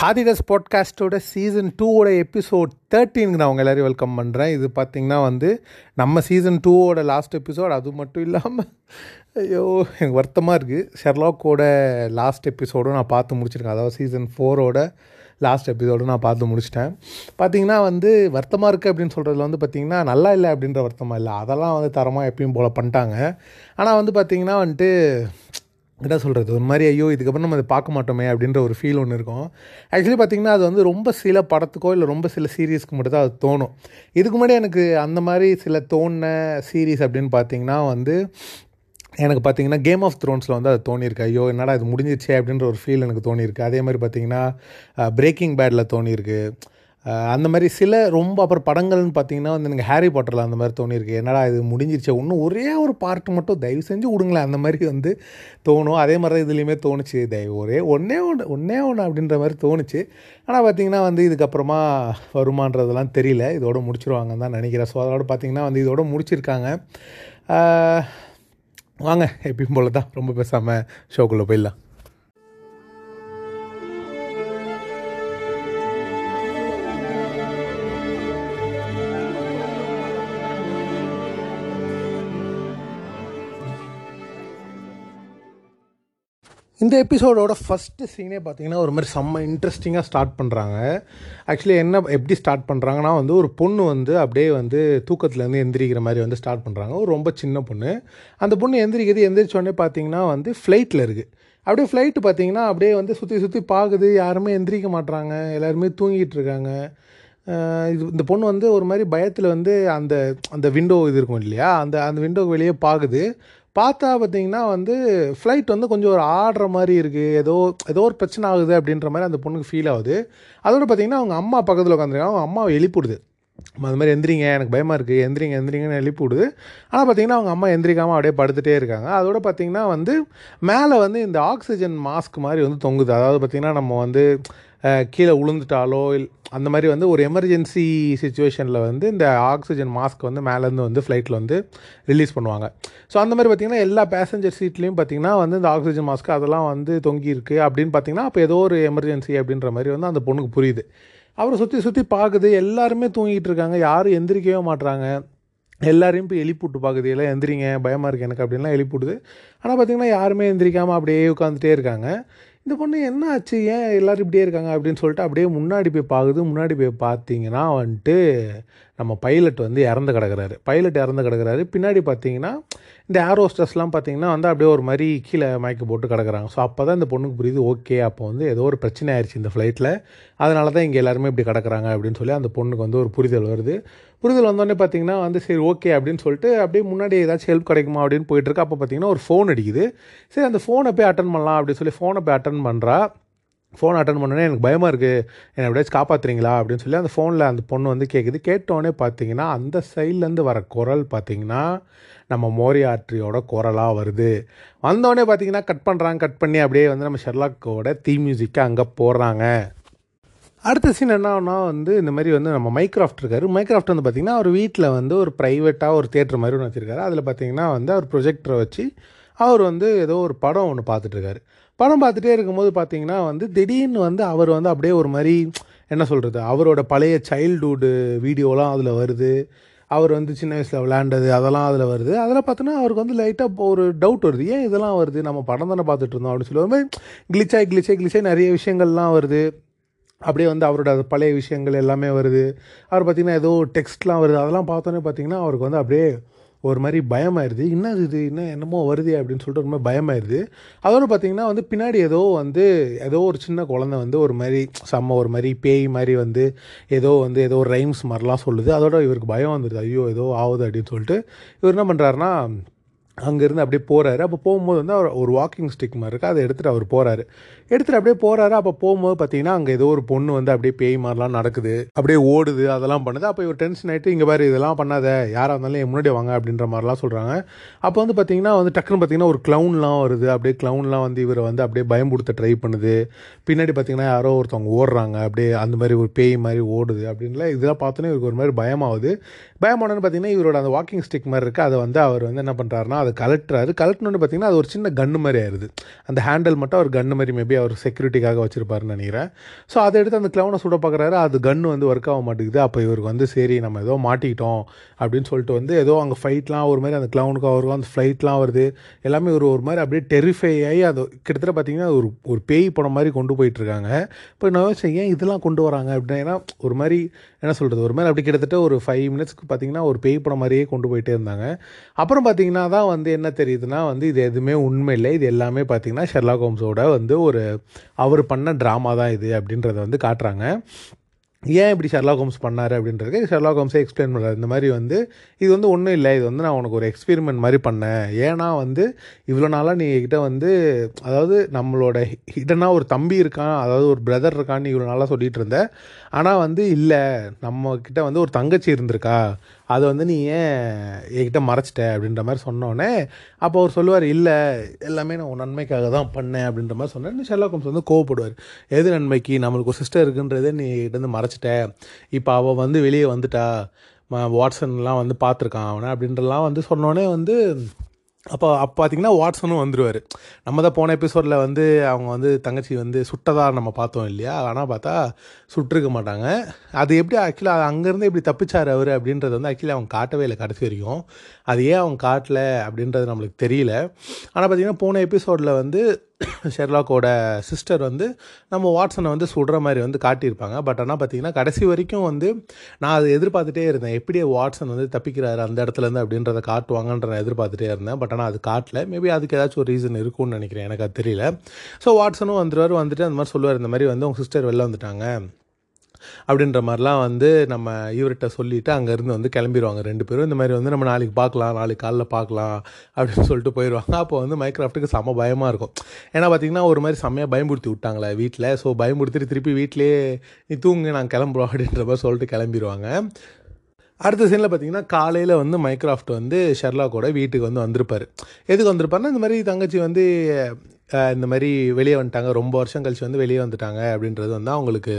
ஹாதிகஸ் பாட்காஸ்ட்டோட season டூவோட episode தேர்ட்டீனுக்கு நான் உங்கள் எல்லோரும் வெல்கம் பண்ணுறேன் இது பார்த்திங்கன்னா வந்து நம்ம சீசன் டூவோட லாஸ்ட் எபிசோட் அது மட்டும் இல்லாமல் ஐயோ எனக்கு வருத்தமாக இருக்குது ஷெர்லாக்கோட லாஸ்ட் எபிசோடும் நான் பார்த்து முடிச்சிருக்கேன். அதாவது சீசன் ஃபோரோட லாஸ்ட் எபிசோடும் நான் பார்த்து முடிச்சிட்டேன். பார்த்தீங்கன்னா வந்து வருத்தமாக இருக்குது அப்படின்னு சொல்கிறதுல வந்து பார்த்திங்கன்னா நல்லா இல்லை அப்படின்ற வருத்தமாக இல்லை. அதெல்லாம் வந்து தரமாக எப்பயும் போல் பண்ணிட்டாங்க. ஆனால் வந்து பார்த்திங்கன்னா வந்துட்டு என்ன சொல்கிறது ஒரு மாதிரி ஐயோ இதுக்கப்புறம் நம்ம அதை பார்க்க மாட்டோமே அப்படின்ற ஒரு ஃபீல் ஒன்று இருக்கும். ஆக்சுவலி பார்த்திங்கன்னா அது வந்து ரொம்ப சில படத்துக்கோ இல்லை ரொம்ப சில சீரீஸ்க்கு மட்டும் தான் அது தோணும். இதுக்கு முன்னாடி எனக்கு அந்த மாதிரி சில தோணின சீரீஸ் அப்படின்னு பார்த்தீங்கன்னா வந்து எனக்கு பார்த்தீங்கன்னா கேம் ஆஃப் த்ரோன்ஸில் வந்து அது தோணியிருக்கு. ஐயோ என்னடா இது முடிஞ்சிருச்சே அப்படின்ற ஒரு ஃபீல் எனக்கு தோணியிருக்கு. அதே மாதிரி பார்த்தீங்கன்னா பிரேக்கிங் பேடில் தோணியிருக்கு. அந்த மாதிரி சில ரொம்ப அப்புறம் படங்கள்னு பார்த்தீங்கன்னா வந்து எனக்கு ஹாரி பாட்டரில் அந்த மாதிரி தோணியிருக்கு. என்னடா இது முடிஞ்சிருச்சு? இன்னும் ஒரே ஒரு பார்ட் மட்டும் தயவு செஞ்சு விடுங்களேன். அந்த மாதிரி வந்து தோணும். அதே மாதிரி தான் இதுலேயுமே தோணுச்சு. தயவு ஒரே ஒன்றே ஒன்று ஒன்றே ஒன்று அப்படின்ற மாதிரி தோணுச்சு. ஆனால் பார்த்தீங்கன்னா வந்து இதுக்கப்புறமா வருமானதெல்லாம் தெரியல. இதோட முடிச்சிருவாங்கன்னு தான் நினைக்கிறேன். ஸோ அதோட பார்த்தீங்கன்னா வந்து இதோட முடிச்சிருக்காங்க. வாங்க எப்பயும் போல தான் ரொம்ப பேசாமல் ஷோக்குள்ளே போயிடலாம். இந்த எபிசோடோட ஃபஸ்ட்டு சீனே பார்த்தீங்கன்னா ஒரு மாதிரி செம்ம இன்ட்ரெஸ்டிங்காக ஸ்டார்ட் பண்ணுறாங்க ஆக்சுவலி என்ன எப்படி ஸ்டார்ட் பண்ணுறாங்கன்னா வந்து ஒரு பொண்ணு வந்து அப்படியே வந்து தூக்கத்துலேருந்து எந்திரிக்கிற மாதிரி வந்து ஸ்டார்ட் பண்ணுறாங்க ஒரு ரொம்ப சின்ன பொண்ணு. அந்த பொண்ணு எந்திரிக்கிறது எந்திரிச்சோடனே பார்த்தீங்கன்னா வந்து ஃப்ளைட்டில் இருக்குது அப்படியே ஃப்ளைட்டு பார்த்தீங்கன்னா அப்படியே வந்து சுற்றி சுற்றி பார்க்குது யாருமே எந்திரிக்க மாட்றாங்க. எல்லாருமே தூங்கிட்டு இருக்காங்க. இது இந்த பொண்ணு வந்து ஒரு மாதிரி பயத்தில் வந்து அந்த அந்த விண்டோ இது இருக்கும் இல்லையா? அந்த அந்த விண்டோக்கு வெளியே பார்க்குது பார்த்தா பார்த்தீங்கன்னா வந்து ஃப்ளைட் வந்து கொஞ்சம் ஒரு ஆடுற மாதிரி இருக்குது ஏதோ ஏதோ ஒரு பிரச்சனை ஆகுது அப்படின்ற மாதிரி அந்த பொண்ணுக்கு ஃபீல் ஆகுது. அதோட பார்த்தீங்கன்னா அவங்க அம்மா பக்கத்தில் உட்காந்துருக்காங்க அவங்க அம்மாவை எழுப்பிடுது அது மாதிரி எந்திரிங்க. எனக்கு பயமாக இருக்குது எந்திரிங்க எந்திரிங்கன்னு எழுப்பி விடுது ஆனால் பார்த்தீங்கன்னா அவங்க அம்மா எந்திரிக்காமல் அப்படியே படுத்துகிட்டே இருக்காங்க. அதோட பார்த்தீங்கன்னா வந்து மேலே வந்து இந்த ஆக்சிஜன் மாஸ்க் மாதிரி வந்து தொங்குது. அதாவது பார்த்தீங்கன்னா நம்ம வந்து கீழே விழுந்துட்டாலோ இல் அந்த மாதிரி வந்து ஒரு எமர்ஜென்சி சுச்சுவேஷனில் வந்து இந்த ஆக்சிஜன் மாஸ்க் வந்து மேலேருந்து வந்து ஃப்ளைட்டில் வந்து ரிலீஸ் பண்ணுவாங்க. ஸோ அந்த மாதிரி பார்த்தீங்கன்னா எல்லா பேசஞ்சர் சீட்லேயும் பார்த்தீங்கன்னா வந்து இந்த ஆக்சிஜன் மாஸ்க் அதெல்லாம் வந்து தொங்கி இருக்குது அப்படின்னு பார்த்தீங்கன்னா அப்போ ஏதோ ஒரு எமர்ஜென்சி அப்படின்ற மாதிரி வந்து அந்த பொண்ணுக்கு புரியுது. அவரை சுற்றி சுற்றி பார்க்குது எல்லாருமே தூங்கிட்டு இருக்காங்க. யாரும் எந்திரிக்கவே மாட்டுறாங்க எல்லாரையும் இப்போ எழுப்பி விட்டு பார்க்குது எல்லாம் எந்திரிங்க. பயமாக இருக்குது எனக்கு. அப்படின்லாம் எழுப்பிவிடுது ஆனால் பார்த்திங்கன்னா யாருமே எந்திரிக்காமல் அப்படியே உட்காந்துட்டே இருக்காங்க. இந்த பொண்ணு என்ன ஆச்சு ஏன் எல்லோரும் இப்படியே இருக்காங்க அப்படின்னு சொல்லிட்டு அப்படியே முன்னாடி போய் பார்க்குது முன்னாடி போய் பார்த்தீங்கன்னா வந்துட்டு நம்ம பைலட் வந்து இறந்து கிடக்கிறாரு. பைலட் இறந்து கிடக்கிறாரு. பின்னாடி பார்த்தீங்கன்னா இந்த ஏரோஸ்டர்ஸ்லாம் பார்த்தீங்கன்னா வந்து அப்படியே ஒரு மாதிரி கீழே மயக்க போட்டு கிடக்குறாங்க. ஸோ அப்போ தான் இந்த பொண்ணுக்கு புரியுது ஓகே அப்போ வந்து ஏதோ ஒரு பிரச்சனை ஆயிடுச்சு இந்த ஃப்ளைட்டில் அதனால தான் இங்கே எல்லாருமே இப்படி கிடக்கிறாங்க அப்படின்னு சொல்லி அந்த பொண்ணுக்கு வந்து ஒரு புரிதல் வருது. புரிதல் வந்தோடனே பார்த்தீங்கன்னா வந்து சரி ஓகே அப்படின்னு சொல்லிட்டு அப்படியே முன்னாடி ஏதாச்சும் ஹெல்ப் கிடைக்குமா அப்படின்னு போயிட்டுருக்கு அப்போ பார்த்தீங்கன்னா ஒரு ஃபோன் அடிக்குது. சரி அந்த ஃபோனை போய் அட்டன் பண்ணலாம் அப்படின்னு சொல்லி ஃபோனை போய் அட்டன் பண்ணுறா ஃபோன் அட்டன் பண்ணோன்னே எனக்கு பயமாக இருக்குது என்னை எப்படியாச்சும் காப்பாற்றுறீங்களா அப்படின்னு சொல்லி அந்த ஃபோனில் அந்த பொண்ணு வந்து கேட்குது கேட்டோடனே பார்த்தீங்கன்னா அந்த சைட்லேருந்து வர குரல் பார்த்தீங்கன்னா நம்ம மோரியாட்ரியோட குரலாக வருது. வந்தோடனே பார்த்தீங்கன்னா கட் பண்ணுறாங்க கட் பண்ணி அப்படியே வந்து நம்ம ஷெர்லாக்கோட தீ மியூசிக்கை அங்கே போடுறாங்க. அடுத்த சீன் என்னன்னா வந்து இந்த மாதிரி வந்து நம்ம மைக்ராஃப்ட் இருக்காரு. மைக்ராஃப்ட் வந்து பார்த்திங்கன்னா அவர் வீட்டில் வந்து ஒரு ப்ரைவேட்டாக ஒரு தேட்டர் மாதிரி ஒன்று வச்சுருக்காரு. அதில் பார்த்தீங்கன்னா வந்து அவர் ப்ரொஜெக்டரை வச்சு அவர் வந்து ஏதோ ஒரு படம் ஒன்று பார்த்துட்ருக்காரு படம் பார்த்துட்டே இருக்கும்போது பார்த்தீங்கன்னா வந்து திடீர்னு வந்து அவர் வந்து அப்படியே ஒரு மாதிரி என்ன சொல்கிறது அவரோட பழைய சைல்டுஹுட்டு வீடியோலாம் அதில் வருது. அவர் வந்து சின்ன வயசில் விளையாண்டது அதெல்லாம் அதில் வருது. அதில் பார்த்தோன்னா அவருக்கு வந்து லைட்டாக ஒரு டவுட் வருது. ஏன் இதெல்லாம் வருது? நம்ம படம் தானே பார்த்துட்டு இருந்தோம் அப்படின்னு சொல்லி ஒரு மாதிரி கிளிச்சாய் கிளிச்சாய் கிளிச்சாய் நிறைய விஷயங்கள்லாம் வருது. அப்படியே வந்து அவரோட அது பழைய விஷயங்கள் எல்லாமே வருது. அவர் பார்த்திங்கன்னா ஏதோ டெக்ஸ்ட்லாம் வருது. அதெல்லாம் பார்த்தோன்னே பார்த்தீங்கன்னா அவருக்கு வந்து அப்படியே ஒரு மாதிரி பயமாயிருது. என்ன இது? என்ன என்னமோ வருது? அப்படின்னு சொல்லிட்டு ஒரு மாதிரி பயமாயிருது. அதோடு பார்த்தீங்கன்னா வந்து பின்னாடி ஏதோ வந்து ஏதோ ஒரு சின்ன குழந்தை வந்து ஒரு மாதிரி செம்ம ஒரு மாதிரி பேய் மாதிரி வந்து ஏதோ வந்து ஏதோ ஒரு ரைம்ஸ் மாதிரிலாம் சொல்லுது. அதோட இவருக்கு பயம் வந்துடுது ஐயோ ஏதோ ஆகுது அப்படின்னு சொல்லிட்டு இவர் என்ன பண்ணுறாருன்னா அங்கேருந்து அப்படியே போகிறாரு அப்போ போகும்போது வந்து அவர் ஒரு வாக்கிங் ஸ்டிக் மாதிரி இருக்குது அதை எடுத்துகிட்டு அவர் போகிறாரு எடுத்துகிட்டு அப்படியே போகிறாரு அப்போ போகும்போது பார்த்தீங்கன்னா அங்கே ஏதோ ஒரு பொண்ணு வந்து அப்படியே பேய் மாதிரிலாம் நடக்குது. அப்படியே ஓடுது அதெல்லாம் பண்ணுது. அப்போ இவர் டென்ஷன் ஆகிட்டு இங்கே பாரு இதெல்லாம் பண்ணாத. யாராக இருந்தாலும் என் முன்னாடி வாங்க அப்படின்ற மாதிரிலாம் சொல்கிறாங்க அப்போ வந்து பார்த்தீங்கன்னா வந்து டக்குன்னு பார்த்தீங்கன்னா ஒரு க்ளவுன்லாம் வருது. அப்படியே க்ளவுன்லாம் வந்து இவரை வந்து அப்படியே பயம்படுத்த ட்ரை பண்ணுது. பின்னாடி பார்த்தீங்கன்னா யாரோ ஒருத்தவங்க ஓடுறாங்க. அப்படியே அந்த மாதிரி ஒரு பேய் மாதிரி ஓடுது அப்படின்லாம் இதெல்லாம் பார்த்தோன்னே இவருக்கு ஒரு மாதிரி பயமாகுது. பயமானன்னு பார்த்தீங்கன்னா இவரோட அந்த வாக்கிங் ஸ்டிக் மாதிரி இருக்குது அதை வந்து அவர் வந்து என்ன பண்ணுறாருனா அதை கலட்டுறாரு கலட்டணுன்னு பார்த்தீங்கன்னா அது ஒரு சின்ன கன்று மாதிரி ஆயிடுது அந்த ஹேண்டில் மட்டும் அவர் கன்று மாதிரி மேபி அவர் செக்யூரிட்டிக்காக வச்சுருப்பாருன்னு நினைக்கிறேன். ஸோ அதை எடுத்து அந்த க்ளவுனை சுட பார்க்குறாரு அது கன்று வந்து ஒர்க் ஆக மாட்டேங்குது. அப்போ இவருக்கு வந்து சரி நம்ம ஏதோ மாட்டிக்கிட்டோம் அப்படின்னு சொல்லிட்டு வந்து ஏதோ அங்கே ஃபைட்லாம் ஒரு மாதிரி அந்த கிளவுனுக்கு அவருக்கும் அந்த ஃப்ளைட்லாம் வருது. எல்லாமே ஒரு ஒரு மாதிரி அப்படியே டெரிஃபை ஆகி அது கிட்டத்தட்ட பார்த்தீங்கன்னா ஒரு ஒரு பேய் படம் மாதிரி கொண்டு போயிட்டுருக்காங்க இப்போ நான் யோசிச்சேன் ஏன் இதெல்லாம் கொண்டு வராங்க அப்படின்னா ஏன்னா ஒரு மாதிரி என்ன சொல்கிறது ஒரு மாதிரி அப்படி கிட்டத்தட்ட ஒரு ஃபைவ் மினிட்ஸ்க்கு பார்த்திங்கன்னா ஒரு பேய் படம் மாதிரியே கொண்டு போயிட்டே இருந்தாங்க. அப்புறம் பார்த்தீங்கன்னா தான் வந்து என்ன தெரியுதுன்னா வந்து இது எதுவுமே உண்மை இல்லை. இது எல்லாமே பார்த்தீங்கன்னா ஷெர்லாக் ஹோம்ஸோட வந்து ஒரு அவர் பண்ண ட்ராமா தான் இது அப்படின்றத வந்து காட்டுறாங்க. ஏன் இப்படி ஷெர்லாக் ஹோம்ஸ் பண்ணார் அப்படின்றது ஷெர்லாக் ஹோம்ஸே எக்ஸ்பிளைன் பண்ணுறாரு இந்த மாதிரி வந்து இது வந்து ஒன்றும் இல்லை இது வந்து நான் உனக்கு ஒரு எக்ஸ்பெரிமெண்ட் மாதிரி பண்ணேன். ஏன்னா வந்து இவ்வளோ நாளாக நீ கிட்ட வந்து அதாவது நம்மளோட ஹிடனாக ஒரு தம்பி இருக்கான் அதாவது ஒரு பிரதர் இருக்கான்னு இவ்வளோ நாளாக சொல்லிகிட்டு இருந்த. ஆனால் வந்து இல்லை நம்மக்கிட்ட வந்து ஒரு தங்கச்சி இருந்திருக்கா. அதை வந்து நீ ஏன் என்கிட்ட மறைச்சிட்ட அப்படின்ற மாதிரி சொன்னோடனே அப்போ அவர் சொல்லுவார் இல்லை எல்லாமே நான் உன் நன்மைக்காக தான் பண்ணேன் அப்படின்ற மாதிரி சொன்னேன் ஷெர்லாக் ஹோம்ஸ் வந்து கோவப்படுவார். எது நன்மைக்கு? நம்மளுக்கு ஒரு சிஸ்டர் இருக்குன்றதே நீ கிட்ட மறைச்சிட்ட. இப்போ அவள் வந்து வெளியே வந்துட்டா. வாட்ஸன்லாம் வாட்சன்லாம் வந்து பார்த்துருக்கான் அவனை அப்படின்றலாம் வந்து சொன்னோடனே வந்து அப்போ அப்போ பார்த்தீங்கன்னா வாட்ஸனும் வந்துடுவார் நம்ம தான் போன எபிசோடில் வந்து அவங்க வந்து தங்கச்சி வந்து சுட்டதா நம்ம பார்த்தோம் இல்லையா? ஆனால் பார்த்தா சுட்டிருக்க மாட்டாங்க. அது எப்படி ஆக்சுவலாக அங்கேருந்து எப்படி தப்பிச்சார் அவர் அப்படின்றது வந்து ஆக்சுவலி அவங்க காட்டவே இல்லை கடைசி வரைக்கும். அது ஏன் அவங்க காட்டல அப்படின்றது நம்மளுக்கு தெரியல. ஆனால் பார்த்தீங்கன்னா போன எபிசோடில் வந்து ஷெர்லாக்கோட சிஸ்டர் வந்து நம்ம வாட்ஸனை வந்து சுடுற மாதிரி வந்து காட்டியிருப்பாங்க. பட் ஆனால் பார்த்தீங்கன்னா கடைசி வரைக்கும் வந்து நான் அதை எதிர்பார்த்துட்டே இருந்தேன். எப்படி வாட்ஸன் வந்து தப்பிக்கிறாரு அந்த இடத்துலேருந்து அப்படின்றத காட்டுவாங்கன்ற நான் எதிர்பார்த்துட்டே இருந்தேன். பட் ஆனால் அது காட்டல. மேபி அதுக்கு ஏதாச்சும் ஒரு ரீசன் இருக்கும்னு நினைக்கிறேன். எனக்கு அது தெரியல. ஸோ வாட்ஸனும் வந்துடுவார் வந்துட்டு அந்த மாதிரி சொல்லுவார். இந்த மாதிரி வந்து உங்கள் சிஸ்டர் வெளில வந்துட்டாங்க. அப்படின்ற மாதிரிலாம் வந்து நம்ம இவர்கிட்ட சொல்லிவிட்டு அங்கேருந்து வந்து கிளம்பிடுவாங்க ரெண்டு பேரும். இந்த மாதிரி வந்து நம்ம நாளைக்கு பார்க்கலாம் நாளைக்கு காலைல பார்க்கலாம் அப்படின்னு சொல்லிட்டு போயிடுவாங்க. அப்போ வந்து மைக்ராஃப்ட்டுக்கு செம பயமாக இருக்கும். ஏன்னா பார்த்தீங்கன்னா ஒரு மாதிரி செம்மையாக பயன்படுத்தி விட்டாங்களே வீட்டில் ஸோ பயமுறுத்திட்டு திருப்பி வீட்டிலேயே நீ தூங்கு நான் கிளம்புறோம் அப்படின்ற மாதிரி சொல்லிட்டு கிளம்பிடுவாங்க. அடுத்த சீனில் பார்த்தீங்கன்னா காலையில் வந்து மைக்ராஃப்ட் வந்து ஷெர்லாக்கோட வீட்டுக்கு வந்து வந்திருப்பார். எதுக்கு வந்திருப்பாருன்னா இந்த மாதிரி தங்கச்சி வந்து இந்த மாதிரி வெளியே வந்துட்டாங்க. ரொம்ப வருஷம் கழிச்சு வந்து வெளியே வந்துட்டாங்க அப்படின்றது வந்து அவங்களுக்கு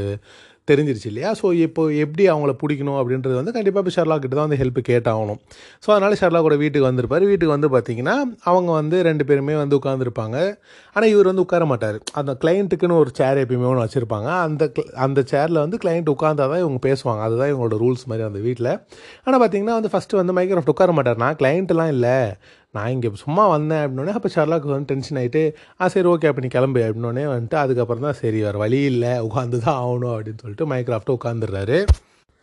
தெரிஞ்சிருச்சு இல்லையா? ஸோ இப்போ எப்படி அவங்கள பிடிக்கணும் அப்படின்றது வந்து கண்டிப்பாக இப்போ ஷர்லா கிட்ட தான் வந்து ஹெல்ப் கேட்டாகணும். ஸோ அதனால் ஷெர்லாக்கோட வீட்டுக்கு வந்திருப்பார். வீட்டுக்கு வந்து பார்த்தீங்கன்னா அவங்க வந்து ரெண்டு பேருமே வந்து உட்காந்துருப்பாங்க ஆனால் இவர் வந்து உட்கார மாட்டார். அந்த கிளைண்ட்டுக்குன்னு ஒரு சேர் எப்பயுமே ஒன்று வச்சுருப்பாங்க. அந்த அந்த சேரில் வந்து கிளைண்ட் உட்காந்தா தான் இவங்க பேசுவாங்க. அதுதான் இவங்களோட ரூல்ஸ் மாதிரி அந்த வீட்டில் ஆனால் பார்த்தீங்கன்னா வந்து ஃபஸ்ட்டு வந்து மைக்ரோஃப்ட் உட்கார மாட்டார். நான் கிளைண்ட்லாம் இல்லை. நான் இங்கே சும்மா வந்தேன் அப்படின்னோடனே அப்போ ஷர்லாக் வந்து டென்ஷன் ஆகிட்டு ஆ சரி ஓகே அப்போ நீ கிளம்பு அப்படின்னோடனே வந்துட்டு அதுக்கப்புறம் தான் சரி வேறு வழி இல்லை உட்காந்து தான் ஆகணும் அப்படின்னு சொல்லிட்டு மைக்ராஃப்ட்டு உட்காந்துடுறாரு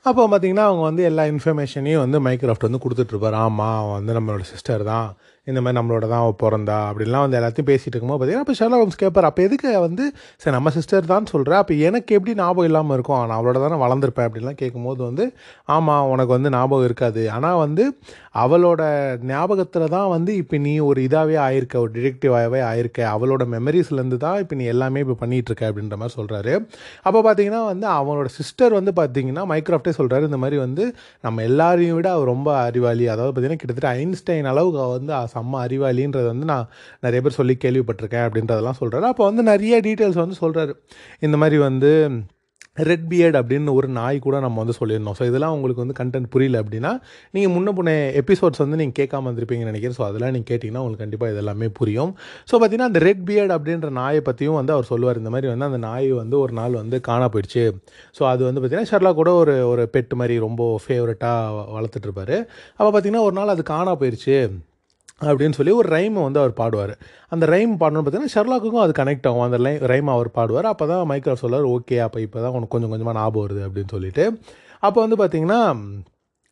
அப்போ பார்த்தீங்கன்னா அவங்க வந்து எல்லா இன்ஃபர்மேஷனையும் வந்து மைக்ராஃப்ட் வந்து கொடுத்துட்ருப்பார் ஆமாம் அவன் வந்து நம்மளோட சிஸ்டர் தான். இந்த மாதிரி நம்மளோட தான் அவள் பிறந்தா அப்படின்லாம் வந்து எல்லாத்தையும் பேசிகிட்டு இருக்கும்போது பார்த்தீங்கன்னா அப்போ ஷெர்லா ஹோம்ஸ் கேட்பார் அப்போ எதுக்கு வந்து சரி நம்ம சிஸ்டர் தான் சொல்கிறேன் அப்போ எனக்கு எப்படி ஞாபகம் இல்லாமல் இருக்கும்? நான் அவளோட தானே வளர்ந்துருப்பேன் அப்படின்லாம் கேட்கும்போது வந்து ஆமாம் உனக்கு வந்து ஞாபகம் இருக்காது. ஆனால் வந்து அவளோட ஞாபகத்தில் தான் வந்து இப்போ நீ ஒரு இதாகவே ஆயிருக்க ஒரு டிடெக்டிவாகவே ஆயிருக்க அவளோட மெமரிஸ்லேருந்து தான் இப்போ நீ எல்லாமே இப்போ பண்ணிகிட்டு இருக்க அப்படின்ற மாதிரி சொல்கிறாரு அப்போ பார்த்தீங்கன்னா வந்து அவனோட சிஸ்டர் வந்து பார்த்தீங்கன்னா மைக்ராஃப்டே சொல்கிறாரு இந்த மாதிரி வந்து நம்ம எல்லாரையும் விட அவர் ரொம்ப அறிவாளி. அதாவது பார்த்தீங்கன்னா கிட்டத்தட்ட ஐன்ஸ்டைன் அளவுக்கு அவ வந்து செம்ம அறிவாளின்றது வந்து நான் நிறைய பேர் சொல்லி கேள்விப்பட்டிருக்கேன் அப்படின்றதெல்லாம் சொல்கிறாரு அப்போ வந்து நிறைய டீட்டெயில்ஸ் வந்து சொல்கிறாரு இந்த மாதிரி வந்து ரெட் பியர்ட் அப்படின்னு ஒரு நாய் கூட நம்ம வந்து சொல்லியிருந்தோம். ஸோ இதெல்லாம் உங்களுக்கு வந்து கண்டென்ட் புரியல அப்படின்னா நீங்கள் முன்ன பின்ன எபிசோட்ஸ் வந்து நீங்கள் கேட்காம இருந்திருப்பீங்கன்னு நினைக்கிறேன். ஸோ அதெல்லாம் நீங்கள் கேட்டிங்கன்னா உங்களுக்கு கண்டிப்பாக இதெல்லாமே புரியும். ஸோ பார்த்தீங்கன்னா அந்த ரெட் பியர்ட் அப்படின்ற நாயை பற்றியும் வந்து அவர் சொல்லுவார். இந்த மாதிரி வந்து அந்த நாய் வந்து ஒரு நாள் வந்து காணா போயிடுச்சு. ஸோ அது வந்து பார்த்திங்கன்னா ஷர்லா கூட ஒரு ஒரு பெட் மாதிரி ரொம்ப ஃபேவரட்டாக வளர்த்துட்ருப்பாரு அப்போ பார்த்தீங்கன்னா ஒரு நாள் அது காணா போயிடுச்சு அப்படின்னு சொல்லி ஒரு ரைமை வந்து அவர் பாடுவார். அந்த ரைம் பாடணும்னு பார்த்தீங்கன்னா ஷெர்லாக்குக்கும் அது கனெக்ட் ஆகும். அந்த லைம் ரைம் அவர் பாடுவார். அப்போ தான் மைக்கேல் சொல்லுவார் ஓகே அப்போ இப்போ தான் உனக்கு கொஞ்சம் கொஞ்சமாக ஞாபகம் வருது அப்படின்னு சொல்லிட்டு. அப்போ வந்து பார்த்தீங்கன்னா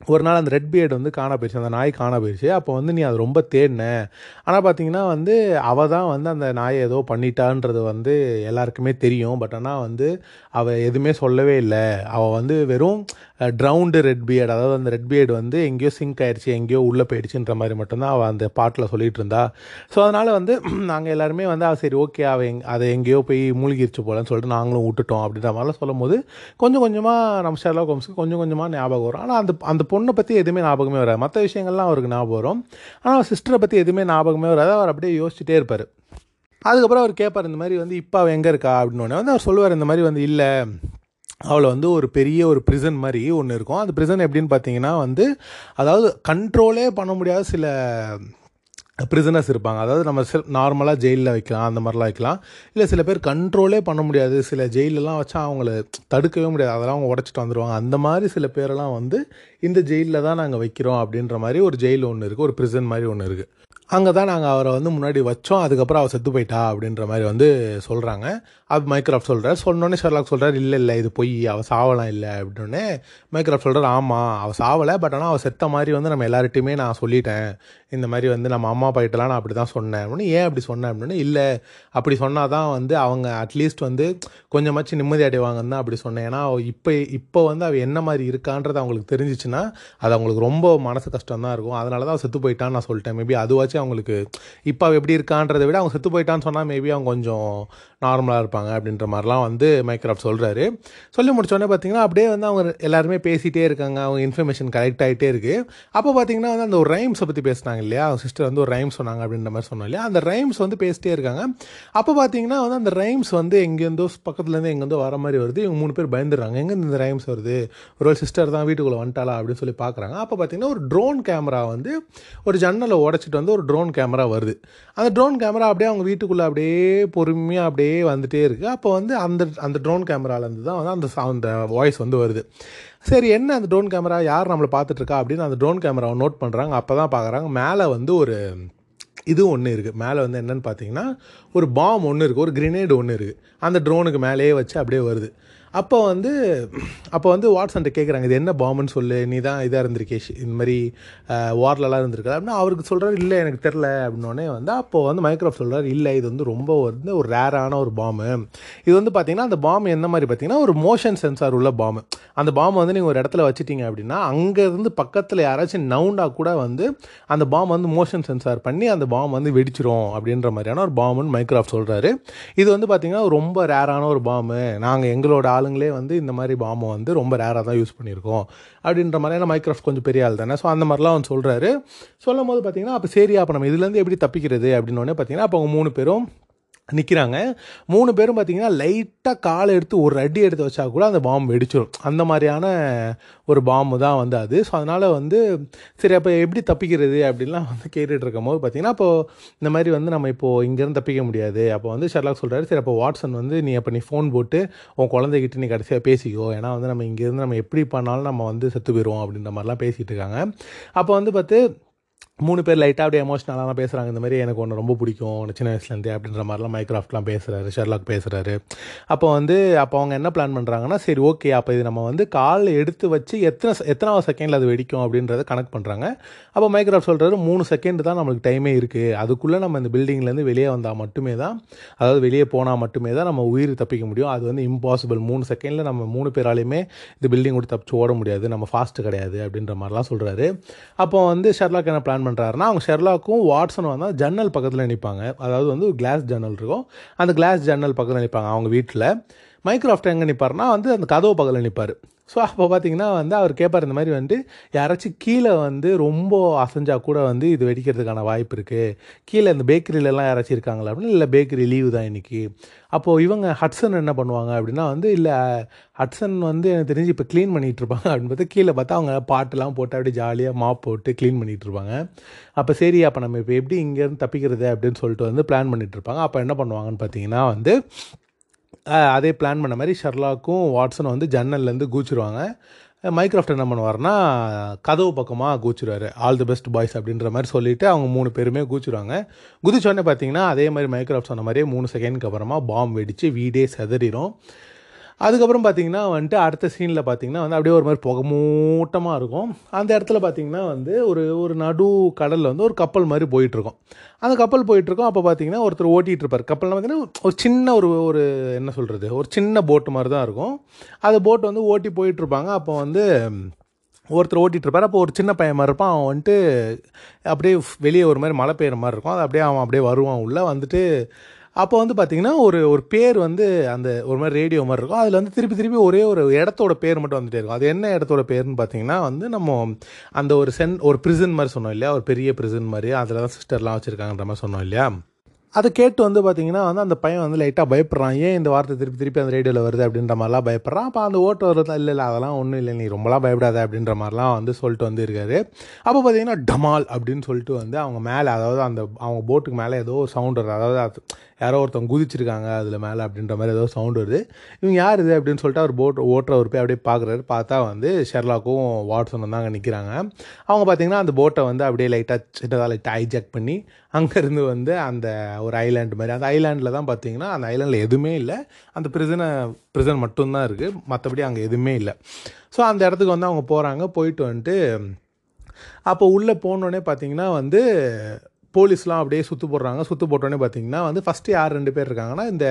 ஒரு நாள் அந்த ரெட் பியர்டு வந்து காணா போயிடுச்சு அந்த நாய் காணா போயிடுச்சு. அப்போ வந்து நீ அது ரொம்ப தேடின. ஆனால் பார்த்தீங்கன்னா வந்து அவள் தான் வந்து அந்த நாயை ஏதோ பண்ணிட்டான்றது வந்து எல்லாருக்குமே தெரியும். பட் ஆனால் வந்து அவள் எதுவுமே சொல்லவே இல்லை. அவள் வந்து வெறும் ட்ரவுண்டு ரெட் பியர்டு அதாவது அந்த ரெட் பியர்டு வந்து எங்கேயோ சிங்க் ஆயிடுச்சு எங்கேயோ உள்ளே போயிடுச்சுன்ற மாதிரி மட்டும்தான் அவள் அந்த பாட்டில் சொல்லிட்டு இருந்தா. ஸோ அதனால் வந்து நாங்கள் எல்லாருமே வந்து அவள் சரி ஓகே அவள் எங் அதை எங்கேயோ போய் மூழ்கிருச்சு போலன்னு சொல்லிட்டு நாங்களும் விட்டுட்டோம். அப்படின்ற மாதிரிலாம் சொல்லும் போது கொஞ்சம் கொஞ்சமாக நம்ம ஷெர்லாக் ஹோம்ஸ்க்கு கொஞ்சம் கொஞ்சமாக ஞாபகம் வரும். ஆனால் அந்த அந்த பொண்ணை பற்றி எதுவுமே ஞாபகமே வராது. மற்ற விஷயங்கள்லாம் அவருக்கு ஞாபகம் வரும். ஆனால் அவர் சிஸ்டரை பற்றி எதுவுமே ஞாபகமே வராது. அவர் அப்படியே யோசிச்சுட்டே இருப்பார். அதுக்கப்புறம் அவர் கேட்பார் இந்த மாதிரி வந்து இப்போ அவள் எங்கே இருக்கா? அப்படின்னு வந்து அவர் சொல்லுவார் இந்த மாதிரி வந்து இல்லை. அவளை வந்து ஒரு பெரிய ஒரு ப்ரிசன் மாதிரி ஒன்று இருக்கும். அந்த ப்ரிசன் எப்படின்னு பார்த்தீங்கன்னா வந்து அதாவது கண்ட்ரோலே பண்ண முடியாத சில ப்ரிசனர்ஸ் இருப்பாங்க. அதாவது நம்ம நார்மலாக ஜெயிலில் வைக்கலாம் அந்த மாதிரிலாம் வைக்கலாம். இல்லை சில பேர் கண்ட்ரோலே பண்ண முடியாது. சில ஜெயிலெலாம் வச்சா அவங்கள தடுக்கவே முடியாது. அதெல்லாம் அவங்க உடச்சிட்டு வந்துடுவாங்க அந்த மாதிரி சில பேரெல்லாம் வந்து இந்த ஜெயிலில் தான் நாங்கள் வைக்கிறோம் அப்படின்ற மாதிரி ஒரு ஜெயில் ஒன்று இருக்குது ஒரு ப்ரிசன் மாதிரி ஒன்று இருக்குது அங்கே தான் நாங்கள் அவரை வந்து முன்னாடி வச்சோம். அதுக்கப்புறம் அவள் செத்து போயிட்டா அப்படின்ற மாதிரி வந்து சொல்கிறாங்க அது மைக்ராஃப்ட் சொல்கிறார் சொன்னோடனே ஷெர்லாக் சொல்கிறார் இல்லை இல்லை இது பொய் அவள் சாவலாம் இல்லை. அப்படின்னே மைக்ராஃப்ட் சொல்கிறார் ஆமாம் அவள் சாவலை பட் ஆனால் அவள் செத்த மாதிரி வந்து நம்ம எல்லார்ட்டையுமே நான் சொல்லிட்டேன். இந்த மாதிரி வந்து நம்ம அம்மா அப்பாகிட்டலாம் நான் அப்படி தான் சொன்னேன். அப்படின்னு ஏன் அப்படி சொன்னேன் அப்படின்னு இல்லை அப்படி சொன்னால் தான் வந்து அவங்க அட்லீஸ்ட் வந்து கொஞ்சமாச்சும் நிம்மதி அடைவாங்கன்னு தான் அப்படி சொன்னேன். ஏன்னா இப்போ இப்போ வந்து அவள் என்ன மாதிரி இருக்கான்றது அவங்களுக்கு தெரிஞ்சிச்சுன்னா அது அவங்களுக்கு ரொம்ப மனசு கஷ்டம் தான் இருக்கும். அதனால தான் அவள் செத்து போயிட்டான்னு நான் சொல்லிட்டேன். மேபி அதுவாச்சும் அவங்களுக்கு இப்போ அவள் எப்படி இருக்கான்றதை விட அவங்க செத்து போயிட்டான்னு சொன்னால் மேபி அவங்க கொஞ்சம் நார்மலாக இருப்பாங்க அப்படின்ற மாதிரிலாம் வந்து மைக்ராஃப்ட் சொல்கிறாரு சொல்லி முடிச்சோடனே பார்த்தீங்கன்னா அப்படியே வந்து அவங்க எல்லாருமே பேசிகிட்டே இருக்காங்க. அவங்க இன்ஃபர்மேஷன் கலெக்ட் ஆகிட்டே இருக்குது அப்போ பார்த்தீங்கன்னா வந்து அந்த ஒரு ரைம்ஸை பற்றி பேசினாங்க இல்லையா? அவங்க சிஸ்டர் வந்து ஒரு ரைம்ஸ் சொன்னாங்க அப்படின்ற மாதிரி சொன்னோம் இல்லையா? அந்த ரைம்ஸ் வந்து பேசிட்டே இருக்காங்க. அப்போ பார்த்தீங்கன்னா வந்து அந்த ரைம்ஸ் வந்து எங்கேருந்தோ பக்கத்துலேருந்து எங்கேருந்தோ வர மாதிரி வருது. இவங்க மூணு பேர் பயந்துடுறாங்க. எங்கே இந்த ரைம்ஸ் வருது? ஒரு சிஸ்டர் தான் வீட்டுக்குள்ளே வந்துட்டாளா? அப்படின்னு சொல்லி பார்க்குறாங்க அப்போ பார்த்தீங்கன்னா ஒரு ட்ரோன் கேமரா வந்து ஒரு ஜன்னலை உடச்சிட்டு வந்து ஒரு ட்ரோன் கேமரா வருது. அந்த ட்ரோன் கேமரா அப்படியே அவங்க வீட்டுக்குள்ளே அப்படியே பொறுமையாக அப்படியே வந்துட்டே இருக்குது அப்போ வந்து அந்த அந்த ட்ரோன் கேமராலேருந்து தான் வந்து அந்த அந்த வாய்ஸ் வந்து வருது. சரி என்ன அந்த ட்ரோன் கேமரா யார் நம்மளை பார்த்துட்ருக்கா அப்படின்னு அந்த ட்ரோன் கேமராவை நோட் பண்ணுறாங்க அப்போ தான் பார்க்குறாங்க மேலே வந்து ஒரு இது ஒன்று இருக்குது மேலே வந்து என்னென்னு பார்த்தீங்கன்னா ஒரு பாம் ஒன்று இருக்குது ஒரு கிரினேடு ஒன்று இருக்குது அந்த ட்ரோனுக்கு மேலேயே வச்சு அப்படியே வருது. அப்போ வந்து அப்போ வந்து வாட்ஸன்ட்ட கேட்குறாங்க இது என்ன பாம்புன்னு சொல்லு நீ தான் இதாக இருந்திருக்கே இந்த மாதிரி வார்லலாம் இருந்திருக்கா அப்படின்னா அவருக்கு சொல்கிறார் இல்லை எனக்கு தெரில அப்படின்னோடனே வந்து அப்போது வந்து மைக்ரோஃப்ட் சொல்கிறார் இல்லை இது வந்து ரொம்ப வந்து ஒரு ரேரான ஒரு பாம்பு. இது வந்து பார்த்திங்கன்னா அந்த பாம்பு என்ன மாதிரி பார்த்திங்கன்னா ஒரு மோஷன் சென்சார் உள்ள பாம்பு. அந்த பாம்பு வந்து நீங்கள் ஒரு இடத்துல வச்சுட்டீங்க அப்படின்னா அங்கேருந்து பக்கத்தில் யாராச்சும் நவுண்டாக கூட வந்து அந்த பாம்பு வந்து மோஷன் சென்சார் பண்ணி அந்த பாம்பு வந்து வெடிச்சிரும் அப்படின்ற மாதிரியான ஒரு பாம்புன்னு மைக்ராஃப்ட் சொல்கிறாரு இது வந்து பார்த்திங்கன்னா ரொம்ப ரேரான ஒரு பாம்பு. நாங்கள் எங்களோட ஆளுங்களே வந்து இந்த மாதிரி பாம்பை வந்து ரொம்ப ரேராக தான் யூஸ் பண்ணியிருக்கோம். அப்படின்ற மாதிரியான மைக்ராஃப்ட் கொஞ்சம் பெரிய ஆள் தானே. ஸோ அந்த மாதிரிலாம் அவன் சொல்கிறாரு சொல்லும் போது பார்த்தீங்கன்னா அப்போ சரி அப்போ நம்ம இதுலேருந்து எப்படி தப்பிக்கிறது? அப்படின்னோடனே பார்த்தீங்கன்னா அப்போ அவங்க மூணு பேரும் நிற்கிறாங்க மூணு பேரும் பார்த்தீங்கன்னா லைட்டாக காலை எடுத்து ஒரு அடி எடுத்து வச்சா கூட அந்த பாம்பு வெடிச்சிடும் அந்த மாதிரியான ஒரு பாம்பு தான் வந்து அது. ஸோ அதனால் வந்து சரி அப்போ எப்படி தப்பிக்கிறது அப்படின்லாம் வந்து கேட்டுட்டு இருக்கும் போது பார்த்தீங்கன்னா அப்போது இந்த மாதிரி வந்து நம்ம இப்போது இங்கேருந்து தப்பிக்க முடியாது. அப்போ வந்து ஷெர்லாக் சொல்கிறாரு சரி அப்போ வாட்ஸன் வந்து நீ அப்போ நீ ஃபோன் போட்டு உன் குழந்தைகிட்ட நீ கடைசியாக பேசிக்கோ. ஏன்னா வந்து நம்ம இங்கேருந்து நம்ம எப்படி பண்ணாலும் நம்ம வந்து செத்து போயிடுவோம் அப்படின்ற மாதிரிலாம் பேசிகிட்டு இருக்காங்க. அப்போ வந்து பார்த்து மூணு பேர் லைட்டாக அப்படியே எமோஷ்னலாக பேசுகிறாங்க இந்த மாதிரி எனக்கு ஒன்று ரொம்ப பிடிக்கும். சின்ன வயசுலேருந்தே அப்படின்ற மாதிரிலாம் மைக்ராஃப்ட்லாம் பேசுகிறாரு ஷெர்லாக் பேசுகிறாரு அப்போ வந்து அப்போ அவங்க என்ன பிளான் பண்ணுறாங்கன்னா சரி ஓகே அப்போ இது நம்ம வந்து காலில் எடுத்து வச்சு எத்தனை எத்தனாவது செகண்டில் அது வெடிக்கும் அப்படின்றத கனெக்ட் பண்ணுறாங்க அப்போ மைக்ராஃப்ட் சொல்கிறாரு மூணு செகண்ட் தான் நம்மளுக்கு டைமே இருக்குது அதுக்குள்ளே நம்ம இந்த பில்டிங்லேருந்து வெளியே வந்தால் மட்டுமே தான் அதாவது வெளியே போனால் மட்டுமே தான் நம்ம உயிர் தப்பிக்க முடியும். அது வந்து இம்பாசிபிள் மூணு செகண்டில் நம்ம மூணு பேராலையுமே இந்த பில்டிங் விட்டு தப்பிச்சு ஓட முடியாது. நம்ம ஃபாஸ்ட்டு கிடையாது அப்படின்ற மாதிரிலாம் சொல்கிறாரு அப்போ வந்து ஷெர்லாக் என்ன பிளான் பண்ணுறாருன்னா அவங்க ஷெர்லாக்கும் வாட்ஸனும் வந்து ஜன்னல் பக்கத்தில் நிற்பாங்க அதாவது வந்து ஒரு கிளாஸ் ஜன்னல் இருக்கும். அந்த கிளாஸ் ஜன்னல் பக்கத்தில் நிற்பாங்க அவங்க வீட்டில். மைக்ராஃப்ட் எங்கே நிற்பார்னா வந்து அந்த கதவு பக்கத்தில் நிற்பார் ஸோ அப்போ பார்த்தீங்கன்னா வந்து அவர் கேட்பார் இந்த மாதிரி வந்து யாராச்சும் கீழே வந்து ரொம்ப அசைஞ்சா கூட வந்து இது வெடிக்கிறதுக்கான வாய்ப்பு இருக்குது கீழே இந்த பேக்கரியிலலாம் யாராச்சும் இருக்காங்களா? அப்படின்னு இல்லை பேக்கரி லீவு தான் இன்றைக்கி அப்போது இவங்க ஹட்சன் என்ன பண்ணுவாங்க அப்படின்னா வந்து இல்லை ஹட்சன் வந்து எனக்கு தெரிஞ்சு இப்போ க்ளீன் பண்ணிகிட்டு இருப்பாங்க. அப்படின்னு பார்த்தா கீழே பார்த்தா அவங்க பாட்டெல்லாம் போட்டு அப்படியே ஜாலியாக மாப் போட்டு க்ளீன் பண்ணிகிட்டு இருப்பாங்க. அப்போ சரி அப்போ நம்ம இப்போ எப்படி இங்கேருந்து தப்பிக்கிறது அப்படின்னு சொல்லிட்டு வந்து பிளான் பண்ணிகிட்டு இருப்பாங்க. அப்போ என்ன பண்ணுவாங்கன்னு பார்த்தீங்கன்னா வந்து அதே பிளான் பண்ண மாதிரி ஷர்லாக்கும் வாட்ஸனும் வந்து ஜன்னல்லேருந்து கூச்சிருவாங்க மைக்ராஃப்ட் என்ன பண்ணுவார்னா கதவு பக்கமாக கூச்சிருவார் ஆல் தி பெஸ்ட் பாய்ஸ் அப்படின்ற மாதிரி சொல்லிவிட்டு அவங்க மூணு பேருமே கூச்சிருவாங்க குதிச்சோடனே பார்த்தீங்கன்னா அதே மாதிரி மைக்ராஃப்ட் சொன்ன மாதிரியே மூணு செகண்ட்க்கு அப்புறமா பாம்பு வெடித்து வீடே செதறிடும் அதுக்கப்புறம் பார்த்தீங்கன்னா வந்துட்டு அடுத்த சீனில் பார்த்தீங்கன்னா வந்து அப்படியே ஒரு மாதிரி புகை மூட்டமாக இருக்கும். அந்த இடத்துல பார்த்தீங்கன்னா வந்து ஒரு ஒரு நடு கடலில் வந்து ஒரு கப்பல் மாதிரி போயிட்டுருக்கோம். அந்த கப்பல் போயிட்டுருக்கோம். அப்போ பார்த்தீங்கன்னா ஒருத்தர் ஓட்டிகிட்டு இருப்பார் கப்பலில் பார்த்தீங்கன்னா ஒரு சின்ன ஒரு ஒரு என்ன சொல்கிறது ஒரு சின்ன போட்டு மாதிரி தான் இருக்கும். அந்த போட்டு வந்து ஓட்டி போயிட்டுருப்பாங்க. அப்போ வந்து ஒருத்தர் ஓட்டிகிட்டு இருப்பார் அப்போ ஒரு சின்ன பையன் மாதிரி இருப்பான். அவன் வந்துட்டு அப்படியே வெளியே ஒரு மாதிரி மழை பெய்கிற மாதிரி இருக்கும். அது அப்படியே அவன் அப்படியே வருவான் உள்ளே. வந்துட்டு அப்போ வந்து பார்த்திங்கன்னா ஒரு ஒரு பேர் வந்து அந்த ஒரு மாதிரி ரேடியோ மாதிரி இருக்கும். அதில் வந்து திருப்பி திருப்பி ஒரே ஒரு இடத்தோட பேர் மட்டும் வந்துட்டே இருக்கும். அது என்ன இடத்தோட பேர்னு பார்த்தீங்கன்னா வந்து நம்ம அந்த ஒரு சென் ஒரு ப்ரிசன் மாதிரி சொன்னோம் இல்லையா? ஒரு பெரிய ப்ரிசன் மாதிரி. அதில் தான் சிஸ்டர்லாம் வச்சுருக்காங்கன்ற மாதிரி சொன்னோம் இல்லையா? அதை கேட்டு வந்து பார்த்தீங்கன்னா வந்து அந்த பையன் வந்து லைட்டாக பயப்படுறான். ஏன் இந்த வார்த்தை திருப்பி திருப்பி அந்த ரேடியோவில் வருது அப்படின்ற மாதிரிலாம் பயப்படுறான். அப்போ அந்த ஓட்டு வருது இல்லை இல்லை அதெல்லாம் ஒன்றும் இல்லை. நீ ரொம்பலாம் பயப்படாத அப்படின்ற மாதிரிலாம் வந்து சொல்லிட்டு வந்து இருக்காரு. அப்போ பார்த்தீங்கன்னா டமால் அப்படின்னு சொல்லிட்டு வந்து அவங்க மேலே அதாவது அந்த அவங்க போட்டுக்கு மேலே ஏதோ ஒரு சவுண்ட் வருது. அதாவது யாரோ ஒருத்தவங்க குதிச்சிருக்காங்க அதில் மேலே அப்படின்ற மாதிரி ஏதோ சவுண்ட் வருது. இவங்க யார் இது அப்படின்னு சொல்லிட்டு அவர் போட் ஓட்டுறவர் போய் அப்படியே பார்க்குறாரு பார்த்தா வந்து ஷெர்லாக்கும் வாட்ஸனும் தான் அங்கே நிற்கிறாங்க அவங்க பார்த்தீங்கன்னா அந்த போட்டை வந்து அப்படியே லைட்டாக சின்னதாக லைட்டாக ஹைஜாக் பண்ணி அங்கேருந்து வந்து அந்த ஒரு ஐலாண்டு மாதிரி அந்த ஐலாண்டில் தான் பார்த்தீங்கன்னா அந்த ஐலாண்டில் எதுவுமே இல்லை. அந்த ப்ரிசனை ப்ரிசன் மட்டும்தான் இருக்குது மற்றபடி அங்கே எதுவுமே இல்லை. ஸோ அந்த இடத்துக்கு வந்து அவங்க போகிறாங்க போயிட்டு வந்துட்டு அப்போ உள்ளே போனோடனே பார்த்தீங்கன்னா வந்து போலீஸ்லாம் அப்படியே சுற்று போடுறாங்க. சுற்று போட்டோடனே பார்த்தீங்கன்னா வந்து ஃபஸ்ட்டு யார் ரெண்டு பேர் இருக்காங்கன்னா இந்த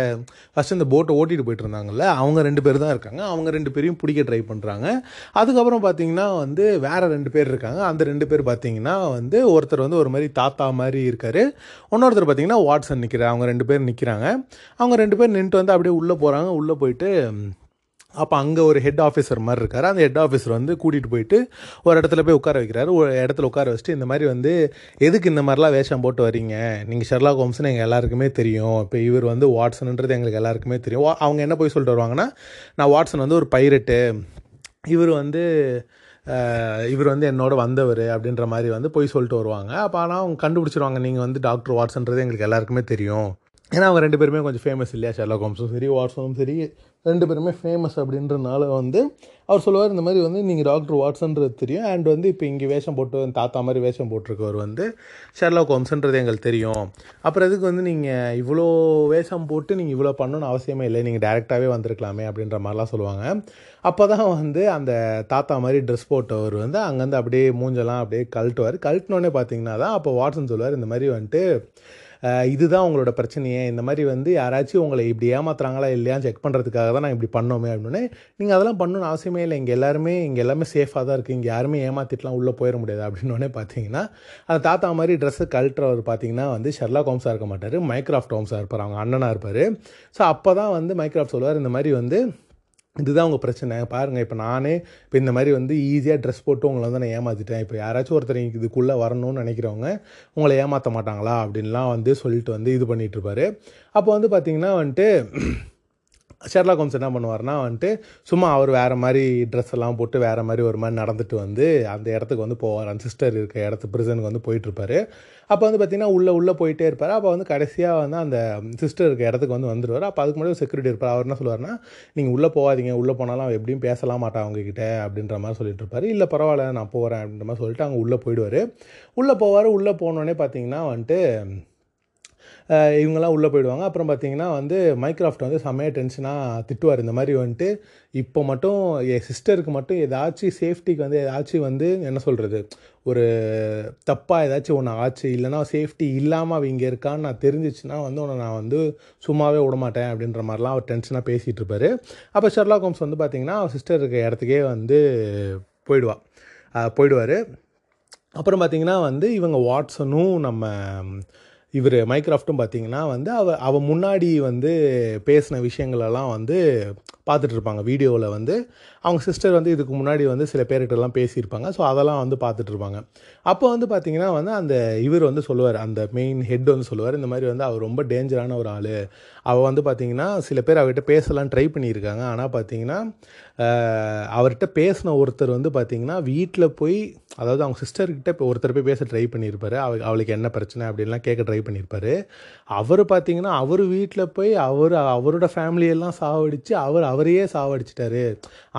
ஃபஸ்ட்டு இந்த போட்டை ஓட்டிகிட்டு போயிட்டு இருந்தாங்கல்ல அவங்க ரெண்டு பேர் தான் இருக்காங்க. அவங்க ரெண்டு பேரையும் பிடிக்க ட்ரை பண்ணுறாங்க அதுக்கப்புறம் பார்த்தீங்கன்னா வந்து வேறு ரெண்டு பேர் இருக்காங்க. அந்த ரெண்டு பேர் பார்த்தீங்கன்னா வந்து ஒருத்தர் வந்து ஒரு மாதிரி தாத்தா மாதிரி இருக்கார். இன்னொருத்தர் பார்த்தீங்கன்னா வாட்ஸன் நிற்கிறார் அவங்க ரெண்டு பேர் நிற்கிறாங்க அவங்க ரெண்டு பேர் நின்றுட்டு வந்து அப்படியே உள்ளே போகிறாங்க உள்ளே போயிட்டு அப்போ அங்கே ஒரு ஹெட் ஆஃபீஸர் மாதிரி இருக்கார் அந்த ஹெட் ஆஃபீஸர் வந்து கூட்டிகிட்டு போயிட்டு ஒரு இடத்துல போய் உட்கார வைக்கிறாரு. ஒரு இடத்துல உட்கார வச்சுட்டு இந்த மாதிரி வந்து எதுக்கு இந்த மாதிரிலாம் வேஷம் போட்டு வரீங்க நீங்கள் ஷெர்லா ஹோம்ஸ்னு எங்கள் எல்லாருக்குமே தெரியும். இப்போ இவர் வந்து வாட்ஸன்ன்றது எங்களுக்கு எல்லாருக்குமே தெரியும். அவங்க என்ன போய் சொல்லிட்டு வருவாங்கன்னா நான் வாட்ஸன் வந்து ஒரு பைரட்டு இவர் வந்து இவர் வந்து என்னோட வந்தவர். அப்படின்ற மாதிரி வந்து போய் சொல்லிட்டு வருவாங்க. அப்போ ஆனால் அவங்க கண்டுபிடிச்சிருவாங்க நீங்கள் வந்து டாக்டர் வாட்ஸன்றது எங்களுக்கு எல்லாருக்குமே தெரியும். ஏன்னா அவங்க ரெண்டு பேருமே கொஞ்சம் ஃபேமஸ் இல்லையா? ஷெர்லாக் ஹோம்ஸும் சரி வாட்ஸனும் சரி ரெண்டு பேருமே ஃபேமஸ் அப்படின்றனால வந்து அவர் சொல்லுவார் இந்த மாதிரி வந்து நீங்கள் டாக்டர் வாட்ஸன்றது தெரியும். அண்ட் வந்து இப்போ இங்கே வேஷம் போட்டு தாத்தா மாதிரி வேஷம் போட்டிருக்கவர் வந்து ஷெர்லா கோம்ஸ்ன்றது எங்களுக்கு தெரியும். அப்புறம் எதுக்கு வந்து நீங்கள் இவ்வளோ வேஷம் போட்டு நீங்கள் இவ்வளோ பண்ணணும்னு அவசியமே இல்லை. நீங்கள் டேரெக்டாகவே வந்திருக்கலாமே அப்படின்ற மாதிரிலாம் சொல்லுவாங்க. அப்போ தான் வந்து அந்த தாத்தா மாதிரி ட்ரெஸ் போட்டவர் வந்து அங்கேருந்து அப்படியே மூஞ்செல்லாம் அப்படியே கழட்டுவார். கழட்டினோடனே பார்த்தீங்கன்னா தான் அப்போ வாட்ஸன் சொல்லுவார் இந்த மாதிரி வந்துட்டு இதுதான் உங்களோட பிரச்சனையே. இந்த மாதிரி வந்து யாராச்சும் உங்களை இப்படி ஏமாத்துறாங்களா இல்லையா செக் பண்ணுறதுக்காக தான் நான் இப்படி பண்ணோமே அப்படின்னு நீங்கள் அதெல்லாம் பண்ணணும்னு அவசியமே இல்லை. இங்கே எல்லாருமே இங்கே எல்லாமே சேஃபாக தான் இருக்குது இங்கே யாருமே ஏமாற்றிட்டுலாம் உள்ளே போயிட முடியாது அப்படின்னோடனே பார்த்தீங்கன்னா அந்த தாத்தா மாதிரி ட்ரெஸ்ஸு கழட்டுறவர் பார்த்தீங்கன்னா வந்து ஷெர்லாக் ஹோம்ஸாக இருக்க மாட்டார் மைக்ராஃப்ட் ஹோம்ஸாக இருப்பார். அவங்க அண்ணனாக இருப்பார். ஸோ அப்போ தான் வந்து மைக்ராஃப்ட் சொல்லுவார் இந்த மாதிரி வந்து இதுதான் உங்கள் பிரச்சனை. பாருங்கள் இப்போ நானே இப்போ இந்த மாதிரி வந்து ஈஸியாக ட்ரெஸ் போட்டு உங்களை வந்து நான் ஏமாற்றிட்டேன் இப்போ யாராச்சும் ஒருத்தர் இதுக்குள்ளே வரணும்னு நினைக்கிறவங்க உங்களை ஏமாற்ற மாட்டாங்களா? அப்படின்லாம் வந்து சொல்லிட்டு வந்து இது பண்ணிகிட்ருப்பாரு அப்போ வந்து பார்த்தீங்கன்னா வந்துட்டு ஷெர்லா கோம்ஸ் என்ன பண்ணுவார்னா வந்துட்டு சும்மா அவர் வேறு மாதிரி ட்ரெஸ் எல்லாம் போட்டு வேறு மாதிரி ஒரு மாதிரி நடந்துட்டு வந்து அந்த இடத்துக்கு வந்து போவார். அந்த சிஸ்டர் இருக்க இடத்து ப்ரிசனுக்கு வந்து போயிட்டுருப்பாரு. அப்போ வந்து பார்த்தீங்கன்னா உள்ளே உள்ளே போயிட்டே இருப்பார். அப்போ வந்து கடைசியாக வந்து அந்த சிஸ்டர் இருக்க இடத்துக்கு வந்து வந்துடுவார் அப்போ அதுக்கு முன்னாடி செக்யூரிட்டி இருப்பார். அவர் என்ன சொல்லுவார்னா நீங்கள் உள்ளே போகாதீங்க. உள்ளே போனாலும் அவன் எப்படியும் பேசலாம் மாட்டான் அவங்கக்கிட்ட அப்படின்ற மாதிரி சொல்லிட்டு இருப்பார் இல்லை பரவாயில்ல. நான் போகிறேன் அப்படின்ற மாதிரி சொல்லிட்டு அங்கே உள்ளே போயிடுவார். உள்ளே போவார். உள்ளே போனோடனே பார்த்தீங்கன்னா வந்துட்டு இவங்கெல்லாம் உள்ளே போயிடுவாங்க. அப்புறம் பார்த்தீங்கன்னா வந்து மைக்ராஃப்ட் வந்து செம்மையாக டென்ஷனாக திட்டுவார். இந்த மாதிரி வந்துட்டு இப்போ மட்டும் என் சிஸ்டருக்கு மட்டும் ஏதாச்சும் சேஃப்டிக்கு வந்து ஏதாச்சும் வந்து என்ன சொல்கிறது ஒரு தப்பாக ஏதாச்சும் ஒன்று ஆச்சு இல்லைனா சேஃப்டி இல்லாமல் அவ இங்கே இருக்கான்னு நான் தெரிஞ்சிச்சுன்னா வந்து உன்னை நான் வந்து சும்மாவே விட மாட்டேன் அப்படின்ற மாதிரிலாம் அவர் டென்ஷனாக பேசிகிட்டு இருப்பார். அப்போ ஷெர்லா ஹோம்ஸ் வந்து பார்த்தீங்கன்னா சிஸ்டர் இருக்க இடத்துக்கே வந்து போயிடுவா. போயிடுவார். அப்புறம் பார்த்தீங்கன்னா வந்து இவங்க வாட்ஸனும் நம்ம இவர் மைக்ராஃப்ட்டும் பார்த்தீங்கன்னா வந்து அவ அவ முன்னாடி வந்து பேசின விஷயங்களெல்லாம் வந்து பார்த்துட்ருப்பாங்க வீடியோவில் வந்து அவங்க சிஸ்டர் வந்து இதுக்கு முன்னாடி வந்து சில பேர்கிட்டலாம் பேசியிருப்பாங்க. ஸோ அதெல்லாம் வந்து பார்த்துட்டு இருப்பாங்க அப்போ வந்து பார்த்தீங்கன்னா வந்து அந்த இவர் வந்து சொல்லுவார். அந்த மெயின் ஹெட் வந்து சொல்லுவார். இந்த மாதிரி வந்து அவர் ரொம்ப டேஞ்சரான ஒரு ஆள். அவள் வந்து பார்த்தீங்கன்னா சில பேர் அவர்கிட்ட பேசலாம் ட்ரை பண்ணியிருக்காங்க. ஆனால் பார்த்தீங்கன்னா அவர்கிட்ட பேசின ஒருத்தர் வந்து பார்த்தீங்கன்னா வீட்டில் போய் அதாவது அவங்க சிஸ்டர்கிட்ட இப்போ ஒருத்தர் போய் பேச ட்ரை பண்ணியிருப்பார். அவ அவளுக்கு என்ன பிரச்சனை அப்படின்லாம் கேட்க ட்ரை பண்ணியிருப்பாரு. அவர் பார்த்தீங்கன்னா அவர் வீட்டில் போய் அவர் அவரோட ஃபேமிலியெல்லாம் சாவடித்து அவர் அவரையே சாவடிச்சிட்டாரு.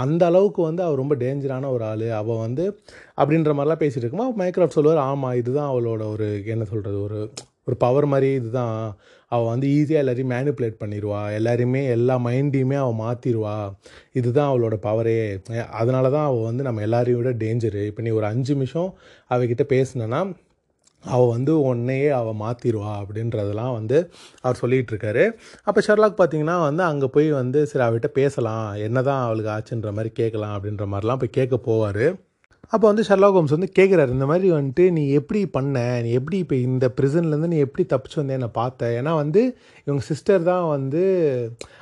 அந்த அளவுக்கு வந்து அவர் ரொம்ப டேஞ்சரான ஒரு ஆள். அவள் வந்து அப்படின்ற மாதிரிலாம் பேசிகிட்டு இருக்குமா மைக்ராஃப்ட் சொல்லுவார் ஆமாம் இதுதான் அவளோட ஒரு என்ன சொல்கிறது ஒரு ஒரு பவர் மாதிரி இதுதான். அவள் வந்து ஈஸியாக எல்லாரையும் மேனிப்புலேட் பண்ணிடுவா எல்லாரையுமே எல்லா மைண்டையுமே அவள் மாற்றிடுவா இதுதான் அவளோட பவரே அதனால தான் அவள் வந்து நம்ம எல்லாரையும் விட டேஞ்சரு இப்போ நீ ஒரு அஞ்சு நிமிஷம் அவகிட்ட பேசினேன்னா அவள் வந்து உன்னையே அவள் மாற்றிடுவா அப்படின்றதெல்லாம் வந்து அவர் சொல்லிகிட்டு இருக்காரு அப்போ ஷெர்லாக் பார்த்தீங்கன்னா வந்து அங்கே போய் வந்து சரி அவகிட்ட பேசலாம் என்ன தான் அவளுக்கு ஆச்சுன்ற மாதிரி கேட்கலாம் அப்படின்ற மாதிரிலாம் போய் கேட்க போவார். அப்போ வந்து ஷெர்லாக் ஹோம்ஸ் வந்து கேட்குறாரு இந்த மாதிரி வந்துட்டு நீ எப்படி பண்ண நீ எப்படி இப்போ இந்த ப்ரிசன்லேருந்து நீ எப்படி தப்பிச்சு வந்தே நான் பார்த்தேன் ஏன்னா வந்து இவங்க சிஸ்டர் தான் வந்து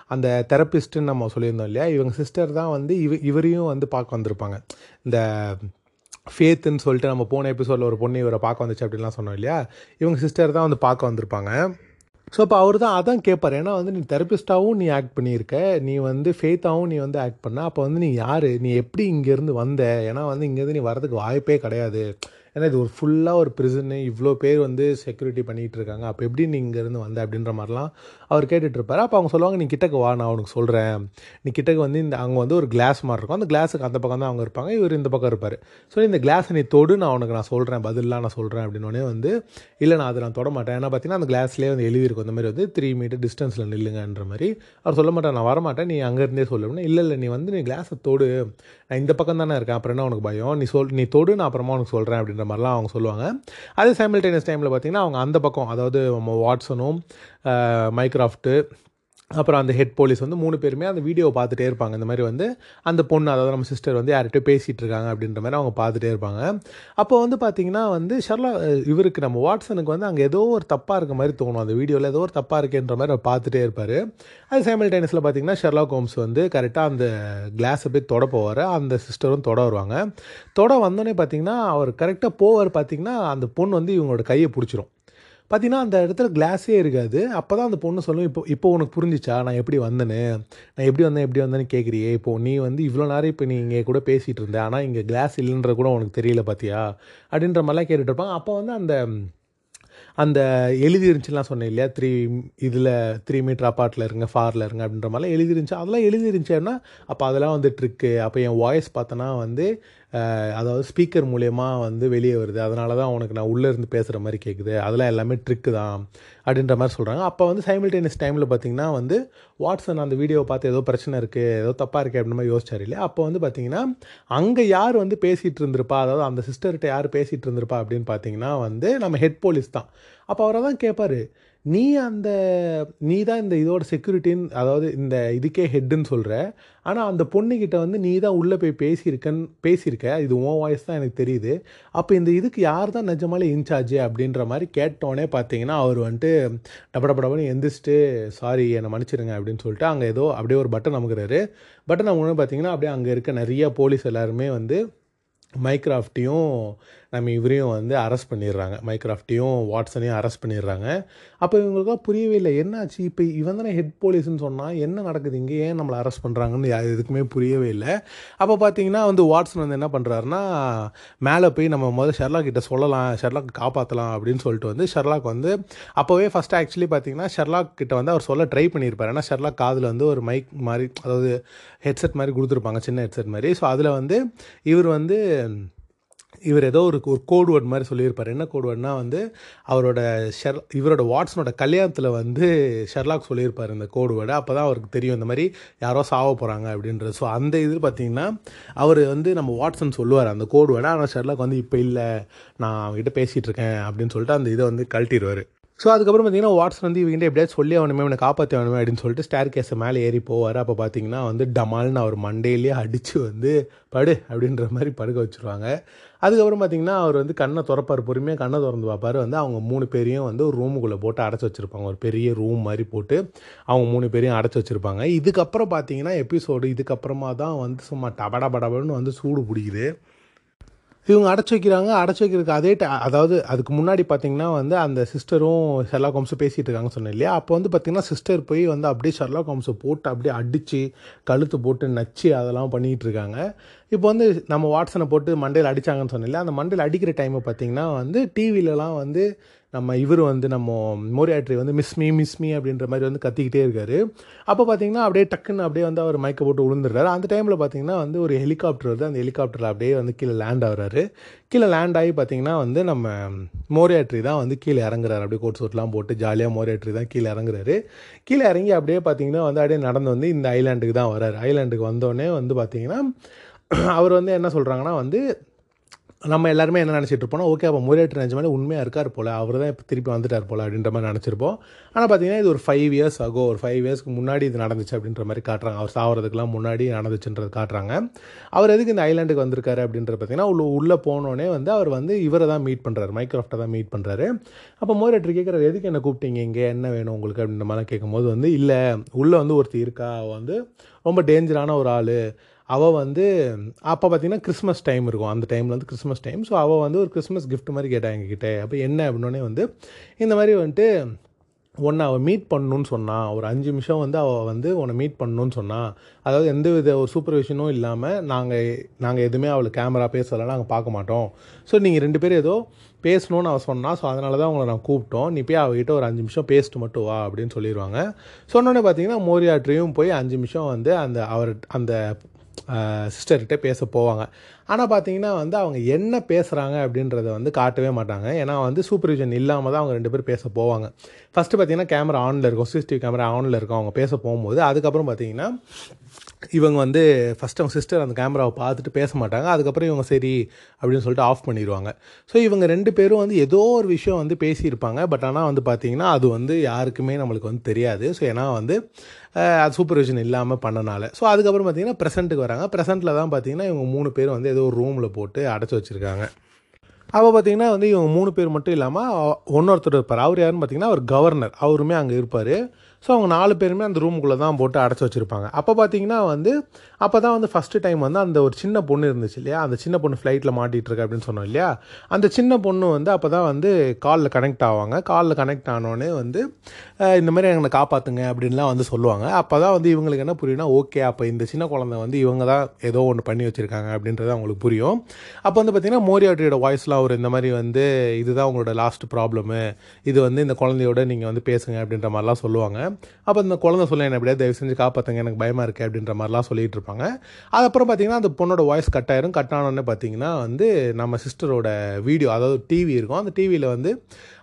அந்த தெரப்பிஸ்ட்டுன்னு நம்ம சொல்லியிருந்தோம் இல்லையா? இவங்க சிஸ்டர் தான் வந்து இவ இவரையும் வந்து பார்க்க வந்திருப்பாங்க. இந்த ஃபேத்துன்னு சொல்லிட்டு நம்ம போன எபிசோடில் ஒரு பொண்ணு இவரை பார்க்க வந்துச்சு அப்படின்லாம் சொன்னோம் இல்லையா? இவங்க சிஸ்டர் தான் வந்து பார்க்க வந்திருப்பாங்க. ஸோ அப்போ அவர் தான் அதான் கேட்பார் ஏன்னா வந்து நீ தெரபிஸ்டாகவும் நீ ஆக்ட் பண்ணியிருக்க. நீ வந்து ஃபேத்தாகவும் நீ வந்து ஆக்ட் பண்ண. அப்போ வந்து நீ யார்? நீ எப்படி இங்கேருந்து வந்த? ஏன்னா வந்து இங்கேருந்து நீ வரதுக்கு வாய்ப்பே கிடையாது. ஏன்னா இது ஒரு ஃபுல்லாக ஒரு ப்ரிசனு இவ்வளோ பேர் வந்து செக்யூரிட்டி பண்ணிகிட்டு இருக்காங்க. அப்போ எப்படி நீ இங்கேருந்து வந்த அப்படின்ற மாதிரிலாம் அவர் கேட்டுட்ருப்பார். அப்போ அவங்க சொல்லுவாங்க நீ கிட்டக்கு வா நான் உனக்கு சொல்கிறேன் நீ கிட்டக்கு வந்து இந்த அங்கே வந்து ஒரு கிளாஸ் மாதிரி இருக்கும். அந்த கிளாஸுக்கு அந்த பக்கம் தான் அவங்க இருப்பாங்க இவர் இந்த பக்கம் இருப்பார். ஸோ இந்த கிளாஸை நீ தொடு நான் உனக்கு நான் சொல்கிறேன் பதிலாக நான் சொல்கிறேன் அப்படின்னோடனே வந்து இல்லை நான் அதை நான் தொட மாட்டேன். ஏன்னா பார்த்தீங்கன்னா அந்த கிளாஸ்லேயே வந்து எழுதியிருக்கும். அந்த மாதிரி வந்து த்ரீ மீட்டர் டிஸ்டன்ஸில் நில்லுங்கன்ற மாதிரி. அவர் சொல்ல மாட்டேன் நான் வரமாட்டேன் நீ அங்கேருந்தே சொல்லுவேன் இல்லை இல்லை நீ வந்து நீ கிளாஸை தொடு. நான் இந்த பக்கம் தானே இருக்கேன் அப்புறம் என்ன உனக்கு பயம்? நீ சொல் நீ தொடு நான் அப்புறமா உனக்கு சொல்கிறேன் அப்படின்ற மாதிரிலாம் அவங்க சொல்லுவாங்க. அதே சைமில்டேனியஸ் டைமில் பார்த்தீங்கன்னா அவங்க அந்த பக்கம் அதாவது நம்ம வாட்ஸனும் மைக்ராஃப்ட்டு அப்புறம் அந்த ஹெட் போலீஸ் வந்து மூணு பேருமே அந்த வீடியோவை பார்த்துட்டே இருப்பாங்க. இந்த மாதிரி வந்து அந்த பொண்ணு அதாவது நம்ம சிஸ்டர் வந்து யார்கிட்ட பேசிகிட்டு இருக்காங்க அப்படின்ற மாதிரி அவங்க பார்த்துட்டே இருப்பாங்க. அப்போ வந்து பார்த்தீங்கன்னா வந்து ஷர்லா இவருக்கு நம்ம வாட்ஸனுக்கு வந்து அங்கே ஏதோ ஒரு தப்பாக இருக்க மாதிரி தோணும். அந்த வீடியோவில் ஏதோ ஒரு தப்பாக இருக்கேன்ற மாதிரி அவர் பார்த்துட்டே இருப்பார். அது சைமல் டைனஸில் பார்த்தீங்கன்னா ஷெர்லா ஹோம்ஸ் வந்து கரெக்டாக அந்த கிளாஸை போய் தொட போவார். அந்த சிஸ்டரும் தொட வருவாங்க. தொட வந்தோடனே பார்த்தீங்கன்னா அவர் கரெக்டாக போவார் பார்த்தீங்கன்னா அந்த பொண்ணு வந்து இவங்களோட கையை பிடிச்சிரும். பார்த்தீங்கன்னா அந்த இடத்துல கிளாஸே இருக்காது. அப்போ தான் அந்த பொண்ணு சொல்லும் இப்போ இப்போ உனக்கு புரிஞ்சிச்சா? நான் எப்படி வந்தேன்னு? நான் எப்படி வந்தேன்? எப்படி வந்தேன்னு கேட்குறியே இப்போ நீ வந்து இவ்வளோ நேரம் இப்போ நீ இங்கே கூட பேசிகிட்டு இருந்த ஆனால் இங்கே கிளாஸ் இல்லைன்ற கூட உனக்கு தெரியல பார்த்தியா அப்படின்ற மாதிரிலாம் கேட்டுட்டு இருப்பாங்க அப்போ வந்து அந்த அந்த எழுதி இருந்துச்சுலாம் சொன்னேன் இல்லையா? த்ரீ இதில் த்ரீ மீட்டர் அப்பார்ட்டில் இருங்க ஃபாரில் இருங்க அப்படின்ற மாதிரிலாம் எழுதி இருந்துச்சு. அதெல்லாம் எழுதி இருந்துச்சுன்னா அப்போ அதெல்லாம் வந்து ட்ரிக்கு அப்போ என் வாய்ஸ் பார்த்தோன்னா வந்து அதாவது ஸ்பீக்கர் மூலயமா வந்து வெளியே வருது. அதனால தான் உனக்கு நான் உள்ளே இருந்து பேசுகிற மாதிரி கேட்குது அதெல்லாம் எல்லாமே ட்ரிக்கு தான் அப்படின்ற மாதிரி சொல்கிறாங்க அப்போ வந்து சைமில்டேனியஸ் டைமில் பார்த்திங்கன்னா வந்து வாட்ஸன் அந்த வீடியோவை பார்த்து ஏதோ பிரச்சனை இருக்குது ஏதோ தப்பாக இருக்குது அப்படின்ற மாதிரி யோசிச்சார் இல்லையா? அப்போ வந்து பார்த்திங்கன்னா அங்கே யார் வந்து பேசிகிட்டு இருந்திருப்பா? அதாவது அந்த சிஸ்டர்கிட்ட யார் பேசிகிட்டு இருந்திருப்பா அப்படின்னு பார்த்தீங்கன்னா வந்து நம்ம ஹெட் போலீஸ் தான். அப்போ அவரை தான் கேட்பார் நீ அந்த நீ தான் இந்த இதோட செக்யூரிட்டின்னு அதாவது இந்த இதுக்கே ஹெட்டுன்னு சொல்கிற ஆனால் அந்த பொண்ணுக்கிட்ட வந்து நீ தான் உள்ளே போய் பேசியிருக்கன்னு பேசியிருக்க. இது ஓ வாய்ஸ் தான் எனக்கு தெரியுது. அப்போ இந்த இதுக்கு யார் தான் நிஜமாலே இன்சார்ஜ் அப்படின்ற மாதிரி கேட்டோடனே பார்த்தீங்கன்னா அவர் வந்துட்டு டபடபடபன்னு எந்திரிச்சிட்டு சாரி என்னை மன்னிச்சிடுங்க அப்படின்னு சொல்லிட்டு அங்கே ஏதோ அப்படியே ஒரு பட்டன் அமுக்கிறாரு. பட்டன் அமுக்கணும் பார்த்தீங்கன்னா அப்படியே அங்கே இருக்க நிறைய போலீஸ் எல்லாருமே வந்து மைக்ராஃப்டையும் நம்ம இவரையும் வந்து அரெஸ்ட் பண்ணிடுறாங்க. மைக்ராஃப்ட்டையும் வாட்ஸனையும் அரெஸ்ட் பண்ணிடுறாங்க. அப்போ இவங்களுக்குலாம் புரியவே இல்லை. என்னாச்சு? இப்போ இவன் தானே ஹெட் போலீஸ்னு சொன்னால் என்ன நடக்குது? இங்கே ஏன் நம்மளை அரெஸ்ட் பண்ணுறாங்கன்னு எதுக்குமே புரியவே இல்லை. அப்போ பார்த்தீங்கன்னா வந்து வாட்ஸன் வந்து என்ன பண்ணுறாருன்னா மேலே போய் நம்ம முதல்ல ஷெர்லாக் கிட்ட சொல்லலாம் ஷெர்லாக் காப்பாற்றலாம் அப்படின்னு சொல்லிட்டு வந்து ஷெர்லாக் வந்து அப்போவே ஃபஸ்ட்டு ஆக்சுவலி பார்த்தீங்கன்னா ஷெர்லாக் கிட்ட வந்து அவர் சொல்ல ட்ரை பண்ணியிருப்பார். ஏன்னா ஷெர்லாக் காதில் வந்து ஒரு மைக் மாதிரி அதாவது ஹெட்செட் மாதிரி கொடுத்துருப்பாங்க சின்ன ஹெட்செட் மாதிரி. ஸோ அதில் வந்து இவர் வந்து இவர் ஏதோ ஒரு ஒரு கோட் வேர்ட் மாதிரி சொல்லியிருப்பார். என்ன கோடுவேர்ட்னா வந்து அவரோட ஷெர் இவரோட வாட்ஸனோட கல்யாணத்தில் வந்து ஷெர்லாக் சொல்லியிருப்பார் இந்த கோடுவேர்டு அப்போ தான் அவருக்கு தெரியும் இந்த மாதிரி யாரோ சாவ போகிறாங்க அப்படின்றது. ஸோ அந்த இது பார்த்திங்கன்னா அவர் வந்து நம்ம வாட்ஸன் சொல்லுவார் அந்த கோடுவேர்டை ஆனால் ஷெர்லாக் வந்து இப்போ இல்லை நான் அவங்ககிட்ட பேசிகிட்டு இருக்கேன் அப்படின்னு சொல்லிட்டு அந்த இதை வந்து கழட்டிடுவார் ஸோ அதுக்கப்புறம் பார்த்தீங்கன்னா வாட்ஸ் வந்து இவங்கிட்ட எப்படியாவது சொல்லி அவனுமே அவனை காப்பாற்ற வேணுமே அப்படின்னு சொல்லிட்டு ஸ்டேர் கேஸை மேலே ஏறி போவார். அப்போ பார்த்தீங்கன்னா வந்து டமால்னு அவர் மண்டையிலேயே அடித்து வந்து படு அப்படின்ற மாதிரி படுக்க வச்சுருவாங்க. அதுக்கப்புறம் பார்த்தீங்கன்னா அவர் வந்து கண்ணை திறப்பார். பொறுமையாக கண்ணை திறந்து பார்ப்பார். வந்து அவங்க மூணு பேரையும் வந்து ஒரு ரூமுக்குள்ளே போட்டு அடைச்சி வச்சுருப்பாங்க. ஒரு பெரிய ரூம் மாதிரி போட்டு அவங்க மூணு பேரையும் அடைச்சி வச்சுருப்பாங்க. இதுக்கப்புறம் பார்த்தீங்கன்னா எபிசோடு இதுக்கப்புறமா தான் வந்து சும்மா டபடபடபடன்னு வந்து சூடு பிடிக்குது. இவங்க அடைச்சி வைக்கிறாங்க அடைச்சி வைக்கிறதுக்கு அதே அதாவது அதுக்கு முன்னாடி பார்த்தீங்கன்னா வந்து அந்த சிஸ்டரும் ஷெர்லா கோம்ஸும் பேசிகிட்டு இருக்காங்கன்னு சொன்னேன் இல்லையா? அப்போ வந்து பார்த்தீங்கன்னா சிஸ்டர் போய் வந்து அப்படியே ஷெர்லா கோம்ஸை போட்டு அப்படியே அடித்து கழுத்து போட்டு நச்சு அதெல்லாம் பண்ணிகிட்டு இருக்காங்க. இப்போ வந்து நம்ம வாட்ஸனை போட்டு மண்டையில் அடித்தாங்கன்னு சொன்னில்ல அந்த மண்டையில் அடிக்கிற டைமை பார்த்தீங்கன்னா வந்து டிவிலலாம் வந்து நம்ம இவர் வந்து நம்ம மோரியாட்ரி வந்து மிஸ் மீ மிஸ் மீ அப்படின்ற மாதிரி வந்து கத்திக்கிட்டே இருக்கார். அப்போ பார்த்தீங்கன்னா அப்படியே டக்குன்னு அப்படியே வந்து அவர் மயக்க போட்டு விழுந்துடுறாரு அந்த டைமில் பார்த்தீங்கன்னா வந்து ஒரு ஹெலிகாப்டர் வருது. அந்த ஹெலிகாப்டரில் அப்படியே வந்து கீழே லேண்ட் ஆகிறாரு. கீழே லேண்ட் ஆகி பார்த்தீங்கன்னா வந்து நம்ம மோரியாட்ரி தான் வந்து கீழே இறங்குறாரு. அப்படியே கோட் சூட்லாம் போட்டு ஜாலியாக மோரியாட்ரி தான் கீழே இறங்குறாரு. கீழே இறங்கி அப்படியே பார்த்தீங்கன்னா வந்து அப்படியே நடந்து வந்து இந்த ஐலாண்டுக்கு தான் வராரு. ஐலாண்டுக்கு வந்தோடனே வந்து பார்த்தீங்கன்னா அவர் வந்து என்ன சொல்கிறாங்கன்னா வந்து நம்ம எல்லாருமே என்ன நினச்சிட்டு இருப்போம் ஓகே அப்போ முறையீட்டு நினச்ச உண்மையாக இருக்கார் போல் அவர் தான் இப்போ திருப்பி வந்துட்டார் போல் அப்படின்ற மாதிரி நினச்சிருப்போம். ஆனால் பார்த்தீங்கன்னா இது ஒரு ஃபைவ் இயர்ஸ் ஆகோ ஒரு ஃபைவ் இயர்ஸ்க்கு முன்னாடி இது நடந்துச்சு அப்படின்ற மாதிரி காட்டுறாங்க. அவர் சாவறதுக்கெலாம் முன்னாடி நடந்துச்சுன்றது காட்டுறாங்க. அவர் எதுக்கு இந்த ஐலாண்டுக்கு வந்திருக்காரு அப்படின்றது பார்த்தீங்கன்னா உள்ள உள்ளே போனோடனே வந்து அவர் வந்து இவரை தான் மீட் பண்ணுறாரு மைக்ரோஃப்டை தான் மீட் பண்ணுறாரு அப்போ மோரேட்டர் கேட்குறாரு எதுக்கு என்ன கூப்பிட்டீங்க இங்கே? என்ன வேணும் உங்களுக்கு? அப்படின்ற மாதிரிலாம் கேட்கும்போது வந்து இல்லை உள்ளே வந்து ஒருத்தர் இருக்கா? வந்து ரொம்ப டேஞ்சரான ஒரு ஆள். அவள் வந்து அப்போ பார்த்தீங்கன்னா கிறிஸ்மஸ் டைம் இருக்கும். அந்த டைமில் வந்து கிறிஸ்மஸ் டைம் ஸோ அவள் வந்து ஒரு கிறிஸ்மஸ் கிஃப்ட் மாதிரி கேட்டாள் எங்ககிட்ட. அப்போ என்ன அப்படின்னே வந்து இந்த மாதிரி வந்துட்டு ஒன்று அவள் மீட் பண்ணணும்னு சொன்னான் ஒரு அஞ்சு நிமிஷம் வந்து அவள் வந்து உன்னை மீட் பண்ணணும்னு சொன்னான் அதாவது எந்த வித ஒரு சூப்பர்விஷனும் இல்லாமல் நாங்கள் நாங்கள் எதுவுமே அவளுக்கு கேமரா பேசலை நாங்கள் பார்க்க மாட்டோம். ஸோ நீங்கள் ரெண்டு பேரும் ஏதோ பேசணும்னு அவள் சொன்னா ஸோ அதனால தான் உங்களை நான் கூப்பிட்டோம். நீ போய் அவகிட்ட ஒரு அஞ்சு நிமிஷம் பேசிட்டு மட்டும் வா அப்படின்னு சொல்லிடுவாங்க சொன்னோன்னே பார்த்தீங்கன்னா மோரியாட்ரியும் போய் அஞ்சு நிமிஷம் வந்து அந்த அவர் அந்த சிஸ்டர்கிட்ட பேச போவாங்க. ஆனால் பார்த்தீங்கன்னா வந்து அவங்க என்ன பேசுகிறாங்க அப்படின்றத வந்து காட்டவே மாட்டாங்க. ஏன்னா வந்து சூப்பர்விஷன் இல்லாமல் தான் அவங்க ரெண்டு பேரும் பேச போவாங்க. ஃபஸ்ட்டு பார்த்தீங்கன்னா கேமரா ஆனில் இருக்கும். சிசிடிவி கேமரா ஆனில் இருக்கும். அவங்க பேச போகும்போது. அதுக்கப்புறம் பார்த்தீங்கன்னா இவங்க வந்து ஃபஸ்ட் அவங்க சிஸ்டர் அந்த கேமராவை பார்த்துட்டு பேச மாட்டாங்க. அதுக்கப்புறம் இவங்க சரி அப்படின்னு சொல்லிட்டு ஆஃப் பண்ணிடுவாங்க. ஸோ இவங்க ரெண்டு பேரும் வந்து ஏதோ ஒரு விஷயம் வந்து பேசியிருப்பாங்க. பட் ஆனால் வந்து பார்த்தீங்கன்னா அது வந்து யாருக்குமே நம்மளுக்கு வந்து தெரியாது. ஸோ ஏன்னா வந்து அது சூப்பர்விஷன் இல்லாமல் பண்ணனால. ஸோ அதுக்கப்புறம் பார்த்தீங்கன்னா ப்ரெசென்ட்டுக்கு வராங்க. ப்ரெசென்ட்டில் தான் பார்த்தீங்கன்னா இவங்க மூணு பேர் வந்து ஏதோ ஒரு ரூமில் போட்டு அடைச்சி வச்சுருக்காங்க. அப்போ பார்த்தீங்கன்னா வந்து இவங்க மூணு பேர் மட்டும் இல்லாமல் ஒன்னொருத்தர் இருப்பார். அவர் யாருன்னு பார்த்தீங்கன்னா அவர் கவர்னர் அவருமே அங்கே இருப்பார். ஸோ அவங்க நாலு பேருமே அந்த ரூமுக்குள்ளே தான் போட்டு அடைச்சி வச்சுருப்பாங்க. அப்போ பார்த்தீங்கன்னா வந்து அப்போ தான் வந்து ஃபஸ்ட்டு டைம் வந்து அந்த ஒரு சின்ன பொண்ணு இருந்துச்சு இல்லையா? அந்த சின்ன பொண்ணு ஃப்ளைட்டில் மாட்டிகிட்ருக்கு அப்படின்னு சொன்னோம் இல்லையா? அந்த சின்ன பொண்ணு வந்து அப்போ தான் வந்து காலில் கனெக்ட் ஆவாங்க. காலில் கனெக்ட் ஆனோடனே வந்து இந்த மாதிரி எங்களை காப்பாற்றுங்க அப்படின்லாம் வந்து சொல்லுவாங்க. அப்போ தான் வந்து இவங்களுக்கு என்ன புரியும்னா ஓகே அப்போ இந்த சின்ன குழந்தை வந்து இவங்க தான் ஏதோ ஒன்று பண்ணி வச்சுருக்காங்க அப்படின்றது அவங்களுக்கு புரியும். அப்போ வந்து பார்த்திங்கன்னா மோரியாட்டியோட வாய்ஸ்லாம் அவர் இந்த மாதிரி வந்து இதுதான் உங்களோட லாஸ்ட் ப்ராப்ளமு இது வந்து இந்த குழந்தையோட நீங்கள் வந்து பேசுங்க அப்படின்ற மாதிரிலாம் சொல்லுவாங்க. அப்போ இந்த குழந்தை சொல்ல என்ன எப்படியா தயவு செஞ்சு காப்பாற்றுங்க எனக்கு பயமாக இருக்குது அப்படின்ற மாதிரிலாம் சொல்லிகிட்டு இருப்பாங்க. அதுக்கப்புறம் பார்த்தீங்கன்னா அந்த பொண்ணோட வாய்ஸ் கட் ஆயிரும். கட் ஆனோடனே பார்த்தீங்கன்னா வந்து நம்ம சிஸ்டரோட வீடியோ அதாவது டிவி இருக்கும். அந்த டிவியில் வந்து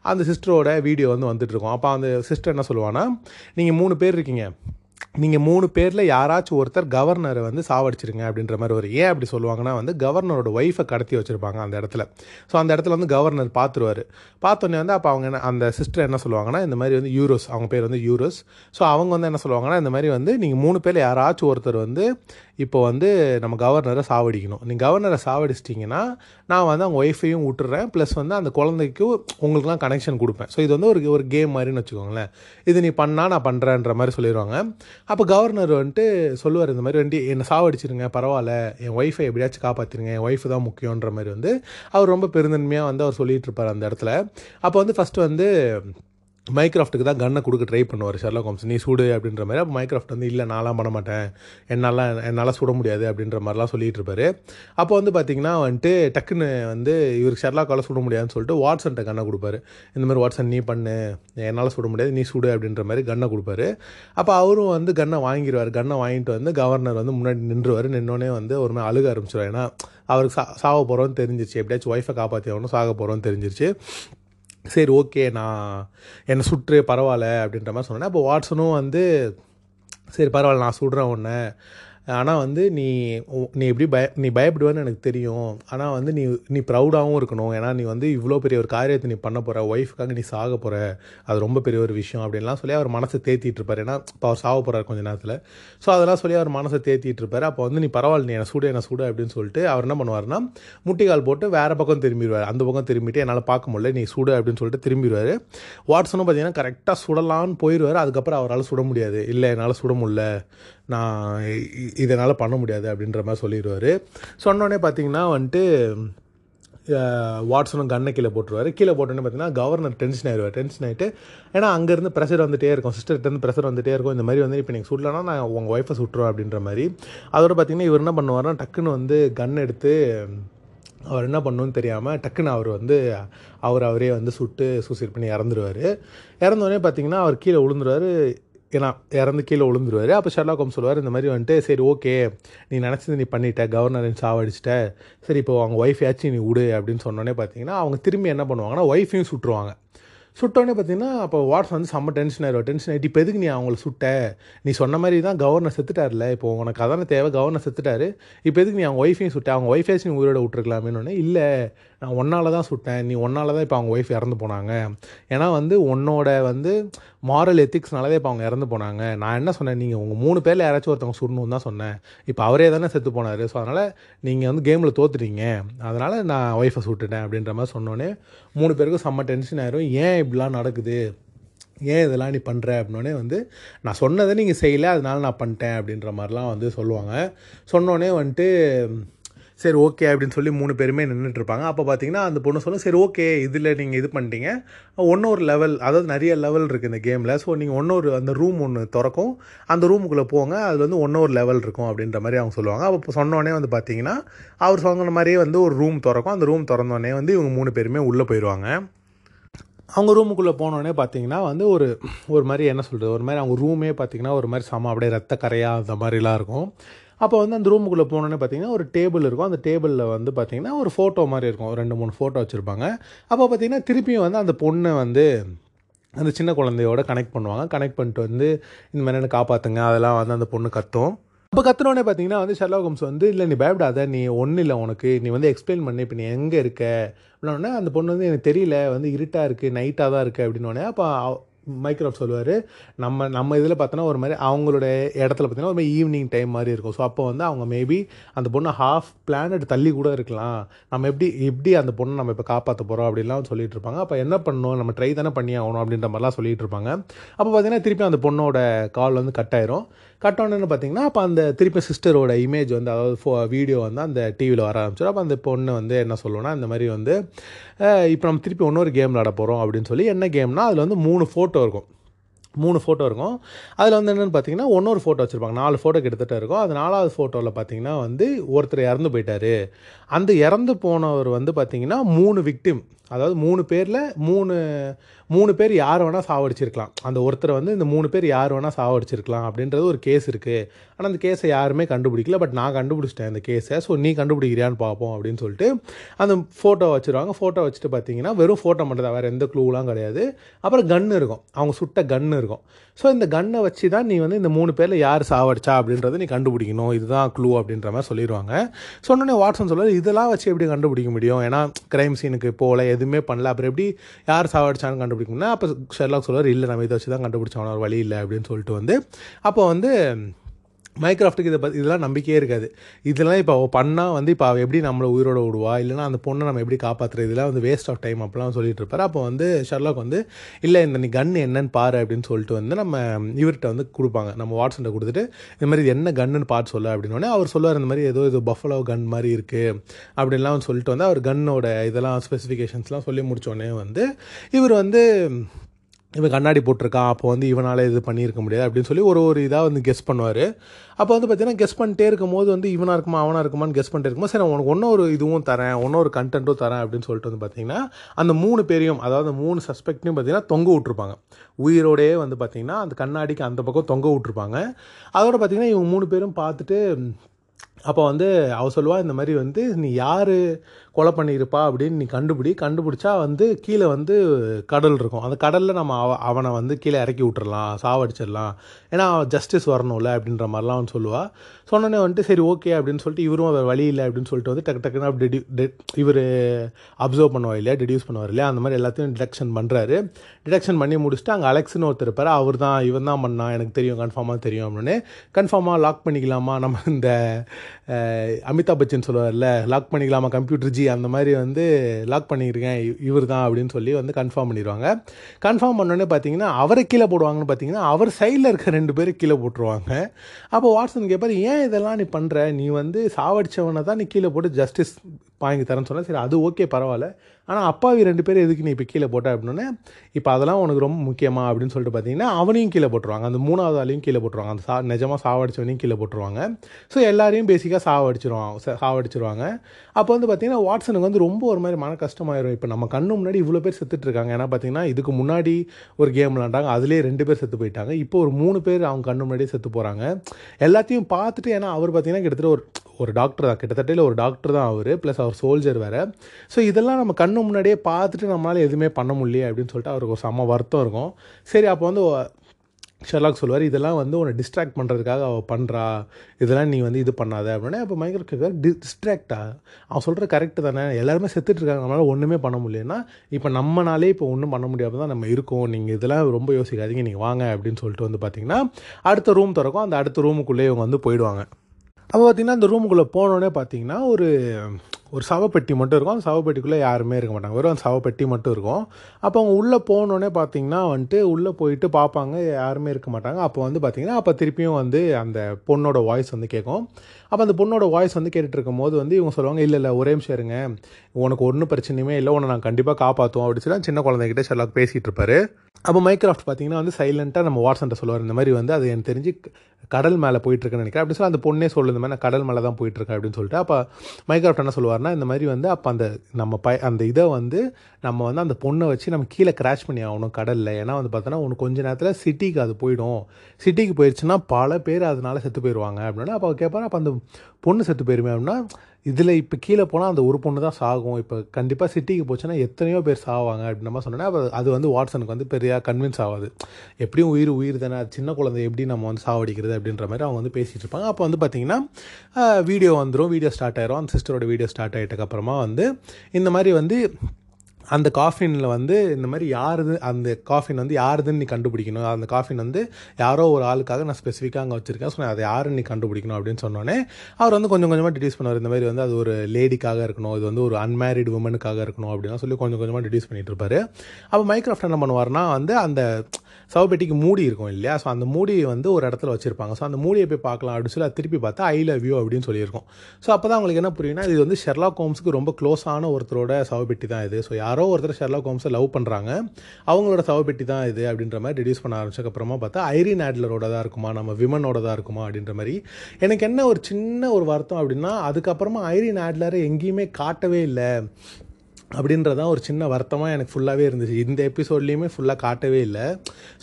அந்த சிஸ்டரோட வீடியோ வந்து வந்துட்டுருக்கோம் அப்போ அந்த சிஸ்டர் என்ன சொல்லுவான்னா நீங்கள் மூணு பேர் இருக்கீங்க. நீங்கள் மூணு பேரில் யாராச்சும் ஒருத்தர் கவர்னரை வந்து சாவடிச்சிருங்க அப்படின்ற மாதிரி ஒரு ஏன் அப்படி சொல்லுவாங்கன்னா வந்து கவர்னரோட ஒய்ஃபை கடத்தி வச்சுருப்பாங்க அந்த இடத்துல. ஸோ அந்த இடத்துல வந்து கவர்னர் பார்த்துருவார் பார்த்தோன்னே வந்து அப்போ அவங்க என்ன அந்த சிஸ்டர் என்ன சொல்லுவாங்கன்னா இந்த மாதிரி வந்து யூரோஸ் அவங்க பேர் வந்து யூரோஸ் ஸோ அவங்க வந்து என்ன சொல்லுவாங்கன்னா இந்த மாதிரி வந்து நீங்கள் மூணு பேரில் யாராச்சும் ஒருத்தர் வந்து இப்போ வந்து நம்ம கவர்னரை சாவடிக்கணும். நீங்கள் கவர்னரை சாவடிச்சிட்டிங்கன்னா நான் வந்து அவங்க ஒய்ஃபையும் விட்டுறேன் ப்ளஸ் வந்து அந்த குழந்தைக்கு உங்களுக்குலாம் கனெக்ஷன் கொடுப்பேன். ஸோ இது வந்து ஒரு ஒரு கேம் மாதிரின்னு வச்சுக்கோங்களேன். இது நீ பண்ணால் நான் பண்ணுறேன்ற மாதிரி சொல்லிடுவாங்க அப்போ கவர்னர் வந்துட்டு சொல்லுவார் இந்த மாதிரி வந்துட்டு என்னை சாவடிச்சிருங்க பரவாயில்ல. என் ஒய்ஃபை எப்படியாச்சும் காப்பாற்றிருங்க என் ஒய்ஃபு தான் முக்கியன்ற மாதிரி வந்து அவர் ரொம்ப பெருந்தன்மையாக வந்து அவர் சொல்லிகிட்டு இருப்பார் அந்த இடத்துல. அப்போ வந்து ஃபஸ்ட்டு வந்து மைக்ராஃப்ட்டுக்கு தான் கன்னை கொடுக்க ட்ரை பண்ணுவார் ஷெர்லாக் ஹோம்ஸ் நீ சுடு அப்படின்ற மாதிரி. அப்போ மைக்ராஃப்ட் வந்து இல்லை நான்லாம் பண்ண மாட்டேன். என்னால் என்னால் சுட முடியாது அப்படின்ற மாதிரிலாம் சொல்லிகிட்டு இருப்பாரு. அப்போ வந்து பார்த்தீங்கன்னா வந்துட்டு டக்குன்னு வந்து இவருக்கு ஷெர்லாக்கால் சுட முடியாதுன்னு சொல்லிட்டு வாட்ஸன்ட்ட கன்னை கொடுப்பாரு. இந்த மாதிரி வாட்ஸன் நீ பண்ணு. என்னால் சுட முடியாது. நீ சுடு அப்படின்ற மாதிரி கன்னை கொடுப்பாரு. அப்போ அவரும் வந்து கன்னை வாங்கிடுவார் கன்னை வாங்கிட்டு வந்து கவர்னர் வந்து முன்னாடி நின்றுவார். நின்னோடனே வந்து ஒரு மாதிரி அழுக ஆரம்பிச்சிடுவார் ஏன்னா அவருக்கு சா சாக போகிறோன்னு தெரிஞ்சிச்சு எப்படியாச்சும் ஒய்ஃபை காப்பாற்றி ஆகணும் சாக போகிறோன்னு தெரிஞ்சிருச்சு. சரி ஓகே நான் என்னை சுற்று பரவாயில்ல அப்படின்ற மாதிரி சொன்னேன் அப்போ வாட்ஸனும் வந்து சரி பரவாயில்ல நான் சுடுறேன் ஒன்று ஆனால் வந்து நீ உ- நீ எப்படி பய நீ பயப்படுவேன்னு எனக்கு தெரியும். ஆனால் வந்து நீ நீ ப்ரௌடாகவும் இருக்கணும். ஏன்னா நீ வந்து இவ்வளோ பெரிய ஒரு காரியத்தை நீ பண்ண போகிற ஒய்ஃப்க்காக நீ சாக போகிற அது ரொம்ப பெரிய ஒரு விஷயம் அப்படின்லாம் சொல்லி அவர் மனசை தேத்திட்டு இருப்பார். ஏன்னா இப்போ அவர் சாக போகிறார் கொஞ்ச நேரத்தில். ஸோ அதெல்லாம் சொல்லி அவர் மனசை தேத்திட்டு இருப்பார். அப்போ வந்து நீ பரவாயில்ல நீ என்ன சுடு என்ன சுடு அப்படின்னு சொல்லிட்டு அவர் என்ன பண்ணுவார்னா முட்டிக்கால் போட்டு வேறு பக்கம் திரும்பிடுவார். அந்த பக்கம் திரும்பிட்டு என்னால் பார்க்க முடியல நீ சுடு அப்படின்னு சொல்லிட்டு திரும்பிடுவார். வாட்ஸனும் பார்த்தீங்கன்னா கரெக்டாக சுடலான்னு போயிடுவார் அதுக்கப்புறம் அவரால் சுட முடியாது. இல்லை என்னால் சுட முடியல. நான் இதனால் பண்ண முடியாது அப்படின்ற மாதிரி சொல்லிடுவார். சொன்னோடனே பார்த்தீங்கன்னா வந்துட்டு வாட்ஸனும் கண்ணை கீழே போட்டுருவார். கீழே போட்டோன்னே பார்த்தீங்கன்னா கவர்னர் டென்ஷன் ஆயிடுவார். டென்ஷன் ஆகிட்டு ஏன்னா அங்கேருந்து ப்ரெஷர் வந்துட்டே இருக்கும். சிஸ்டர்கிட்டருந்து ப்ரெஷர் வந்துட்டே இருக்கும். இந்த மாதிரி வந்து இப்போ நீங்கள் சுடலன்னா நான் உங்கள் ஒய்ஃபை சுட்டுருவேன் அப்படின்ற மாதிரி. அதோட பார்த்தீங்கன்னா இவர் என்ன பண்ணுவார்னா டக்குன்னு வந்து கன் எடுத்து அவர் என்ன பண்ணணும்னு தெரியாமல் டக்குன்னு அவர் வந்து அவர் அவரே வந்து சுட்டு சூசைட் பண்ணி இறந்துருவார். இறந்தோடனே பார்த்தீங்கன்னா அவர் கீழே விழுந்துருவார். ஏன்னா இறந்து கீழே விழுந்துருவார். அப்போ ஷெர்லாக் ஹோம்ஸ் சொல்லுவார் இந்த மாதிரி வந்துட்டு சரி ஓகே நீ நினச்சது நீ பண்ணிட்ட கவர்னரின் சாவடிச்சிட்ட. சரி இப்போ அவங்க ஒய்ஃபையாச்சும் நீ விடு அப்படின்னு சொன்னோடனே பார்த்தீங்கன்னா அவங்க திரும்பி என்ன பண்ணுவாங்கன்னா ஒய்ஃபையும் சுட்டுருவாங்க. சுட்டோடனே பார்த்தீங்கன்னா அப்போ வாட்ஸ் வந்து செம்ம டென்ஷன் ஆயிடும் டென்ஷன் ஆகிட்டு இப்போ எதுக்கு நீ அவங்கள சுட்ட? நீ சொன்ன மாதிரி தான் கவர்னர் செத்துட்டார்ல இப்போ உனக்கு அதான தேவை கவர்னர் செத்துட்டாரு. இப்போ எதுக்கு நீ அவங்க ஒய்ஃபையும் சுட்ட? அவங்க ஒய்ஃபையாச்சும் நீ உயிரோட விட்டுருக்கலாமேன்னு இல்லை நான் ஒன்னால தான் சுட்டேன். நீ ஒன்னால தான் இப்போ அவங்க ஒய்ஃப் இறந்து போனாங்க. ஏன்னா வந்து உன்னோட வந்து மாரல் எத்திக்ஸ்னால தான் இப்போ அவங்க இறந்து போனாங்க. நான் என்ன சொன்னேன்? நீங்கள் உங்கள் மூணு பேரில் யாராச்சும் ஒருத்தவங்க சுடணும்னு தான் சொன்னேன். இப்போ அவரே தானே செத்து போனார். ஸோ அதனால் நீங்கள் வந்து கேமில் தோத்துட்டீங்க. அதனால் நான் ஒய்ஃபை சுட்டுட்டேன் அப்படின்ற மாதிரி சொன்னோன்னே மூணு பேருக்கும் செம்ம டென்ஷன் ஆயிரும். ஏன் இப்படிலாம் நடக்குது? ஏன் இதெல்லாம் நீ பண்ணுற அப்படின்னோடனே வந்து நான் சொன்னதை நீங்கள் செய்யலை அதனால நான் பண்ணிட்டேன் அப்படின்ற மாதிரிலாம் வந்து சொல்லுவாங்க. சொன்னோடனே வந்துட்டு சரி ஓகே அப்படின்னு சொல்லி மூணு பேருமே நின்றுட்டு இருப்பாங்க அப்போ பார்த்தீங்கன்னா அந்த பொண்ணு சொல்லும் சரி ஓகே இதில் நீங்கள் இது பண்ணிட்டீங்க. ஒரு லெவல் அதாவது நிறைய லெவல் இருக்குது இந்த கேமில் ஸோ நீங்கள் ஒன்றொரு அந்த ரூம் ஒன்று திறக்கும். அந்த ரூமுக்குள்ளே போங்க அதில் வந்து ஒன்றொரு லெவல் இருக்கும் அப்படின்ற மாதிரி அவங்க சொல்லுவாங்க. அப்போ சொன்னோடனே வந்து பார்த்தீங்கன்னா அவர் சொன்ன மாதிரியே வந்து ஒரு ரூம் திறக்கும். அந்த ரூம் திறந்தோடனே வந்து இவங்க மூணு பேருமே உள்ளே போயிடுவாங்க அவங்க ரூமுக்குள்ளே போனோடனே பார்த்தீங்கன்னா வந்து ஒரு ஒரு மாதிரி என்ன சொல்கிறது ஒரு மாதிரி அவங்க ரூமே பார்த்தீங்கன்னா ஒரு மாதிரி சம அப்படியே ரத்த கரையாக அந்த மாதிரிலாம் இருக்கும். அப்போ வந்து அந்த ரூமுக்குள்ளே போனோன்னே பார்த்தீங்கன்னா ஒரு டேபிள் இருக்கும். அந்த டேபிளில் வந்து பார்த்தீங்கன்னா ஒரு ஃபோட்டோ மாதிரி இருக்கும். ரெண்டு மூணு ஃபோட்டோ வச்சுருப்பாங்க. அப்போ பார்த்தீங்கன்னா திருப்பியும் வந்து அந்த பொண்ணை வந்து அந்த சின்ன குழந்தையோட கனெக்ட் பண்ணுவாங்க. கனெக்ட் பண்ணிட்டு வந்து இந்த மாதிரி என்ன காப்பாற்றுங்க அதெல்லாம் வந்து அந்த பொண்ணு கத்தும். அப்போ கத்துனோடனே பார்த்தீங்கன்னா வந்து ஷெர்லாக் ஹோம்ஸ் வந்து இல்லை நீ பயப்படாத. நீ ஒன்றும் இல்லை உனக்கு. நீ வந்து எக்ஸ்பிளைன் பண்ணி. இப்போ நீ எங்கே இருக்க? அப்படின்னோடனே அந்த பொண்ணு வந்து எனக்கு தெரியல. வந்து இருட்டாக இருக்குது நைட்டாக தான் இருக்குது அப்படின்னோடனே அப்போ மைக்ரோஃப்ட் சொல்லுவார். நம்ம நம்ம இதில் பார்த்தோன்னா ஒரு மாதிரி அவங்களோட இடத்துல பார்த்தீங்கன்னா ஒரு மாதிரி ஈவினிங் டைம் மாதிரி இருக்கும். ஸோ அப்போ வந்து அவங்க மேபி அந்த பொண்ணை ஹாஃப் பிளானட் தள்ளி கூட இருக்கலாம். நம்ம எப்படி எப்படி அந்த பொண்ணை நம்ம இப்போ காப்பாற்ற போகிறோம் அப்படின்லாம் சொல்லிட்டு இருப்பாங்க. அப்போ என்ன பண்ணணும்? நம்ம ட்ரை தானே பண்ணி ஆகணும் அப்படின்ற மாதிரிலாம் சொல்லிட்டு இருப்பாங்க. அப்போ பார்த்தீங்கன்னா திருப்பி அந்த பொண்ணோட கால் வந்து கட் ஆயிரும். கட்டோன்னு பார்த்தீங்கன்னா அப்போ அந்த திருப்பி சிஸ்டரோட இமேஜ் வந்து அதாவது ஃபோ வீடியோ வந்து அந்த டிவியில் வர ஆரம்பிச்சிடும். அப்போ அந்த பொண்ணு வந்து என்ன சொல்லுவோன்னா இந்த மாதிரி வந்து இப்போ நம்ம திருப்பி இன்னொரு கேம் விளாட போகிறோம் அப்படின்னு சொல்லி என்ன கேம்னா அதில் வந்து மூணு ஃபோட்டோ இருக்கும். மூணு ஃபோட்டோ இருக்கும். அதில் வந்து என்னென்னு பார்த்தீங்கன்னா ஒன்னொரு ஃபோட்டோ வச்சுருப்பாங்க. நாலு ஃபோட்டோ கிட்டத்தட்ட இருக்கும். அது நாலாவது ஃபோட்டோவில் பார்த்தீங்கன்னா வந்து ஒருத்தர் இறந்து போயிட்டார். அந்த இறந்து போனவர் வந்து பார்த்தீங்கன்னா மூணு விக்டிம் அதாவது மூணு பேரில் மூணு மூணு பேர் யார் வேணால் சாவடிச்சிருக்கலாம். அந்த ஒருத்தரை வந்து இந்த மூணு பேர் யார் வேணால் சாவடிச்சிருக்கலாம் அப்படின்றது ஒரு கேஸ் இருக்குது ஆனால் அந்த கேஸை யாருமே கண்டுபிடிக்கல. பட் நான் கண்டுபிடிச்சிட்டேன் அந்த கேஸை ஸோ நீ கண்டுபிடிக்கிறியான்னு பார்ப்போம் அப்படின்னு சொல்லிட்டு அந்த ஃபோட்டோ வச்சுருவாங்க. ஃபோட்டோ வச்சுட்டு பார்த்தீங்கன்னா வெறும் ஃபோட்டோ மட்டும் தான். வேறு எந்த க்ளூலாம் கிடையாது. அப்புறம் கன்று இருக்கும். அவங்க சுட்ட கன்று இருக்கும். ஸோ இந்த கன்னை வச்சு தான் நீ வந்து இந்த மூணு பேரில் யார் சாவடிச்சா அப்படின்றத நீ கண்டுபிடிக்கணும். இதுதான் க்ளூ அப்படின்ற மாதிரி சொல்லிடுவாங்க சொன்னோடனே வாட்ஸன் சொல்லுவார் இதெல்லாம் வச்சு எப்படி கண்டுபிடிக்க முடியும்? ஏன்னா கிரைம் சீனுக்கு போகல எதுவுமே பண்ணல. அப்புறம் எப்படி யார் சாவடிச்சான்னு அப்படின்னா அப்போ ஷெர்லாக் சொல்வார் இல்லை நம்ம இதை வச்சு தான் கண்டுபிடிச்சோம் ஒரு வழி இல்லை அப்படின்னு சொல்லிட்டு வந்து அப்போ வந்து மைக்ராஃப்ட்டுக்கு இதை பற்றி இதெல்லாம் நம்பிக்கையே இருக்காது. இதெல்லாம் இப்போ அவள் பண்ணால் வந்து இப்போ அவள் எப்படி நம்மளை உயிரோட விடுவா? இல்லைனா அந்த பொண்ணை நம்ம எப்படி காப்பாற்றுறது இதெல்லாம் வந்து வேஸ்ட் ஆஃப் டைம் அப்படிலாம் சொல்லிட்டு இருப்பார். அப்போ வந்து ஷர்லாக் வந்து இல்லை இந்த நீ கன் என்னன்னு பாரு அப்படின்னு சொல்லிட்டு வந்து நம்ம இவர்கிட்ட வந்து கொடுப்பாங்க. நம்ம வாட்ஸ்அப்பில் கொடுத்துட்டு இந்த மாதிரி என்ன கன்னுன்னு பார்த்து சொல்ல அப்படின்னோடனே அவர் சொல்லுவார் இந்த மாதிரி ஏதோ இது பஃபலோ கன் மாதிரி இருக்குது அப்படின்லாம் சொல்லிட்டு வந்து அவர் கன்னோட இதெல்லாம் ஸ்பெசிஃபிகேஷன்ஸ்லாம் சொல்லி முடித்தோடனே வந்து இவர் வந்து இவன் கண்ணாடி போட்டிருக்கான் அப்போ வந்து இவனால் இது பண்ணியிருக்க முடியாது அப்படின்னு சொல்லி ஒரு ஒரு இதாக வந்து கெஸ் பண்ணுவார். அப்போ வந்து பார்த்தீங்கன்னா கெஸ் பண்ணிட்டே இருக்கும்போது வந்து இவனாக இருக்குமா அவனாக இருக்குமான்னு கெஸ் பண்ணிட்டே இருக்கும்போது சரி உனக்கு இன்னொரு இதுவும் தரேன் இன்னொரு கண்டென்ட்டும் தரேன் அப்படின்னு சொல்லிட்டு வந்து பார்த்தீங்கன்னா அந்த மூணு பேரையும் அதாவது மூணு சஸ்பெக்ட்டையும் பார்த்தீங்கன்னா தொங்க விட்ருப்பாங்க உயிரோடையே வந்து பார்த்தீங்கன்னா அந்த கண்ணாடிக்கு அந்த பக்கம் தொங்க விட்ருப்பாங்க அதோட பார்த்தீங்கன்னா இவங்க மூணு பேரும் பார்த்துட்டு அப்போ வந்து அவ சொல்லுவா இந்த மாதிரி வந்து நீ யார்? கொலை பண்ணியிருப்பா அப்படின்னு நீ கண்டுபிடி கண்டுபிடிச்சா வந்து கீழே வந்து கடல் இருக்கும். அந்த கடலில் நம்ம அவ அவனை வந்து கீழே இறக்கி விட்டுறலாம் சாவடிச்சிடலாம். ஏன்னா ஜஸ்டிஸ் வரணும்ல அப்படின்ற மாதிரிலாம் அவன் சொல்லுவாள் சொன்னோன்னே வந்துட்டு சரி ஓகே அப்படின்னு சொல்லிட்டு இவரும் அவர் வழி இல்லை அப்படின்னு சொல்லிட்டு வந்து டக்கு டக்குன்னு அப்படி இவர் அப்சர்வ் பண்ணுவார் இல்லையா டிடியூஸ் பண்ணுவார் இல்லையா அந்த மாதிரி எல்லாத்தையும் டிடெக்ஷன் பண்ணுறாரு டிடெக்ஷன் பண்ணி முடிச்சுட்டு அங்கே அலெக்ஸ்னு ஒருத்தர் இருப்பார். அவர் தான் இவன் தான் பண்ணான் எனக்கு தெரியும் கன்ஃபார்மாக தெரியும் அப்படின்னு. கன்ஃபார்மாக லாக் பண்ணிக்கலாமா? நம்ம இந்த அமிதாப் பச்சன் சொல்லுவார்ல லாக் பண்ணிக்கலாமா? கம்ப்யூட்டர் ஜி அந்த மாதிரி வந்து லாக் பண்ணியிருக்கேன். இவர் தான் அப்படின்னு சொல்லி வந்து கன்ஃபார்ம் பண்ணிடுவாங்க. கன்ஃபார்ம் பண்ணோடனே பார்த்தீங்கன்னா அவரை கீழே போடுவாங்கன்னு பார்த்தீங்கன்னா அவர் சைடில் இருக்க ரெண்டு பேரும் கீழே போட்டுருவாங்க. அப்போ வாட்ஸன் கேட்பார் ஏன் இதெல்லாம் நீ பண்ணுற நீ வந்து சாவடிச்சவனை தான் நீ கீழே போட்டு ஜஸ்டிஸ் வாங்கி தரேன்னு சொன்னால் சரி அது ஓகே பரவாயில்ல. ஆனால் அப்பாவி ரெண்டு பேர் எதுக்கு நீ இப்போ கீழே போட்ட அப்படின்னே இப்போ அதெல்லாம் உனக்கு ரொம்ப முக்கியமாக அப்படின்னு சொல்லிட்டு பார்த்தீங்கன்னா அவனையும் கீழே போட்டுருவாங்க. அந்த மூணாவது ஆளையும் கீழே போட்டுருவாங்க. அந்த சா நிஜமாக சாவடிச்சவனையும் கீழே போட்டுருவாங்க. ஸோ எல்லாரையும் பேசிக்காக சாவடிச்சிருவாங்க சாவடிச்சிருவாங்க. அப்போ வந்து பார்த்தீங்கன்னா வாட்ஸனுக்கு வந்து ரொம்ப ஒரு மாதிரி மன கஷ்டமாயிரும். இப்போ நம்ம கண்ணு முன்னாடி இவ்வளோ பேர் செத்துட்ருக்காங்க ஏன்னா பார்த்தீங்கன்னா இதுக்கு முன்னாடி ஒரு கேம் விளாண்டாங்க அதுலேயே ரெண்டு பேர் செத்து போயிட்டாங்க. இப்போ ஒரு மூணு பேர் அவங்க கண்ணு முன்னாடியே செத்து போகிறாங்க எல்லாத்தையும் பார்த்துட்டு ஏன்னா அவர் பார்த்தீங்கன்னா கிட்டத்தட்ட ஒரு ஒரு டாக்டர் தான். கிட்டத்தட்ட ஒரு டாக்டர் தான் அவர். ப்ளஸ் அவர் சோல்ஜர் வேறு. ஸோ இதெல்லாம் நம்ம கண்ணு முன்னாடியே பார்த்துட்டு நம்மளால் எதுவுமே பண்ண முடியல அப்படின்னு சொல்லிட்டு அவருக்கு ஒரு செம்ம வருத்தம் இருக்கும். சரி அப்போ வந்து ஷெர்லாக் சொல்லுவார் இதெல்லாம் வந்து உன்னை டிஸ்ட்ராக்ட் பண்ணுறதுக்காக அவள் பண்ணுறா இதெல்லாம் நீ வந்து இது பண்ணாத. அப்படின்னா அப்போ மைக்கேல் கேட்குற டி டிஸ்ட்ராக்டா அவன் சொல்கிற கரெக்டு தானே. எல்லாருமே செத்துட்ருக்காங்க நம்மளால் ஒன்றுமே பண்ண முடியலன்னா இப்போ நம்மனாலே இப்போ ஒன்றும் பண்ண முடியாமல் தான் நம்ம இருக்கோம். நீங்கள் இதெல்லாம் ரொம்ப யோசிக்காதீங்க. நீங்கள் வாங்க. அப்படின்னு சொல்லிட்டு வந்து பார்த்தீங்கன்னா அடுத்த ரூம் திறக்கும். அந்த அடுத்த ரூமுக்குள்ளே இவங்க வந்து போயிடுவாங்க. அப்போ பார்த்தீங்கன்னா அந்த ரூமுக்குள்ளே போனோடனே பார்த்தீங்கன்னா ஒரு ஒரு சவப்பெட்டி மட்டும் இருக்கும். அந்த சவப்பெட்டிக்குள்ளே யாருமே இருக்க மாட்டாங்க. வெறும் அந்த சவப்பெட்டி மட்டும் இருக்கும். அப்போ அவங்க உள்ளே போனோடனே பார்த்தீங்கன்னா வந்துட்டு உள்ளே போயிட்டு பார்ப்பாங்க யாருமே இருக்க மாட்டாங்க. அப்போ வந்து பார்த்தீங்கன்னா அப்போ திருப்பியும் வந்து அந்த பொண்ணோட வாய்ஸ் வந்து கேட்கும். அப்போ அந்த பொண்ணோட வாய்ஸ் வந்து கேட்டுட்டு இருக்கும் போது வந்து இவங்க சொல்லுவாங்க இல்லை இல்லை ஒரே நிமிஷம் இருங்க. உனக்கு ஒன்றும் பிரச்சனையுமே இல்லை. உன்னை நான் கண்டிப்பாக காப்பாற்றுவோம் அப்படின்னு சொல்லி சின்ன குழந்தைகிட்ட ஷெர்லாக் பேசிகிட்டு இருப்பாரு. அப்போ மைக்ராஃப்ட் பார்த்தீங்கன்னா வந்து சைலண்ட்டாக நம்ம வாட்ஸ்அன்ட்ட சொல்லுவார். இந்த மாதிரி வந்து அது எனக்கு தெரிஞ்சு கடல் மேலே போயிட்டுருக்குன்னு நினைக்கிறேன். அப்படி சொல்லி அந்த பொண்ணே சொல்லு இந்த மாதிரி நான் கடல் மேலே தான் போயிட்டுருக்கேன் அப்படின்னு சொல்லிட்டு. அப்போ மைக்ராஃப்ட் என்ன சொல்லுவார்னா இந்த மாதிரி வந்து அப்போ அந்த நம்ம ப அந்த இதை வந்து நம்ம வந்து அந்த பொண்ணை வச்சு நம்ம கீழே கிராஷ் பண்ணி ஆகணும் கடலில். ஏன்னா வந்து பார்த்தோன்னா உனக்கு கொஞ்ச நேரத்தில் சிட்டிக்கு அது போயிடும். சிட்டிக்கு போயிடுச்சுன்னா பல பேர் அதனால செத்து போயிடுவாங்க அப்படின்னா. அப்போ கேட்பாரு அப்போ அந்த பொண்ணு செத்து போயிருமே அப்படின்னா இதில் இப்போ கீழே போனால் அந்த ஒரு பொண்ணு தான் சாகும். இப்போ கண்டிப்பாக சிட்டிக்கு போச்சுன்னா எத்தனையோ பேர் சாவாங்க அப்படின்னு நம்ம சொன்னோன்னா அது வந்து வாட்ஸனுக்கு வந்து பெரிய கன்வின்ஸ் ஆகாது எப்படியும் உயிர் உயிர் தானே அது சின்ன குழந்தை எப்படி நம்ம வந்து சாவடிக்கிறது அப்படின்ற மாதிரி அவங்க வந்து பேசிகிட்டு இருப்பாங்க. அப்போ வந்து பார்த்திங்கன்னா வீடியோ வந்துடும் வீடியோ ஸ்டார்ட் ஆயிரும். அந்த சிஸ்டரோட வீடியோ ஸ்டார்ட் ஆகிட்டக்கப்புறமா வந்து இந்த மாதிரி வந்து அந்த காஃபினில் வந்து இந்த மாதிரி யாருது அந்த காஃபின் வந்து யாருதுன்னு நீ கண்டுபிடிக்கணும். அந்த காஃபின் வந்து யாரோ ஒரு ஆளுக்காக நான் ஸ்பெசிஃபிக்காக அங்கே வச்சுருக்கேன். ஸோ அதை யாருன்னு நீ கண்டுபிடிக்கணும் அப்படின்னு சொன்னோன்னே அவர் வந்து கொஞ்சம் கொஞ்சமாக டிடியூஸ் பண்ணுவார். இந்த மாதிரி வந்து அது ஒரு லேடிக்காக இருக்கணும் இது வந்து ஒரு அன்மேரிட் உமனுக்காக இருக்கணும் அப்படின்னு சொல்லி கொஞ்சம் கொஞ்சமாக டிடியூஸ் பண்ணிட்டு இருப்பாரு. அப்போ மைக்ராஃப்ட் என்ன பண்ணுவார்னா வந்து அந்த சவப்பெட்டிக்கு மூடி இருக்கும் இல்லையா? ஸோ அந்த மூடியை வந்து ஒரு இடத்துல வச்சுருப்பாங்க. ஸோ அந்த மூடியை போய் பார்க்கலாம். அப்படின்னு சொல்லி திருப்பி பார்த்தா ஐ லவ் யூ அப்படின்னு சொல்லியிருக்கோம். ஸோ அப்போ தான் அவங்களுக்கு என்ன புரியும்னா இது வந்து ஷெர்லா கோம்ஸுக்கு ரொம்ப க்ளோஸான ஒருத்தரோட சவப்பெட்டி தான் இது. ஸோ யாரோ ஒருத்தர் ஷெர்லா கோம்ஸை லவ் பண்ணுறாங்க அவங்களோட சவப்பெட்டி தான் இது அப்படின்ற மாதிரி ரெடியூஸ் பண்ண ஆரம்பிச்சக்கப்புறமா பார்த்தா ஐரின் ஆட்லரோட தான் இருக்குமா? நம்ம விமனோட தான் இருக்குமா? அப்படின்ற மாதிரி. எனக்கு என்ன ஒரு சின்ன ஒரு வருத்தம் அப்படின்னா அதுக்கப்புறமா ஐரின் ஆட்லரை எங்கேயுமே காட்டவே இல்லை. அப்படின்றதான் ஒரு சின்ன வருத்தமாக எனக்கு ஃபுல்லாகவே இருந்துச்சு. இந்த எபிசோட்லேயுமே ஃபுல்லாக காட்டவே இல்லை.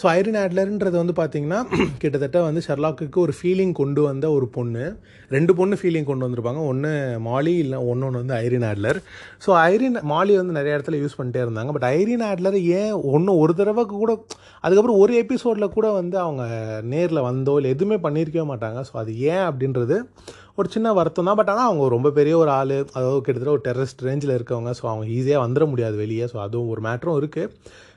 ஸோ ஐரின் ஆட்லருன்றது வந்து பார்த்திங்கன்னா கிட்டத்தட்ட வந்து ஷெர்லாக்குக்கு ஒரு ஃபீலிங் கொண்டு வந்த ஒரு பொண்ணு. ரெண்டு பொண்ணு ஃபீலிங் கொண்டு வந்திருப்பாங்க. ஒன்று மாலி இல்லை ஒன்று ஒன்று வந்து ஐரின் ஆட்லர் ஸோ ஐரின் மாலி வந்து நிறைய இடத்துல யூஸ் பண்ணிட்டே இருந்தாங்க. பட் ஐரின் ஆட்லர் ஏன் ஒன்று ஒரு தடவைக்கு கூட அதுக்கப்புறம் ஒரு எபிசோடில் கூட வந்து அவங்க நேரில் வந்தோ இல்லை எதுவுமே பண்ணியிருக்கவே மாட்டாங்க. ஸோ அது ஏன் அப்படின்றது ஒரு சின்ன வருத்தம் தான். பட் ஆனால் அவங்க ரொம்ப பெரிய ஒரு ஆள். அதாவது கிட்டத்தட்ட ஒரு டெரரிஸ்ட் ரேஞ்சில் இருக்கவங்க. ஸோ அவங்க ஈஸியாக வந்துட முடியாது வெளியே. ஸோ அதுவும் ஒரு மேட்டரும் இருக்குது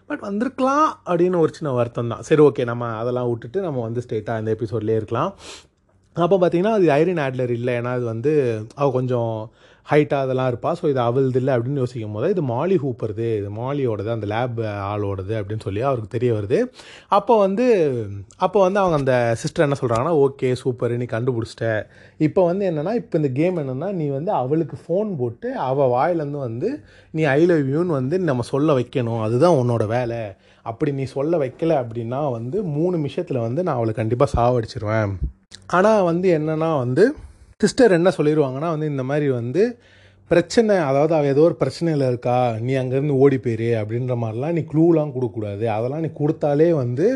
பட் வந்திருக்கலாம் அப்படின்னு ஒரு சின்ன வருத்தம் தான். சரி ஓகே நம்ம அதெல்லாம் விட்டுட்டு நம்ம வந்து ஸ்ட்ரெயிட்டாக இந்த எபிசோட்லேயே இருக்கலாம். அப்போ பார்த்தீங்கன்னா அது ஐரின் ஆட்லர் இல்லை. ஏன்னா அது வந்து அவள் கொஞ்சம் ஹைட்டாக அதெல்லாம் இருப்பா. ஸோ இது அவளது இல்லை அப்படின்னு யோசிக்கும் போது இது மாலி ஹூப்பருது இது மாலியோடது அந்த லேப் ஆளோடது அப்படின்னு சொல்லி அவருக்கு தெரிய வருது. அப்போ வந்து அப்போ வந்து அவங்க அந்த சிஸ்டர் என்ன சொல்கிறாங்கன்னா ஓகே சூப்பர் நீ கண்டுபிடிச்சிட்ட. இப்போ வந்து என்னென்னா இப்போ இந்த கேம் என்னென்னா நீ வந்து அவளுக்கு ஃபோன் போட்டு அவள் வாயிலேருந்து வந்து நீ ஐ லவ் யூன்னு வந்து நம்ம சொல்ல வைக்கணும். அதுதான் உன்னோட வேலை. அப்படி நீ சொல்ல வைக்கல அப்படின்னா வந்து மூணு நிமிஷத்தில் வந்து நான் அவளை கண்டிப்பாக சாவடிச்சிருவேன். ஆனால் வந்து என்னென்னா வந்து சிஸ்டர் என்ன சொல்லிடுவாங்கன்னா வந்து இந்த மாதிரி வந்து பிரச்சனை அதாவது அவள் ஏதோ ஒரு பிரச்சனையில் இருக்கா நீ அங்கேருந்து ஓடி போயிரு அப்படின்ற மாதிரிலாம் நீ க்ளூலாம் கொடுக்கக்கூடாது. அதெல்லாம் நீ கொடுத்தாலே வந்து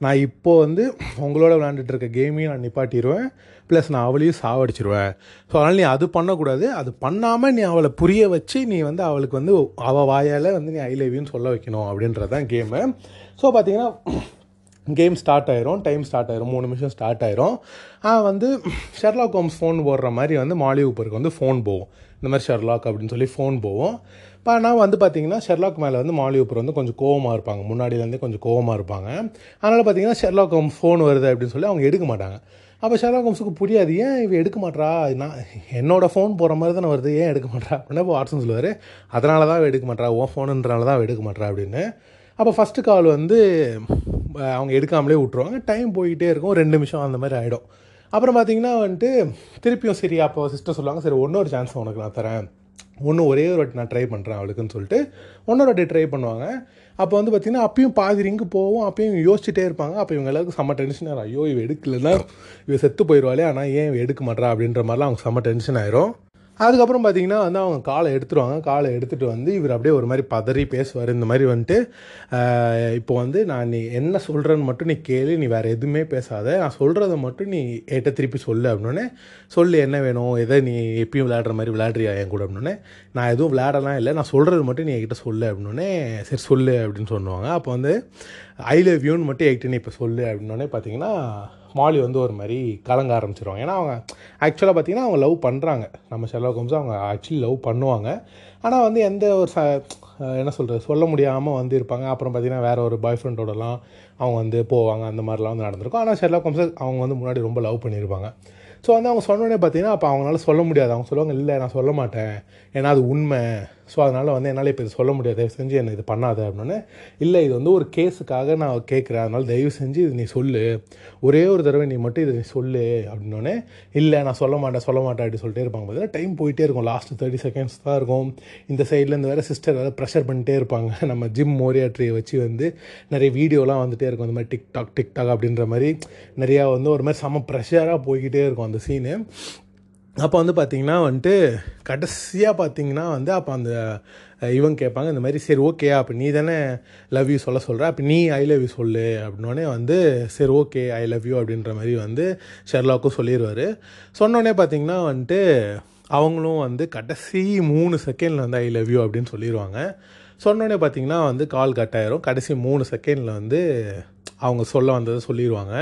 நான் இப்போது வந்து உங்களோட விளையாண்டுட்டு இருக்க கேமையும் நான் நிப்பாட்டிடுவேன் ப்ளஸ் நான் அவளையும் சாவடிச்சிருவேன். ஸோ அதனால் நீ அது பண்ணக்கூடாது. அது பண்ணாமல் நீ அவளை புரிய வச்சு நீ வந்து அவளுக்கு வந்து அவள் வாயால் வந்து நீ ஐ லவ்யூன்னு சொல்ல வைக்கணும் அப்படின்றது தான் கேமு ஸோ பார்த்தீங்கன்னா கேம் ஸ்டார்ட் ஆயிரும் டைம் ஸ்டார்ட் ஆயிரும் மூணு நிமிஷம் ஸ்டார்ட் ஆயிரும். வந்து ஷெர்லாக் ஹோம்ஸ் ஃபோன் போடுற மாதிரி வந்து மாலி ஊப்பருக்கு வந்து ஃபோன் போகும். இந்த மாதிரி ஷெர்லாக் அப்படின்னு சொல்லி ஃபோன் போவோம் இப்போ நான் வந்து பார்த்தீங்கன்னா ஷெர்லாக் மேலே வந்து மாலி ஊப்பர் வந்து கொஞ்சம் கோவமாக இருப்பாங்க. முன்னாடியிலேருந்தே கொஞ்சம் கோவமாக இருப்பாங்க. அதனால் பார்த்தீங்கன்னா ஷெர்லாக் ஹோம்ஸ் ஃபோன் வருது அப்படின்னு சொல்லி அவங்க எடுக்க மாட்டாங்க. அப்போ ஷெர்லாக் ஹோம்ஸுக்கு புரியாது. ஏன் இவ எடுக்க மாட்றா? நான் என்னோடய ஃபோன் போகிற மாதிரி தானே வருது. ஏன் எடுக்க மாட்டா அப்படின்னா இப்போ வாட்ஸன் சொல்லுவார். அதனால தான் எடுக்க மாட்டா உன் ஃபோனுன்றனால தான் எடுக்க மாட்டா அப்படின்னு. அப்போ ஃபஸ்ட்டு கால் வந்து அவங்க எடுக்காமலே விட்ருவாங்க டைம் போய்கிட்டே இருக்கும். ரெண்டு நிமிஷம் அந்த மாதிரி ஆகிடும் அப்புறம் பார்த்தீங்கன்னா வந்துட்டு திருப்பியும் சரி அப்போ சிஸ்டர் சொல்லுவாங்க சரி இன்னொரு சான்ஸ் உனக்கு நான் தரேன். ஒன்று ஒரே ஒரு வாட்டி நான் ட்ரை பண்ணுறேன் அவளுக்குன்னு சொல்லிட்டு இன்னொரு வாட்டி ட்ரை பண்ணுவாங்க. அப்போ வந்து பார்த்திங்கன்னா அப்பயும் பாதி ரிங்கு போவோம் அப்பயும் யோசிச்சுட்டே இருப்பாங்க. அப்போ இவங்க எல்லாருக்கும் செம்ம டென்ஷன் ஆகும் ஐயோ இவ எடுக்கலன்னா இவ செத்து போயிடுவாளே ஆனால் ஏன் இவ எடுக்க மாட்டா அப்படின்ற மாதிரிலாம் அவங்க செம்ம டென்ஷன் ஆயிரும். அதுக்கப்புறம் பார்த்தீங்கன்னா வந்து அவங்க காலை எடுத்துருவாங்க. காலை எடுத்துகிட்டு வந்து இவர் அப்படியே ஒரு மாதிரி பதறி பேசுவார். இந்த மாதிரி வந்துட்டு இப்போ வந்து நான் நீ என்ன சொல்கிறேன்னு மட்டும் நீ கேளு நீ வேறு எதுவுமே பேசாத. நான் சொல்கிறத மட்டும் நீ ஏட்ட திருப்பி சொல்லு அப்படின்னே சொல்லு என்ன வேணும் எதை நீ எப்பயும் விளையாடுற மாதிரி விளையாடுறியா என் கூட அப்படின்னே நான் எதுவும் விளையாடலாம் இல்லை நான் சொல்கிறது மட்டும் நீ என்கிட்ட சொல்லு அப்படின்னே சரி சொல்லு அப்படின்னு சொல்லுவாங்க. அப்போ வந்து ஐ லவ் யூன்னு மட்டும் என்கிட்ட நீ இப்போ சொல்லு அப்படின்னே பார்த்தீங்கன்னா மாலி வந்து ஒரு மாதிரி கலங்க ஆரம்பிச்சிருவாங்க. ஏன்னா அவங்க ஆக்சுவலாக பார்த்தீங்கன்னா அவங்க லவ் பண்ணுறாங்க நம்ம ஷெர்லாக் ஹோம்ஸ் அவங்க ஆக்சுவலி லவ் பண்ணுவாங்க. ஆனால் வந்து எந்த ஒரு ச என்ன சொல்கிறது சொல்ல முடியாமல் வந்து இருப்பாங்க. அப்புறம் பார்த்தீங்கன்னா வேறு ஒரு பாய் ஃப்ரெண்டோடலாம் அவங்க வந்து போவாங்க. அந்த மாதிரிலாம் வந்து நடந்திருக்கும். ஆனால் ஷெர்லாக் ஹோம்ஸ் அவங்க வந்து முன்னாடி ரொம்ப லவ் பண்ணியிருப்பாங்க ஸோ வந்து அவங்க சொன்னோடனே பார்த்தீங்கன்னா அப்போ அவங்களால சொல்ல முடியாது. அவங்க சொல்லுவாங்க இல்லை நான் சொல்ல மாட்டேன். ஏன்னா அது உண்மை. ஸோ அதனால் வந்து என்னால் இப்போ இது சொல்ல முடியாது. தயவு செஞ்சு என்னை இது பண்ணாத அப்படின்னு இல்லை இது வந்து ஒரு கேஸுக்காக நான் கேட்குறேன் அதனால் தயவு செஞ்சு இது நீ சொல்லு. ஒரே ஒரு தடவை நீ மட்டும் இதை நீ சொல்லு. அப்படின்னோடனே இல்லை நான் சொல்ல மாட்டேன் சொல்ல மாட்டேன். அப்படி சொல்லிட்டே இருப்பாங்க. பார்த்தீங்கன்னா டைம் போயிட்டே இருக்கும். லாஸ்ட் தேர்ட்டி செகண்ட்ஸ் தான் இருக்கும். இந்த சைட்லேருந்து வேறு சிஸ்டர் வேறு ப்ரெஷர் பண்ணிட்டே இருப்பாங்க. நம்ம ஜிம் மோரியாட்ரியை வச்சு வந்து நிறைய வீடியோலாம் வந்துகிட்டே இருக்கும். இந்த மாதிரி டிக்டாக் டிக்டாக் அப்படின்ற மாதிரி நிறையா வந்து ஒரு மாதிரி செம்ம ப்ரெஷராக போய்கிட்டே இருக்கும் அந்த சீனு அப்போ வந்து பார்த்தீங்கன்னா வந்துட்டு கடைசியாக பார்த்தீங்கன்னா வந்து அப்போ அந்த இவங்க கேட்பாங்க இந்த மாதிரி சரி ஓகே அப்போ நீ தானே லவ் யூ சொல்ல சொல்கிற அப்போ நீ ஐ லவ் யூ சொல்லு அப்படின்னோடனே வந்து சரி ஓகே ஐ லவ் யூ அப்படின்ற மாதிரி வந்து ஷெர்லாக்கும் சொல்லிடுவார் சொன்னோடனே பார்த்தீங்கன்னா வந்துட்டு அவங்களும் வந்து கடைசி மூணு செகண்டில் வந்து ஐ லவ் யூ அப்படின்னு சொல்லிடுவாங்க சொன்னோடனே பார்த்தீங்கன்னா வந்து கால் கட் ஆயிரும். கடைசி மூணு செகண்டில் வந்து அவங்க சொல்ல வந்ததை சொல்லிடுவாங்க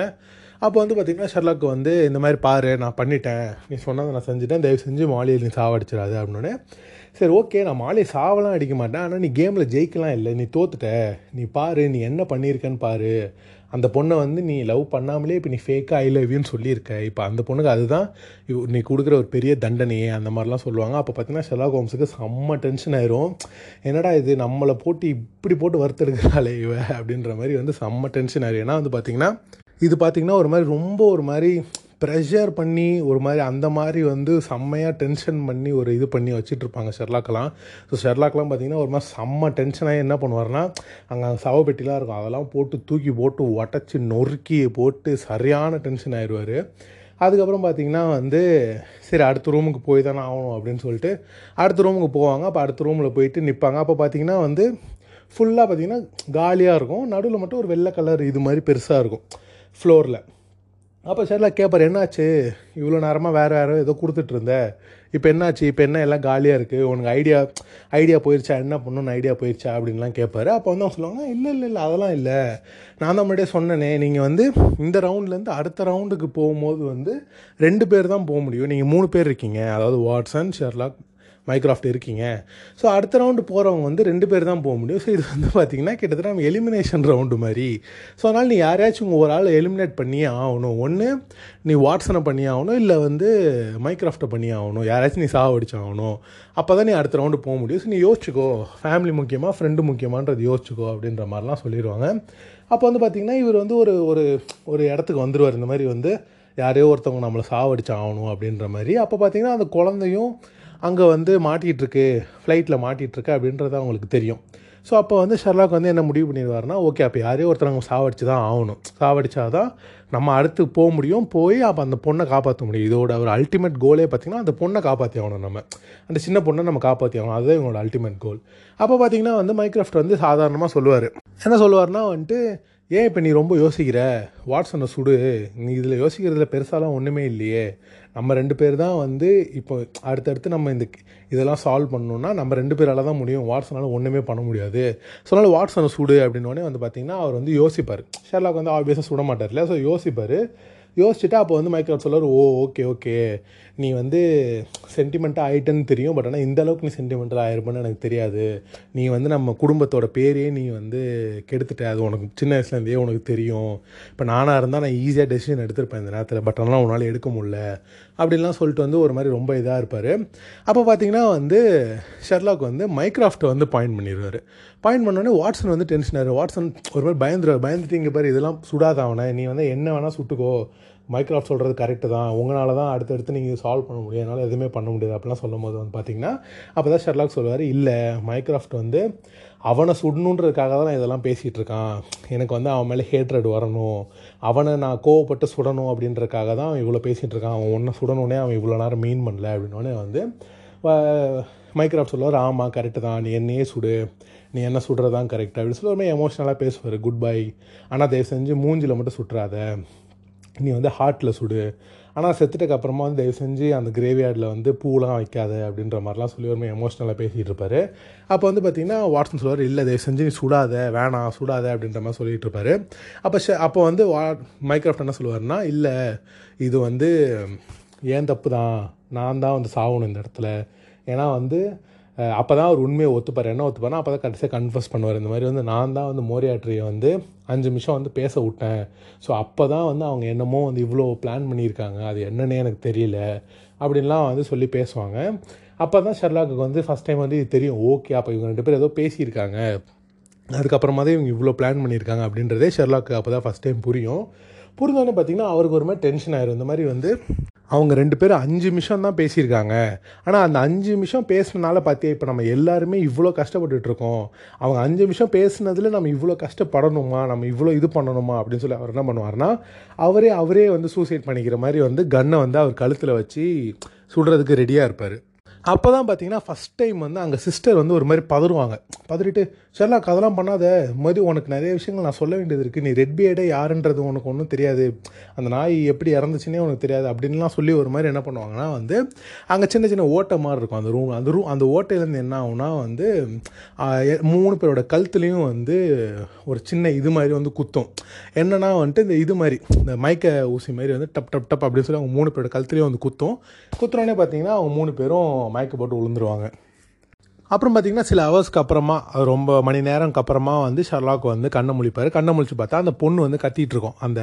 அப்போ வந்து பார்த்திங்கன்னா ஷெர்லாக்கு வந்து இந்த மாதிரி பாரு நான் பண்ணிட்டேன். நீ சொன்னதை நான் செஞ்சுட்டேன். தயவு செஞ்சு மாலியை நீ சாவடிச்சிடாது அப்படின்னே சரி ஓகே நான் மாலியை சாவலாம் அடிக்க மாட்டேன். ஆனால் நீ கேமில் ஜெயிக்கலாம் இல்லை. நீ தோத்துட்ட. நீ பாரு நீ என்ன பண்ணியிருக்கன்னு பாரு. அந்த பொண்ணை வந்து நீ லவ் பண்ணாமலே இப்போ நீ ஃபேக்காக ஐ லவ் யூன்னு சொல்லியிருக்க. இப்போ அந்த பொண்ணுக்கு அதுதான் நீ கொடுக்குற ஒரு பெரிய தண்டனையே அந்த மாதிரிலாம் சொல்லுவாங்க. அப்போ பார்த்தீங்கன்னா ஷெர்லாக் ஹோம்ஸுக்கு செம்ம டென்ஷன் ஆயிரும். என்னடா இது? நம்மளை போட்டு இப்படி போட்டு வறுத்தெடுக்கிறாளே இவ அப்படின்ற மாதிரி வந்து செம்ம டென்ஷன் ஆயிரும். ஏன்னா வந்து பார்த்தீங்கன்னா இது பார்த்தீங்கன்னா ஒரு மாதிரி ரொம்ப ஒரு மாதிரி ப்ரெஷர் பண்ணி ஒரு மாதிரி அந்த மாதிரி வந்து செம்மையாக டென்ஷன் பண்ணி ஒரு இது பண்ணி வச்சுட்டு ஷெர்லாக்கெல்லாம். ஸோ ஷெர்லாக்கெலாம் பார்த்திங்கன்னா ஒரு மாதிரி செம்ம டென்ஷனாகி என்ன பண்ணுவார்னா அங்கே சவப்பெட்டிலாம் இருக்கும். அதெல்லாம் போட்டு தூக்கி போட்டு உடச்சி நொறுக்கி போட்டு சரியான டென்ஷன் ஆயிடுவார் அதுக்கப்புறம் பார்த்தீங்கன்னா வந்து சரி அடுத்த ரூமுக்கு போய் தானே ஆகணும் அப்படின்னு சொல்லிட்டு அடுத்த ரூமுக்கு போவாங்க. அப்போ அடுத்த ரூமில் போயிட்டு நிற்பாங்க அப்போ பார்த்தீங்கன்னா வந்து ஃபுல்லாக பார்த்தீங்கன்னா காலியாக இருக்கும். நடுவில் மட்டும் ஒரு வெள்ளை கலர் இது மாதிரி பெருசாக இருக்கும். ஃப்ளோரில் அப்போ சரிலாம் கேட்பார் என்னாச்சு? இவ்வளோ நேரமாக வேறு யாரோ ஏதோ கொடுத்துட்டு இருந்த இப்போ என்னாச்சு? இப்போ என்ன எல்லாம் காலியாக இருக்குது உனக்கு ஐடியா ஐடியா போயிருச்சா? என்ன பண்ணணும்னு ஐடியா போயிருச்சா? அப்படின்லாம் கேட்பாரு அப்போ வந்து அவங்க சொல்லுவாங்க இல்லை இல்லை இல்லை அதெல்லாம் இல்லை. நான் தான் முன்னாடியே சொன்னேனே நீங்கள் வந்து இந்த ரவுண்ட்லேருந்து அடுத்த ரவுண்டுக்கு போகும்போது வந்து ரெண்டு பேர் தான் போக முடியும். நீங்கள் மூணு பேர் இருக்கீங்க. அதாவது வாட்ஸன் ஷெர்லாக் மைக்ராஃப்ட் இருக்கீங்க. ஸோ அடுத்த ரவுண்டு போகிறவங்க வந்து ரெண்டு பேர் தான் போக முடியும். ஸோ இது வந்து பார்த்திங்கன்னா கிட்டத்தட்ட நம்ம எலிமினேஷன் ரவுண்டு மாதிரி. ஸோ அதனால் நீ யாரையாச்சும் ஒரு ஆள் எலிமினேட் பண்ணியே ஆகணும். ஒன்று நீ வாட்ஸனை பண்ணி ஆகணும். இல்லை வந்து மைக்ராஃப்ட்டை பண்ணி ஆகணும். யாராச்சும் நீ சாவடிச்சு ஆகணும். அப்போ தான் நீ அடுத்த ரவுண்டு போக முடியும். ஸோ நீ யோசிச்சுக்கோ. ஃபேமிலி முக்கியமாக ஃப்ரெண்டு முக்கியமான்றது யோசிச்சுக்கோ அப்படின்ற மாதிரிலாம் சொல்லிடுவாங்க அப்போ வந்து பார்த்திங்கன்னா இவர் வந்து ஒரு ஒரு ஒரு இடத்துக்கு வந்துடுவார் இந்த மாதிரி வந்து யாரையோ ஒருத்தவங்க நம்மளை சாவடிச்சு ஆகணும் அப்படின்ற மாதிரி. அப்போ பார்த்திங்கன்னா அந்த குழந்தையும் அங்கே வந்து மாட்டிகிட்ருக்கு ஃப்ளைட்டில் மாட்டிகிட்ருக்கு அப்படின்றது அவங்களுக்கு தெரியும். ஸோ அப்போ வந்து ஷெர்லாக் வந்து என்ன முடிவு பண்ணிடுவார்னா ஓகே அப்போ யாரையோ ஒருத்தர் அவங்க சாவடிச்சு தான் ஆகணும். சாவடிச்சா தான் நம்ம அடுத்து போக முடியும். போய் அப்போ அந்த பொண்ணை காப்பாற்ற முடியும். இதோட ஒரு அல்டிமேட் கோலே பார்த்திங்கன்னா அந்த பொண்ணை காப்பாற்றி ஆகணும் நம்ம. அந்த சின்ன பொண்ணை நம்ம காப்பாற்றி ஆகணும். அதுதான் இவங்களோட அல்டிமேட் கோல் அப்போ பார்த்தீங்கன்னா வந்து மைக்ராஃப்ட் வந்து சாதாரணமாக சொல்லுவார். என்ன சொல்லுவார்னா வந்துட்டு ஏன் இப்போ நீ ரொம்ப யோசிக்கிற? வாட்ஸ் வாட்ஸனை சுடு. நீ இதில் யோசிக்கிறதுல பெருசாலாம் ஒன்றுமே இல்லையே. நம்ம ரெண்டு பேர் தான் வந்து இப்போ அடுத்தடுத்து நம்ம இந்த இதெல்லாம் சால்வ் பண்ணணும்னா நம்ம ரெண்டு பேரால் தான் முடியும். வாட்ஸனால் ஒன்றுமே பண்ண முடியாது. ஸோ அதனால் வாட்ஸனை சுடு அப்படின்னோடனே வந்து பார்த்திங்கன்னா அவர் வந்து யோசிப்பார். ஷெர்லாக் வந்து ஆப்வியஸாக சுட மாட்டார் இல்லையா? ஸோ யோசிப்பார். யோசிச்சுட்டு அப்போ வந்து மைக்ரோ சொல்லுவார் ஓ ஓகே ஓகே நீ வந்து சென்டிமெண்ட்டாக ஆகிட்டேன்னு தெரியும் பட் ஆனால் இந்த அளவுக்கு நீ சென்டிமெண்டல் ஆயிருப்பேன்னு எனக்கு தெரியாது. நீ வந்து நம்ம குடும்பத்தோட பேரையே நீ வந்து கெடுத்துட்ட. அது உனக்கு சின்ன வயசுலேருந்தே உனக்கு தெரியும். இப்போ நானாக இருந்தால் நான் ஈஸியாக டெசிஷன் எடுத்திருப்பேன் இந்த நேரத்தில் பட் ஆனால் உன்னால் எடுக்க முடியல. அப்படின்லாம் சொல்லிட்டு வந்து ஒரு மாதிரி ரொம்ப இதாக இருப்பார். அப்போ பார்த்தீங்கன்னா வந்து ஷெர்லாக் வந்து மைக்ராஃப்ட்டை வந்து பாயிண்ட் பண்ணிடுவார் பாயிண்ட் பண்ணோடனே வாட்ஸன் வந்து டென்ஷன் ஆயிரு. வாட்ஸன் ஒரு மாதிரி பயந்துருவார். பயந்துட்டு இங்கே பாரு இதெல்லாம் சுடாத அவனை. நீ வந்து என்ன வேணால் சுட்டுக்கோ. மைக்ராஃப்ட் சொல்கிறது கரெக்டு தான். உங்களால் தான் அடுத்தடுத்து நீங்கள் சால்வ் பண்ண முடியும். என்னால் எதுவுமே பண்ண முடியாது. அப்படிலாம் சொல்லும் போது வந்து பார்த்தீங்கன்னா அப்போ தான் ஷெர்லாக் சொல்லுவார் இல்லை மைக்ராஃப்ட் வந்து அவனை சுடணுன்றதுக்காக தான் நான் இதெல்லாம் பேசிகிட்டு இருக்கான். எனக்கு வந்து அவன் மேலே ஹேட்ரட் வரணும். அவனை நான் கோவப்பட்டு சுடணும் அப்படின்றதுக்காக தான் அவன் இவ்வளோ பேசிகிட்டு இருக்கான். அவன் ஒன்றை சுடணுன்னே அவன் இவ்வளோ நேரம் மீன் பண்ணல. அப்படின்னோடனே வந்து மைக்ராஃப்ட் சொல்லுவார் ஆமாம் கரெக்டு தான். நீ என்னையே சுடு. நீ என்ன சுடுறது தான் கரெக்ட் அப்படின்னு சொல்லி எமோஷனலாக எமோஷ்னலாக பேசுவார். குட் பை ஆனால் தயவு செஞ்சு மூஞ்சில் மட்டும் சுட்டுறாத. நீ வந்து ஹார்ட்டில் சுடு. ஆனால் செத்துட்டக்கு அப்புறமா வந்து தயவு செஞ்சு அந்த கிரேவியார்டில் வந்து பூலாம் வைக்காத அப்படின்ற மாதிரிலாம் சொல்லி ஒரு எமோஷ்னலாக பேசிகிட்டு இருப்பார். அப்போ வந்து பார்த்திங்கன்னா வாட்ஸன் சொல்லுவார் இல்லை தயவு செஞ்சு நீ சுடாத வேணாம் சுடாத அப்படின்ற மாதிரி சொல்லிட்டு இருப்பாரு. அப்போ ஷ அப்போ வந்து வா மைக்ராஃப்ட் என்ன சொல்லுவார்னா இல்லை இது வந்து ஏன் தப்பு தான்? நான் தான் வந்து சாகணும் இந்த இடத்துல. ஏன்னா வந்து அப்போ தான் அவர் உண்மையை ஒத்துப்பார். என்ன ஒத்துப்பார்னா அப்போ தான் கடைசியாக கன்ஃபர்ஸ் பண்ணுவார். இந்த மாதிரி வந்து நான் தான் வந்து மோரியாட்ரியை வந்து அஞ்சு நிமிஷம் வந்து பேச விட்டேன். ஸோ அப்போ தான் வந்து அவங்க என்னமோ வந்து இவ்வளோ பிளான் பண்ணியிருக்காங்க. அது என்னன்னே எனக்கு தெரியல அப்படின்லாம் வந்து சொல்லி பேசுவாங்க. அப்போ தான் ஷெர்லாக்கு வந்து ஃபஸ்ட் டைம் வந்து இது தெரியும். ஓகே அப்போ இவங்க ரெண்டு பேரும் ஏதோ பேசியிருக்காங்க. அதுக்கப்புறமா தான் இவங்க இவ்வளோ பிளான் பண்ணியிருக்காங்க அப்படின்றதே ஷெர்லாக்கு அப்போ தான் ஃபஸ்ட் டைம் புரியும். புரிந்தோடனே பார்த்தீங்கன்னா அவருக்கு ஒரு மாதிரி டென்ஷன் ஆயிரும். இந்த மாதிரி வந்து அவங்க ரெண்டு பேரும் அஞ்சு நிமிஷம் தான் பேசியிருக்காங்க. ஆனால் அந்த அஞ்சு நிமிஷம் பேசுனனால பார்த்தியா இப்போ நம்ம எல்லாருமே இவ்வளோ கஷ்டப்பட்டுட்ருக்கோம். அவங்க அஞ்சு நிமிஷம் பேசுனதில் நம்ம இவ்வளோ கஷ்டப்படணுமா? நம்ம இவ்வளோ இது பண்ணணுமா? அப்படின்னு சொல்லி அவர் என்ன பண்ணுவார்னா அவரே அவரே வந்து சூசைட் பண்ணிக்கிற மாதிரி வந்து கன்னை வந்து அவர் கழுத்தில் வச்சு சுடுறதுக்கு ரெடியாக இருப்பார். அப்போ தான் பார்த்தீங்கன்னா ஃபஸ்ட் டைம் வந்து அங்கே சிஸ்டர் வந்து ஒரு மாதிரி பதறுவாங்க. பதறிட்டு ஷெர்லாக் அதெல்லாம் பண்ணாத. மாதிரி உனக்கு நிறைய விஷயங்கள் நான் சொல்ல வேண்டியது இருக்குது நீ ரெட் பியர்டே யாருன்றது உனக்கு ஒன்றும் தெரியாது. அந்த நாய் எப்படி இறந்துச்சுன்னே உனக்கு தெரியாது. அப்படின்லாம் சொல்லி ஒரு மாதிரி என்ன பண்ணுவாங்கன்னா வந்து அங்கே சின்ன சின்ன ஓட்டை மாதிரி இருக்கும். அந்த ரூம் அந்த ரூம் அந்த ஓட்டையிலேருந்து என்ன ஆகுனா வந்து மூணு பேரோட கழுத்துலேயும் வந்து ஒரு சின்ன இது மாதிரி வந்து குத்தும். என்னென்னா வந்துட்டு இந்த இது மாதிரி இந்த மயக்க ஊசி மாதிரி வந்து டப் டப் டப் அப்படின்னு சொல்லி அவங்க மூணு பேரோட கழுத்துலேயும் வந்து குத்தும். குத்துறோன்னே பார்த்தீங்கன்னா அவங்க மூணு பேரும் மயக்க போட்டு விழுந்துருவாங்க அப்புறம் பார்த்தீங்கன்னா சில ஹவர்ஸ்க்கு அப்புறமா ரொம்ப மணி நேரம்க்கு அப்புறமா வந்து ஷர்லாக் வந்து கண்ணை முழிப்பார். கண்ணை முழிச்சு பார்த்தா அந்த பொண்ணு வந்து கத்திட்டு இருக்கோம். அந்த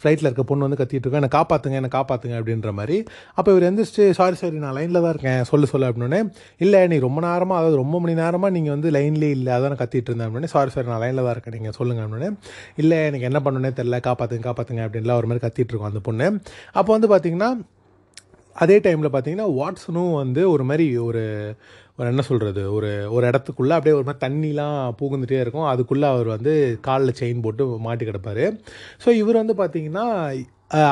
ஃப்ளைட்டில் இருக்க பொண்ணு வந்து கத்திட்டு இருக்கோம். என்னை காப்பாற்றுங்க என்னை காப்பாற்றுங்க அப்படின்ற மாதிரி. அப்போ இவர் எந்திரிச்சு சாரி சாரி நான் லைனில் தான் இருக்கேன். சொல்லு சொல்லு அப்படின்னே இல்லை நீ ரொம்ப நேரமாக அதாவது ரொம்ப மணி நேரமாக நீங்கள் வந்து லைன்லேயே இல்லை. அதான் கத்திட்டு இருந்தேன் அப்படின்னே சாரி சாரி நான் லைனில் தான் இருக்கேன். நீங்கள் சொல்லுங்கள் அப்படின்னே இல்லை எனக்கு என்ன பண்ணனே தெரில காப்பாற்றுங்க காப்பாற்றுங்க அப்படின்லாம் ஒரு மாதிரி கத்திட்டு இருக்கோம் அந்த பொண்ணு. அப்போ வந்து பார்த்தீங்கன்னா அதே டைமில் பார்த்தீங்கன்னா வாட்ஸனும் வந்து ஒரு மாதிரி ஒரு ஒரு என்ன சொல்கிறது ஒரு ஒரு இடத்துக்குள்ளே அப்படியே ஒரு மாதிரி தண்ணிலாம் பூகுந்துட்டே இருக்கும். அதுக்குள்ளே அவர் வந்து காலில் செயின் போட்டு மாட்டி கிடப்பார். ஸோ இவர் வந்து பார்த்திங்கன்னா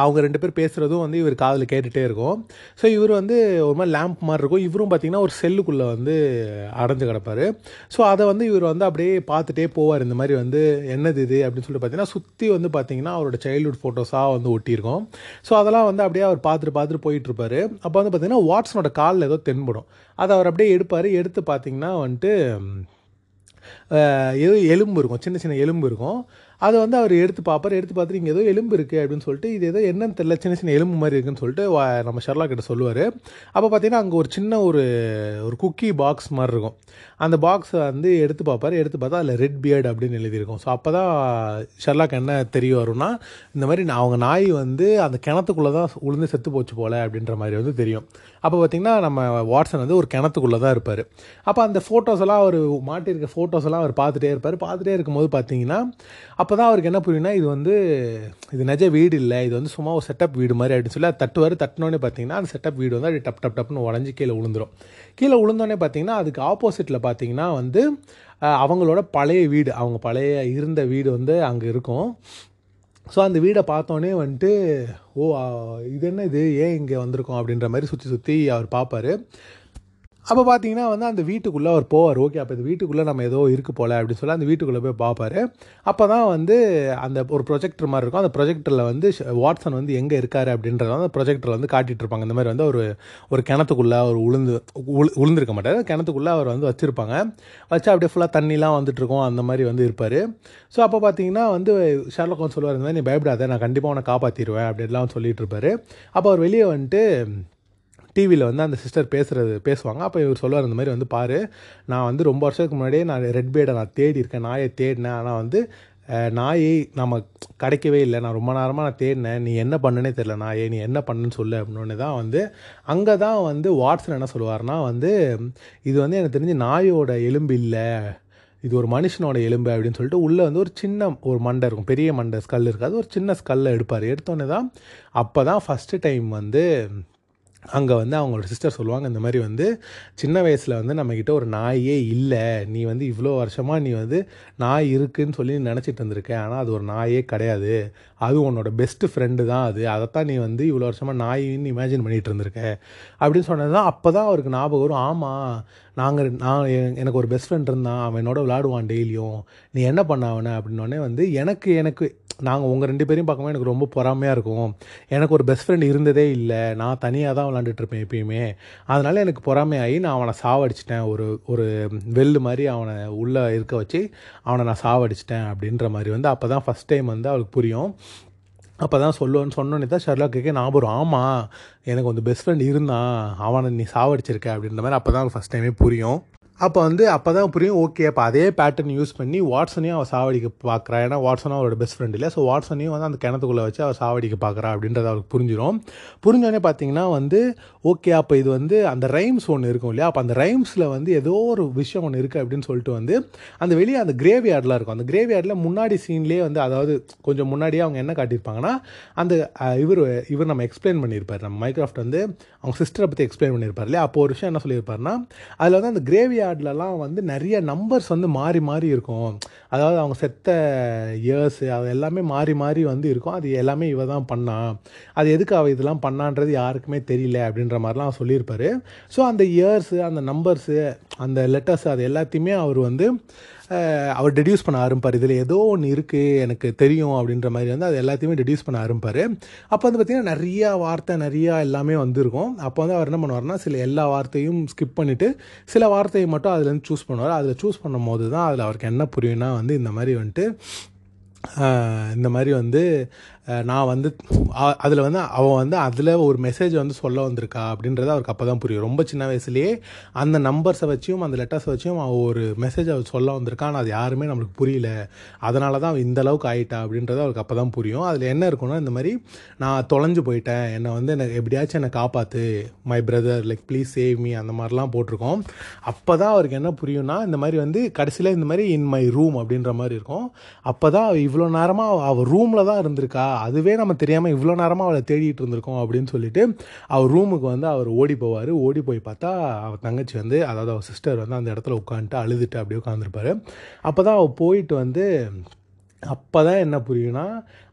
அவங்க ரெண்டு பேர் பேசுகிறதும் வந்து இவர் காதில் கேட்டுகிட்டே இருக்கும். ஸோ இவர் வந்து ஒரு மாதிரி லேம்ப் மாதிரி இருக்கும். இவரும் பார்த்தீங்கன்னா ஒரு செல்லுக்குள்ளே வந்து அடைஞ்சு கிடப்பார். ஸோ அதை வந்து இவர் வந்து அப்படியே பார்த்துட்டே போவார். இந்த மாதிரி வந்து என்னது இது அப்படின்னு சொல்லிட்டு பார்த்தீங்கன்னா சுற்றி வந்து பார்த்திங்கன்னா அவரோட சைல்ட்ஹுட் ஃபோட்டோஸாக வந்து ஒட்டியிருக்கும். ஸோ அதெல்லாம் வந்து அப்படியே அவர் பார்த்துட்டு பார்த்துட்டு போயிட்டுருப்பார். அப்போ வந்து பார்த்திங்கன்னா வாட்ஸனோட காலில் ஏதோ தென்படும். அதை அவர் அப்படியே எடுப்பார். எடுத்து பார்த்தீங்கன்னா வந்துட்டு எது எலும்பு இருக்கும். சின்ன சின்ன எலும்பு இருக்கும். அதை வந்து அவர் எடுத்து பார்ப்பார் எடுத்து பார்த்துட்டு இங்கே ஏதோ எலும்பு இருக்குது அப்படின்னு சொல்லிட்டு இது ஏதோ என்னன்னு தெரியல சின்ன சின்ன எலும்பு மாதிரி இருக்குன்னு சொல்லிட்டு வா- நம்ம ஷர்லா கிட்ட சொல்லுவார். அப்போ பார்த்தீங்கன்னா அங்கே ஒரு சின்ன ஒரு ஒரு குக்கி பாக்ஸ் மாதிரி இருக்கும். அந்த பாக்ஸை வந்து எடுத்து பார்ப்பார். எடுத்து பார்த்தா அதில் ரெட் பியர்டு அப்படின்னு எழுதியிருக்கும். ஸோ அப்போ தான் ஷர்லாக் என்ன தெரிய வரும்னா இந்த மாதிரி நான் அவங்க நாய் வந்து அந்த கிணத்துக்குள்ளே தான் உளுந்து செத்து போச்சு போல அப்படின்ற மாதிரி வந்து தெரியும். அப்போ பார்த்தீங்கன்னா நம்ம வாட்ஸன் வந்து ஒரு கிணத்துக்குள்ளே தான் இருப்பார். அப்போ அந்த ஃபோட்டோஸ் எல்லாம் அவர் மாட்டியிருக்க ஃபோட்டோஸ் எல்லாம் அவர் பார்த்துட்டே இருப்பார். பார்த்துட்டே இருக்கும்போது பார்த்தீங்கன்னா அப்போ தான் அவருக்கு என்ன புரியும்னா இது வந்து இது நிஜ வீடு இல்லை. இது வந்து சும்மா ஒரு செட்டப் வீடு மாதிரி அப்படின்னு சொல்லி அது தட்டுவார். தட்டினோடனே பார்த்தீங்கன்னா அந்த செட்டப் வீடு வந்து அப்படி டப் டப் டப்னு உடஞ்சி கீழே விழுந்துரும் கீழே விழுந்தோடனே பார்த்தீங்கன்னா அதுக்கு ஆப்போசிட்டில் பார்த்தீங்கன்னா வந்து அவங்களோட பழைய வீடு அவங்க பழைய இருந்த வீடு வந்து அங்கே இருக்கும். ஸோ அந்த வீடை பார்த்தோன்னே வந்துட்டு ஓ இது என்ன இது? ஏன் இங்கே வந்திருக்கோம்? அப்படின்ற மாதிரி சுற்றி சுற்றி அவர் பார்ப்பாரு அப்போ பார்த்தீங்கன்னா வந்து அந்த வீட்டுக்குள்ளே அவர் போவார். ஓகே அப்போ இந்த வீட்டுக்குள்ளே நம்ம ஏதோ இருக்கு போல அப்படின்னு சொல்லி அந்த வீட்டுக்குள்ளே போய் பார்ப்பாரு அப்போ தான் வந்து அந்த ஒரு ப்ரொஜெக்டர் மாதிரி இருக்கும். அந்த ப்ரொஜெக்டரில் வந்து ஷ- வாட்சன் வந்து எங்கே இருக்கார் அப்படின்றத வந்து ப்ரொஜெக்டரில் வந்து காட்டிட்டு இருப்பாங்க. இந்த மாதிரி வந்து ஒரு ஒரு கிணத்துக்குள்ளே அவர் உளுந்து உளு உளுந்திருக்க மாட்டார். கிணத்துக்குள்ளே அவர் வந்து வச்சுருப்பாங்க. வச்சு அப்படியே ஃபுல்லாக தண்ணிலாம் வந்துட்டுருக்கோம் அந்த மாதிரி வந்து இருப்பார். ஸோ அப்போ பார்த்தீங்கன்னா வந்து ஷர்லக் சொல்லுவார் இந்த மாதிரி நீ பயப்படாத. நான் கண்டிப்பாக உன்னை காப்பாற்றிடுவேன் அப்படின்லாம் சொல்லிட்டு இருப்பார். அப்போ அவர் வெளியே வந்துட்டு டிவியில் வந்து அந்த சிஸ்டர் பேசுகிறது பேசுவாங்க. அப்போ இவர் சொல்லுவார் இந்த மாதிரி வந்து பாரு நான் வந்து ரொம்ப வருஷத்துக்கு முன்னாடியே நான் ரெட் பேடை நான் தேடி இருக்கேன் நாயை தேடினேன். ஆனால் வந்து நாயை நம்ம கிடைக்கவே இல்லை. நான் ரொம்ப நேரமாக நான் தேடினேன். நீ என்ன பண்ணுனே தெரில நாயை. நீ என்ன பண்ணுன்னு சொல்லு. அப்படின்னு தான் வந்து அங்கே தான் வந்து வாட்ஸன் என்ன சொல்லுவார்னா வந்து இது வந்து எனக்கு தெரிஞ்சு நாயோட எலும்பு இல்லை. இது ஒரு மனுஷனோட எலும்பு அப்படின்னு சொல்லிட்டு உள்ளே வந்து ஒரு சின்ன ஒரு மண்டை இருக்கும். பெரிய மண்டை ஸ்கல் இருக்காது. ஒரு சின்ன ஸ்கல்லை எடுப்பார். எடுத்தோன்னே தான் அப்போ தான் ஃபஸ்ட்டு டைம் வந்து அங்கே வந்து அவங்களோட சிஸ்டர் சொல்லுவாங்க இந்த மாதிரி வந்து சின்ன வயசில் வந்து நம்மக்கிட்ட ஒரு நாயே இல்லை. நீ வந்து இவ்வளோ வருஷமாக நீ வந்து நாய் இருக்குன்னு சொல்லி நினச்சிட்டு இருந்திருக்க. ஆனால் அது ஒரு நாயே கிடையாது. அது உன்னோட பெஸ்ட்டு ஃப்ரெண்டு தான் அது. அதைத்தான் நீ வந்து இவ்வளோ வருஷமாக நாயின்னு இமேஜின் பண்ணிகிட்டு இருந்திருக்க. அப்படின்னு சொன்னது தான் அப்போ தான் அவருக்கு ஞாபகம் வரும். ஆமாம் நாங்கள் நான் எனக்கு ஒரு பெஸ்ட் ஃப்ரெண்ட் இருந்தான். அவன் என்னோட விளாடுவான் டெய்லியும் நீ என்ன பண்ண அவனை? அப்படின்னோடனே வந்து எனக்கு எனக்கு நாங்கள் உங்கள் ரெண்டு பேரையும் பார்க்கும்போது எனக்கு ரொம்ப பொறாமையாக இருக்கும். எனக்கு ஒரு பெஸ்ட் ஃப்ரெண்ட் இருந்ததே இல்லை. நான் தனியாக தான் விளாண்டுட்ருப்பேன் எப்பயுமே. அதனால் எனக்கு பொறாமையாகி நான் அவனை சாவடிச்சிட்டேன். ஒரு ஒரு வெல்லு மாதிரி அவனை உள்ளே இருக்க வச்சு அவனை நான் சாவடிச்சிட்டேன் அப்படின்ற மாதிரி வந்து அப்போ தான் ஃபஸ்ட் டைம் வந்து அவளுக்கு புரியும். அப்போ தான் சொல்லுவேன்னு சொன்னோன்னே தான் ஷெர்லாக்கு ஞாபகம் ஆமாம் எனக்கு வந்து பெஸ்ட் ஃப்ரெண்ட் இருந்தான். அவனை நீ சாவடிச்சிருக்க அப்படின்ற மாதிரி அப்போ தான் ஃபஸ்ட் டைமே புரியும். அப்போ வந்து அப்போ தான் புரியும் ஓகே அப்போ அதே பேட்டர்ன் யூஸ் பண்ணி வாட்ஸனையும் அவள் சாவடிக்க பார்க்குறா ஏன்னா வாட்ஸனும் அவரோட பெஸ்ட் ஃப்ரெண்ட் இல்லை. ஸோ வாட்ஸனையும் வந்து அந்த கிணத்துக்குள்ளே வச்சு அவள் சாவடிக்க பார்க்குறா அப்படின்றது அவளுக்கு புரிஞ்சிடும் புரிஞ்சோடனே பார்த்தீங்கன்னா வந்து ஓகே அப்போ இது வந்து அந்த ரைம்ஸ் ஒன்று இருக்கும் இல்லையா? அப்போ அந்த ரைம்ஸில் வந்து ஏதோ ஒரு விஷயம் ஒன்று இருக்குது அப்படின்னு சொல்லிட்டு வந்து அந்த வெளியே அந்த கிரேவி யார்டெலாம் இருக்கும். அந்த கிரேவி யார்டில் முன்னாடி சீன்லேயே வந்து அதாவது கொஞ்சம் முன்னாடியே அவங்க என்ன காட்டியிருப்பாங்கன்னா அந்த இவர் இவர் நம்ம எக்ஸ்பிளைன் பண்ணியிருப்பார். நம்ம மைக்ராஃப்ட் வந்து அவங்க சிஸ்டரை பற்றி எக்ஸ்பிளைன் பண்ணியிருப்பார் இல்லையா? அப்போ ஒரு விஷயம் என்ன சொல்லியிருப்பாருன்னா அதில் வந்து அந்த கிரேவி கிரேவ்யார்ட்லலாம் வந்து நிறைய நம்பர்ஸ் வந்து மாறி மாறி இருக்கும். அதாவது அவங்க செத்த இயர்ஸு அது எல்லாமே மாறி மாறி வந்து இருக்கும். அது எல்லாமே இவ தான் பண்ணான் அது எதுக்கு அவள் இதெல்லாம் பண்ணான்றது யாருக்குமே தெரியல அப்படின்ற மாதிரிலாம் சொல்லியிருப்பார் சொல்லியிருப்பாரு. ஸோ அந்த இயர்ஸு அந்த நம்பர்ஸு அந்த லெட்டர்ஸ் அது எல்லாத்தையுமே அவர் வந்து அவர் டெடியூஸ் பண்ண ஆரம்பிப்பார். இதில் ஏதோ ஒன்று இருக்குது எனக்கு தெரியும் அப்படின்ற மாதிரி வந்து அது எல்லாத்தையுமே டெடியூஸ் பண்ண ஆரம்பிப்பார். அப்போ வந்து பார்த்திங்கன்னா நிறையா வார்த்தை நிறையா எல்லாமே வந்திருக்கும். அப்போ வந்து அவர் என்ன பண்ணுவார்னா சில எல்லா வார்த்தையும் ஸ்கிப் பண்ணிவிட்டு சில வார்த்தையை மட்டும் அதுலேருந்து சூஸ் பண்ணுவார். அதில் சூஸ் பண்ணும் போது தான் அதில் அவருக்கு என்ன புரியும்னா வந்து இந்த மாதிரி வந்துட்டு இந்த மாதிரி வந்து நான் வந்து அதில் வந்து அவன் வந்து அதில் ஒரு மெசேஜ் வந்து சொல்ல வந்திருக்கா அப்படின்றத அவருக்கு அப்போ தான் புரியும். ரொம்ப சின்ன வயசுலேயே அந்த நம்பர்ஸை வச்சும் அந்த லெட்டர்ஸை வச்சும் அவன் ஒரு மெசேஜ் அவர் சொல்ல வந்திருக்கான் ஆனால் அது யாருமே நம்மளுக்கு புரியல. அதனால தான் அவன் இந்த அளவுக்கு ஆயிட்டா அப்படின்றது அவருக்கு அப்போ தான் புரியும். அதில் என்ன இருக்குன்னா இந்த மாதிரி நான் தொலைஞ்சு போயிட்டேன். என்னை வந்து எனக்கு எப்படியாச்சும் என்னை காப்பாற்று my brother like please save me அந்த மாதிரிலாம் போட்டிருக்கோம். அப்போ தான் அவருக்கு என்ன புரியும்னா இந்த மாதிரி வந்து கடைசியில் இந்த மாதிரி இன் மை ரூம் அப்படின்ற மாதிரி இருக்கும். அப்போ தான் இவ்வளோ நேரமாக அவள் ரூமில் தான் இருந்திருக்கா. அதுவே நம்ம தெரியாமல் இவ்வளோ நேரமாக அவளை தேடிட்டு இருந்திருக்கோம் அப்படின்னு சொல்லிட்டு அவர் ரூமுக்கு வந்து அவர் ஓடி போவார். ஓடி போய் பார்த்தா அவர் தங்கச்சி வந்து அதாவது அவர் சிஸ்டர் வந்து அந்த இடத்துல உட்காந்துட்டு அழுதுட்டு அப்படியே உட்காந்துருப்பாரு. அப்போ தான் அவள் போயிட்டு வந்து அப்போ தான் என்ன புரியும்னா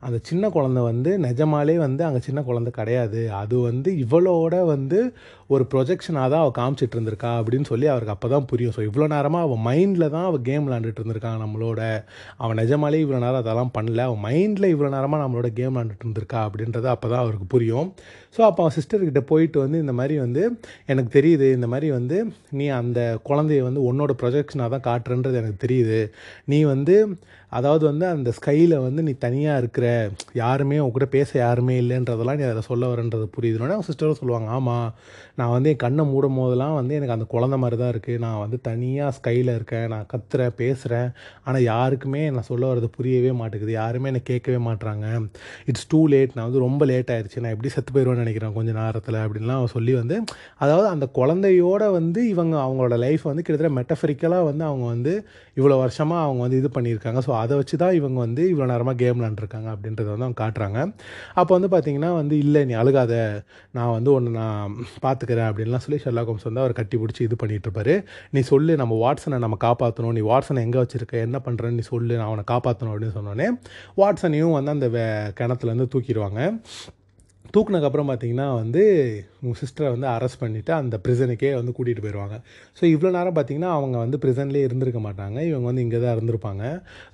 அந்த சின்ன குழந்தை வந்து நிஜமாலே வந்து அங்கே சின்ன குழந்தை கிடையாது. அது வந்து இவளோட வந்து ஒரு ப்ரொஜெக்ஷனாக தான் அவள் காமிச்சிட்டு இருந்திருக்கா அப்படின்னு சொல்லி அவருக்கு அப்போ தான் புரியும் ஸோ இவ்வளோ நேரமாக அவள் மைண்டில் தான் அவள் கேம் விளாண்டுட்டு இருந்திருக்காங்க நம்மளோட. அவன் நிஜமாலே இவ்வளோ நேரம் அதெல்லாம் பண்ணல. அவன் மைண்டில் இவ்வளோ நேரமாக நம்மளோட கேம் விளாண்டுட்டு இருந்திருக்கா அப்படின்றது அப்போ தான் அவருக்கு புரியும். ஸோ அப்போ அவன் சிஸ்டர்கிட்ட போயிட்டு வந்து இந்த மாதிரி வந்து எனக்கு தெரியுது இந்த மாதிரி வந்து நீ அந்த குழந்தைய வந்து உன்னோட ப்ரொஜெக்ஷனாக தான் காட்டுறன்றது எனக்கு தெரியுது. நீ வந்து அதாவது வந்து அந்த ஸ்கையில் வந்து நீ தனியாக இருக்கிற யாருமே உன் கூட பேச யாருமே இல்லைன்றதெல்லாம் நீ அதில் சொல்ல வரன்றது புரியுதுனோடனே அவங்க சிஸ்டரும் சொல்லுவாங்க ஆமாம் நான் வந்து என் கண்ணை மூடும் போதெல்லாம் வந்து எனக்கு அந்த குழந்த மாதிரி தான் இருக்குது நான் வந்து தனியாக ஸ்கையில் இருக்கேன். நான் கத்துறேன் பேசுகிறேன் ஆனால் யாருக்குமே நான் சொல்ல வர்றது புரியவே மாட்டேங்குது. யாருமே என்னை கேட்கவே மாட்றாங்க. இட்ஸ் டூ லேட் நான் வந்து ரொம்ப லேட் ஆயிடுச்சு நான் எப்படி செத்து போயிடுவேன்னு நினைக்கிறேன் கொஞ்சம் நேரத்தில் அப்படின்லாம் அவன் சொல்லி வந்து அதாவது அந்த குழந்தையோட வந்து இவங்க அவங்களோட லைஃப் வந்து கிட்டத்தட்ட மெட்டஃபரிக்கலாக வந்து அவங்க வந்து இவ்வளோ வருஷமாக அவங்க வந்து இது பண்ணியிருக்காங்க. ஸோ அதை வச்சு தான் இவங்க வந்து இவ்வளோ நேரமாக கேம் விளாண்டுருக்காங்க அப்படின்றத வந்து அவங்க காட்டுறாங்க. அப்போ வந்து பார்த்தீங்கன்னா வந்து இல்லை நீ அழுகாத. நான் வந்து ஒன்று நான் பார்த்துக்கிறேன் அப்படின்லாம் சொல்லி ஷெர்லாக் ஹோம்ஸ் வந்து அவர் கட்டி பிடிச்சி இது பண்ணிகிட்ருப்பாரு நீ சொல்லு நம்ம வாட்ஸனை நம்ம காப்பாற்றணும் நீ வாட்ஸனை எங்கே வச்சுருக்க? என்ன பண்ணுறேன்னு நீ சொல்லு. நான் அவனை காப்பாற்றணும் அப்படின்னு சொன்னோன்னே வாட்ஸனையும் வந்து அந்த வே கிணத்துலேருந்து தூக்கிடுவாங்க. தூக்குனதுக்கப்புறம் பார்த்தீங்கன்னா வந்து உங்கள் சிஸ்டரை வந்து அரெஸ்ட் பண்ணிவிட்டு அந்த ப்ரிசனுக்கே வந்து கூட்டிகிட்டு போயிடுவாங்க ஸோ இவ்வளோ நேரம் பார்த்தீங்கன்னா அவங்க வந்து ப்ரிசன்லேயே இருந்திருக்க மாட்டாங்க. இவங்க வந்து இங்கே தான் இருந்திருப்பாங்க.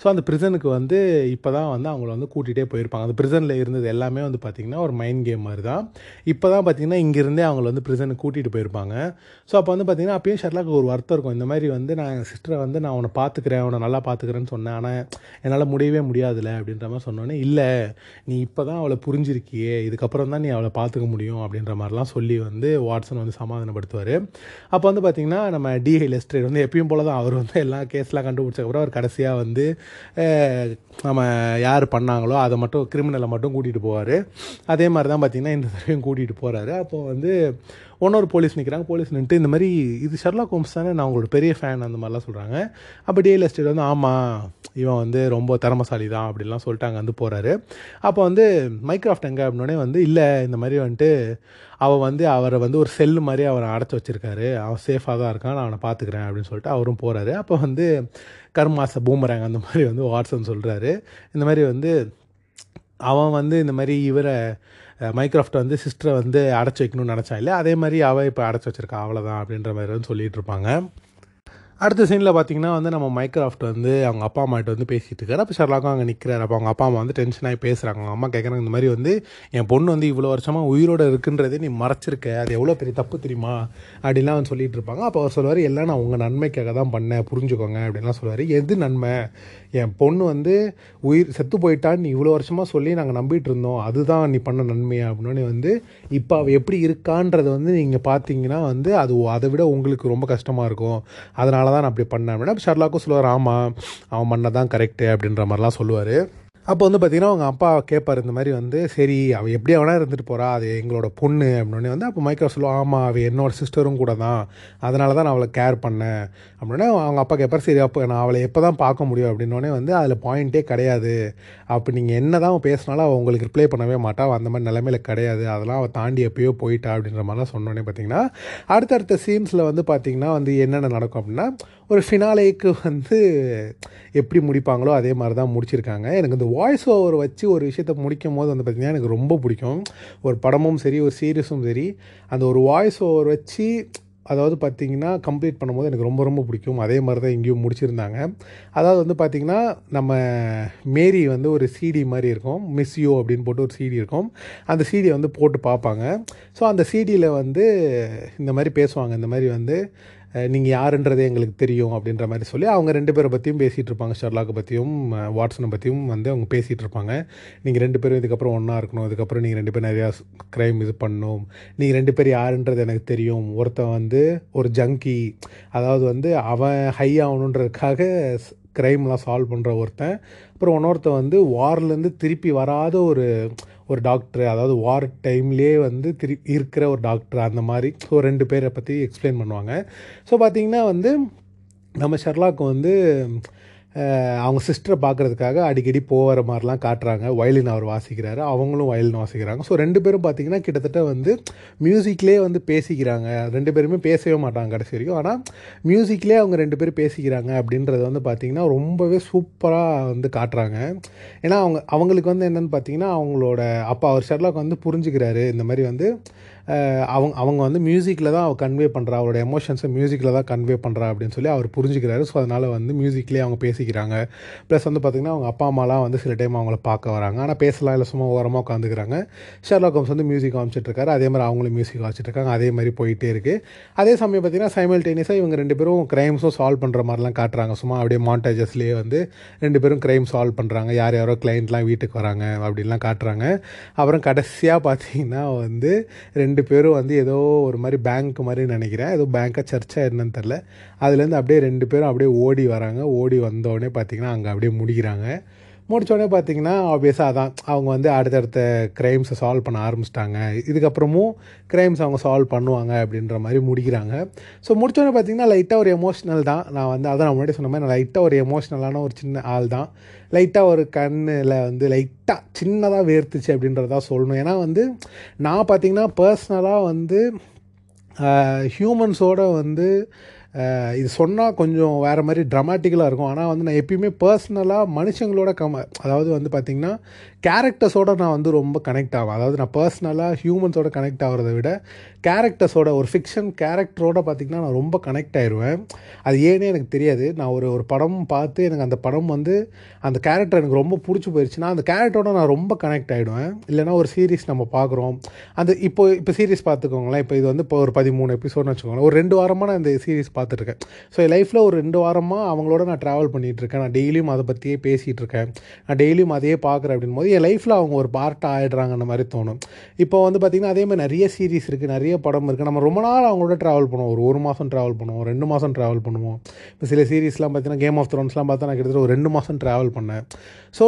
ஸோ அந்த ப்ரிசனுக்கு வந்து இப்போ தான் வந்து அவங்கள வந்து கூட்டிகிட்டே போயிருப்பாங்க. அந்த ப்ரிசனில் இருந்தது எல்லாமே வந்து பார்த்திங்கன்னா ஒரு மைண்ட் கேம் மாதிரி தான் இப்போ தான் பார்த்தீங்கன்னா இங்கேருந்தே அவங்கள வந்து ப்ரிசனுக்கு கூட்டிகிட்டு போயிருப்பாங்க. ஸோ அப்போ வந்து பார்த்திங்கன்னா அப்பயும் ஷர்லாக்கு ஒரு வருத்தம் இருக்கும். இந்த மாதிரி வந்து நான் என் சிஸ்டரை வந்து நான் அவனை பார்த்துக்கிறேன் அவனை நல்லா பார்த்துக்கிறேன்னு சொன்னேன். ஆனால் என்னால் முடியவே முடியாதுல்ல அப்படின்ற மாதிரி சொன்னோன்னே இல்லை நீ இப்போ தான் அவளை புரிஞ்சிருக்கியே. இதுக்கப்புறம் தான் நீ அவளை பார்த்துக்க முடியும் அப்படின்ற மாதிரிலாம் சொல்லி வந்து வாட்ஸன் வந்து சமாதானப்படுத்துவார். அப்போ வந்து பார்த்திங்கன்னா நம்ம டிஹை லெஸ்ட்ரேட் வந்து எப்பயும் போல தான் அவர் வந்து எல்லா கேஸ்லாம் கண்டுபிடிச்சக்கப்புறம் அவர் கடைசியாக வந்து நம்ம யார் பண்ணாங்களோ அதை மட்டும் கிரிமினலை மட்டும் கூட்டிகிட்டு போவார். அதே மாதிரி தான் பார்த்திங்கன்னா இந்த தடவையும் கூட்டிகிட்டு போகிறாரு அப்போ வந்து இன்னொரு போலீஸ் நிற்கிறாங்க போலீஸ் நின்றுட்டு இந்த மாதிரி இது ஷெர்லாக் ஹோம்ஸ் தானே நான் உங்களோட பெரிய ஃபேன் அந்த மாதிரிலாம் சொல்கிறாங்க அப்போ டிஎல் எஸ்டேட் வந்து ஆமாம் இவன் வந்து ரொம்ப திறமசாலி தான் அப்படிலாம் சொல்லிட்டு அங்கே வந்து போகிறாரு அப்போ வந்து மைக்ராஃப்ட் எங்கே அப்படின்னே வந்து இல்லை இந்த மாதிரி வந்துட்டு அவன் வந்து அவரை வந்து ஒரு செல்லு மாதிரி அவரை அடைச்சி வச்சுருக்காரு. அவன் சேஃபாக தான் இருக்கான் நான் அவனை பார்த்துக்கிறேன் அப்படின்னு சொல்லிட்டு அவரும் போகிறாரு அப்போ வந்து கர்மாச பூமராங்க அந்த மாதிரி வந்து வாட்ஸன் சொல்கிறாரு இந்த மாதிரி வந்து அவன் வந்து இந்த மாதிரி இவரை மைக்ராஃப்ட் வந்து சிஸ்டரை வந்து அடைச்சி வைக்கணும்னு நினச்சா இல்லை அதே மாதிரி அவள் இப்போ அடைச்சி வச்சுருக்கா. அவ்வளோதான் அப்படின்ற மாதிரி வந்து சொல்லிகிட்டு இருப்பாங்க. அடுத்த சீனில் பார்த்தீங்கன்னா வந்து நம்ம மைக்ராஃப்ட் வந்து அவங்க அப்பா அம்மாட்ட வந்து பேசிகிட்டு இருக்காரு. அப்போ ஷர்லாக்கும் அங்கே நிற்கிறாரு அப்போ அவங்க அப்பா அம்மா வந்து டென்ஷன் ஆகி பேசுகிறாங்க அவங்க அம்மா கேட்குறாங்க இந்த மாதிரி வந்து என் பொண்ணு வந்து இவ்வளோ வருஷமாக உயிரோட இருக்குன்றதே நீ மறைச்சிருக்க. அது எவ்வளோ பெரிய தப்பு தெரியுமா? அப்படின்லாம் வந்து சொல்லிட்டு இருப்பாங்க. அப்போ அவர் சொல்லுவார் எல்லாம் நான் உங்கள் நன்மைக்காக தான் பண்ணேன். புரிஞ்சுக்கோங்க. அப்படின்லாம் சொல்லுவார். எது நன்மை? என் பொண்ணு வந்து உயிர் செத்து போயிட்டான்னு நீ இவ்வளோ வருஷமாக சொல்லி நாங்கள் நம்பிட்டு இருந்தோம். அதுதான் நீ பண்ண நன்மையா? அப்படின்னு வந்து இப்போ அவள் எப்படி இருக்கான்றதை வந்து நீங்கள் பார்த்தீங்கன்னா வந்து அது அதை விட உங்களுக்கு ரொம்ப கஷ்டமாக இருக்கும். அதனால் தான் நான் அப்படி பண்ணேன் அப்படின்னா ஷர்லாக்கும் சொல்லுவார் ஆமாம் அவன் பண்ண தான் கரெக்டு அப்படின்ற மாதிரிலாம் சொல்லுவார். அப்போ வந்து பார்த்தீங்கன்னா அவங்க அப்பா கேட்பார் இந்த மாதிரி வந்து சரி அவள் எப்படி அவனா இருந்துட்டு போகிறா அது எங்களோட பொண்ணு அப்படின்னு வந்து அப்போ மைக்கா சொல்லுவோம் ஆமாம் அவள் என்னோட சிஸ்டரும் கூட தான். அதனால தான் நான் அவளை கேர் பண்ணேன். அப்படின்னா அவங்க அப்பா கேட்பார் சரி அப்போ நான் அவளை எப்போ தான் பார்க்க முடியும்? அப்படின்னோடனே வந்து அதில் பாயிண்ட்டே கிடையாது. அப்போ நீங்கள் என்ன தான் பேசினாலும் அவள் உங்களுக்கு ரிப்ளை பண்ணவே மாட்டா. அந்த மாதிரி நிலைமையில கிடையாது. அதெல்லாம் அவள் தாண்டி எப்பயோ போயிட்டா. அப்படின்ற மாதிரிலாம் சொன்னோன்னே பார்த்தீங்கன்னா அடுத்தடுத்த சீன்ஸில் வந்து பார்த்தீங்கன்னா வந்து என்னென்ன நடக்கும் அப்படின்னா ஒரு ஃபினாலேக்கு வந்து எப்படி முடிப்பாங்களோ அதே மாதிரி தான் முடிச்சிருக்காங்க. எனக்கு இந்த வாய்ஸ் ஓவர் வச்சு ஒரு விஷயத்தை முடிக்கும் போது வந்து பார்த்திங்கன்னா எனக்கு ரொம்ப பிடிக்கும். ஒரு படமும் சரி ஒரு சீரியஸும் சரி அந்த ஒரு வாய்ஸ் ஓவர் வச்சு அதாவது பார்த்திங்கன்னா கம்ப்ளீட் பண்ணும்போது எனக்கு ரொம்ப ரொம்ப பிடிக்கும். அதே மாதிரி தான் இங்கேயும் முடிச்சிருந்தாங்க. அதாவது வந்து பார்த்திங்கன்னா நம்ம மேரி வந்து ஒரு சிடி மாதிரி இருக்கும். மிஸ் யூ அப்படின்னு போட்டு ஒரு சிடி இருக்கும். அந்த சிடியை வந்து போட்டு பார்ப்பாங்க. ஸோ அந்த சிடியில் வந்து இந்த மாதிரி பேசுவாங்க. இந்த மாதிரி வந்து நீங்கள் யாருன்றது எங்களுக்கு தெரியும் அப்படின்ற மாதிரி சொல்லி அவங்க ரெண்டு பேரை பற்றியும் பேசிகிட்டு இருப்பாங்க. ஷர்லாக்கை பற்றியும் வாட்ஸனை பற்றியும் வந்து அவங்க பேசிகிட்டு இருப்பாங்க. நீங்கள் ரெண்டு பேரும் இதுக்கப்புறம் ஒன்றா இருக்கணும். இதுக்கப்புறம் நீங்கள் ரெண்டு பேரும் நிறையா க்ரைம் இது பண்ணணும். நீங்கள் ரெண்டு பேர் யாருன்றது எனக்கு தெரியும். ஒருத்தன் வந்து ஒரு ஜங்கி அதாவது வந்து அவன் ஹை ஆகணுன்றதுக்காக க்ரைம்லாம் சால்வ் பண்ணுற ஒருத்தன். அப்புறம் இன்னொருத்தன் வந்து வார்லேருந்து திருப்பி வராத ஒரு ஒரு டாக்டர் அதாவது வார் டைம்லேயே வந்து திரு இருக்கிற ஒரு டாக்டர் அந்த மாதிரி ஸோ ரெண்டு பேரை பற்றி எக்ஸ்பிளைன் பண்ணுவாங்க. ஸோ பார்த்திங்கன்னா வந்து நம்ம ஷர்லாக்கு வந்து அவங்க சிஸ்டரை பார்க்குறதுக்காக அடிக்கடி போகிற மாதிரிலாம் காட்டுறாங்க. வயலின் அவர் வாசிக்கிறாரு. அவங்களும் வயலின் வாசிக்கிறாங்க. ஸோ ரெண்டு பேரும் பார்த்திங்கன்னா கிட்டத்தட்ட வந்து மியூசிக்லேயே வந்து பேசிக்கிறாங்க. ரெண்டு பேருமே பேசவே மாட்டாங்க கடைசி வரைக்கும். ஆனால் மியூசிக்லேயே அவங்க ரெண்டு பேரும் பேசிக்கிறாங்க அப்படின்றது வந்து பார்த்திங்கன்னா ரொம்பவே சூப்பராக வந்து காட்டுறாங்க. ஏன்னா அவங்க அவங்களுக்கு வந்து என்னென்னு பார்த்தீங்கன்னா அவங்களோட அப்பா அவர் ஷர்லாக் வந்து புரிஞ்சுக்கிறாரு. இந்த மாதிரி வந்து அவங்க அவங்க வந்து மியூசிக்கில் தான் அவள் கன்வே பண்ணுறா அவரோட எமோஷன்ஸை மியூசிக்கில் தான் கன்வே பண்ணுறா அப்படின்னு சொல்லி அவர் புரிஞ்சுக்கிறாரு. ஸோ அதனால் வந்து மியூசிக்லேயே அவங்க பேசிக்கிறாங்க. ப்ளஸ் வந்து பார்த்திங்கன்னா அவங்க அப்பா அம்மாலாம் வந்து சில டைம் அவங்கள பார்க்க வராங்க. ஆனால் பேசலாம் இல்லை சும்மா ஓரமாக உட்காந்துக்கிறாங்க ஷெர்லாக் ஹோம்ஸ் வந்து மியூசிக் காமிச்சிட்ருக்காரு அதே மாதிரி அவங்களும் மியூசிக் காமிச்சிட்ருக்காங்க அதே மாதிரி போயிட்டே இருக்குது அதே சமயம் பார்த்திங்கன்னா சைமல்டேனியஸாக இவங்க ரெண்டு பேரும் க்ரைம்ஸும் சால்வ் பண்ணுற மாதிரிலாம் காட்டுறாங்க. சும்மா அப்படியே மாண்டேஜஸ்லேயே வந்து ரெண்டு பேரும் க்ரைம் சால்வ் பண்ணுறாங்க யார் யாரோ கிளைண்ட்லாம் வீட்டுக்கு வராங்க. அப்படின்லாம் காட்டுறாங்க. அப்புறம் கடைசியாக பார்த்தீங்கன்னா வந்து ரெண்டு ரெண்டு பேரும் வந்து ஏதோ ஒரு மாதிரி பேங்க் மாதிரி நினைக்கிறேன். ஏதோ பேங்க்காக சர்ச்சாக என்னன்னு தெரில அதுலேருந்து அப்படியே ரெண்டு பேரும் அப்படியே ஓடி வராங்க. ஓடி வந்தோடனே பார்த்திங்கன்னா அங்கே அப்படியே முடிக்கிறாங்க. முடித்தோடனே பார்த்தீங்கன்னா ஆப்வியஸாக அதான். அவங்க வந்து அடுத்தடுத்த க்ரைம்ஸை சால்வ் பண்ண ஆரம்பிச்சிட்டாங்க. இதுக்கப்புறமும் க்ரைம்ஸ் அவங்க சால்வ் பண்ணுவாங்க அப்படின்ற மாதிரி முடிக்கிறாங்க. ஸோ முடித்தோடனே பார்த்தீங்கன்னா லைட்டாக ஒரு எமோஷ்னல் தான். நான் வந்து அதான் நான் முன்னாடி சொன்ன மாதிரி நான் லைட்டாக ஒரு எமோஷ்னலான ஒரு சின்ன ஆள் தான். லைட்டாக ஒரு கண்ணில் வந்து லைட்டாக சின்னதாக வேர்த்துச்சு அப்படின்றதா சொல்லணும். ஏன்னா வந்து நான் பார்த்திங்கன்னா பர்சனலாக வந்து ஹியூமன்ஸோட வந்து இது சொன்னால் கொஞ்சம் வேறு மாதிரி ட்ரமாட்டிக்கலாக இருக்கும். ஆனால் வந்து நான் எப்பயுமே பர்சனலாக மனுஷங்களோட கம அதாவது வந்து பார்த்திங்கன்னா கேரக்டர்ஸோட நான் வந்து ரொம்ப கனெக்ட் ஆவேன். அதாவது நான் பர்சனலாக ஹியூமன்ஸோட கனெக்ட் ஆகிறத விட கேரக்டர்ஸோட ஒரு ஃபிக்ஷன் கேரக்டரோட பார்த்திங்கன்னா நான் ரொம்ப கனெக்ட் ஆயிடுவேன் அது ஏன்னே எனக்கு தெரியாது. நான் ஒரு ஒரு படம் பார்த்து எனக்கு அந்த படம் வந்து அந்த கேரக்டர் எனக்கு ரொம்ப பிடிச்சி போயிடுச்சுன்னா அந்த கேரக்டரோட நான் ரொம்ப கனெக்ட் ஆகிடுவேன் இல்லைனா ஒரு சீரீஸ் நம்ம பார்க்குறோம். அந்த இப்போ இப்போ சீரீஸ் பார்த்துக்கோங்களேன். இப்போ இது வந்து இப்போ ஒரு பதிமூணு எபிசோட்னு வச்சுக்கோங்களேன். ஒரு ரெண்டு வாரமாக நான் இந்த சீரீஸ் பார்த்துட்ருக்கேன் ஸோ என் லைஃப்பில் ஒரு ரெண்டு வாரமாக அவங்களோட நான் ட்ராவல் பண்ணிகிட்ருக்கேன் நான் டெய்லியும் அதை பற்றியே பேசிகிட்டு இருக்கேன் நான் டெய்லியும் அதையே பார்க்குறேன் அப்படின் போது என் லைஃப்பில் அவங்க ஒரு பார்ட்டாக ஆகிடுறாங்கன்ற மாதிரி தோணும். இப்போ வந்து பார்த்திங்கன்னா அதே மாதிரி நிறைய சீரீஸ் இருக்குது நிறைய படம் இருக்குது நம்ம ரொம்ப நாள் அவங்களோட ட்ராவல் பண்ணுவோம். ஒரு ஒரு மாதம் ட்ராவல் பண்ணுவோம். ரெண்டு மாதம் ட்ராவல் பண்ணுவோம். இப்போ சில சீரீஸ்லாம் பார்த்தீங்கன்னா கேம் ஆஃப் த்ரோன்ஸ்லாம் பார்த்தா நான் கிட்டத்தட்ட ஒரு ரெண்டு மாதம் ட்ராவல் பண்ணேன். ஸோ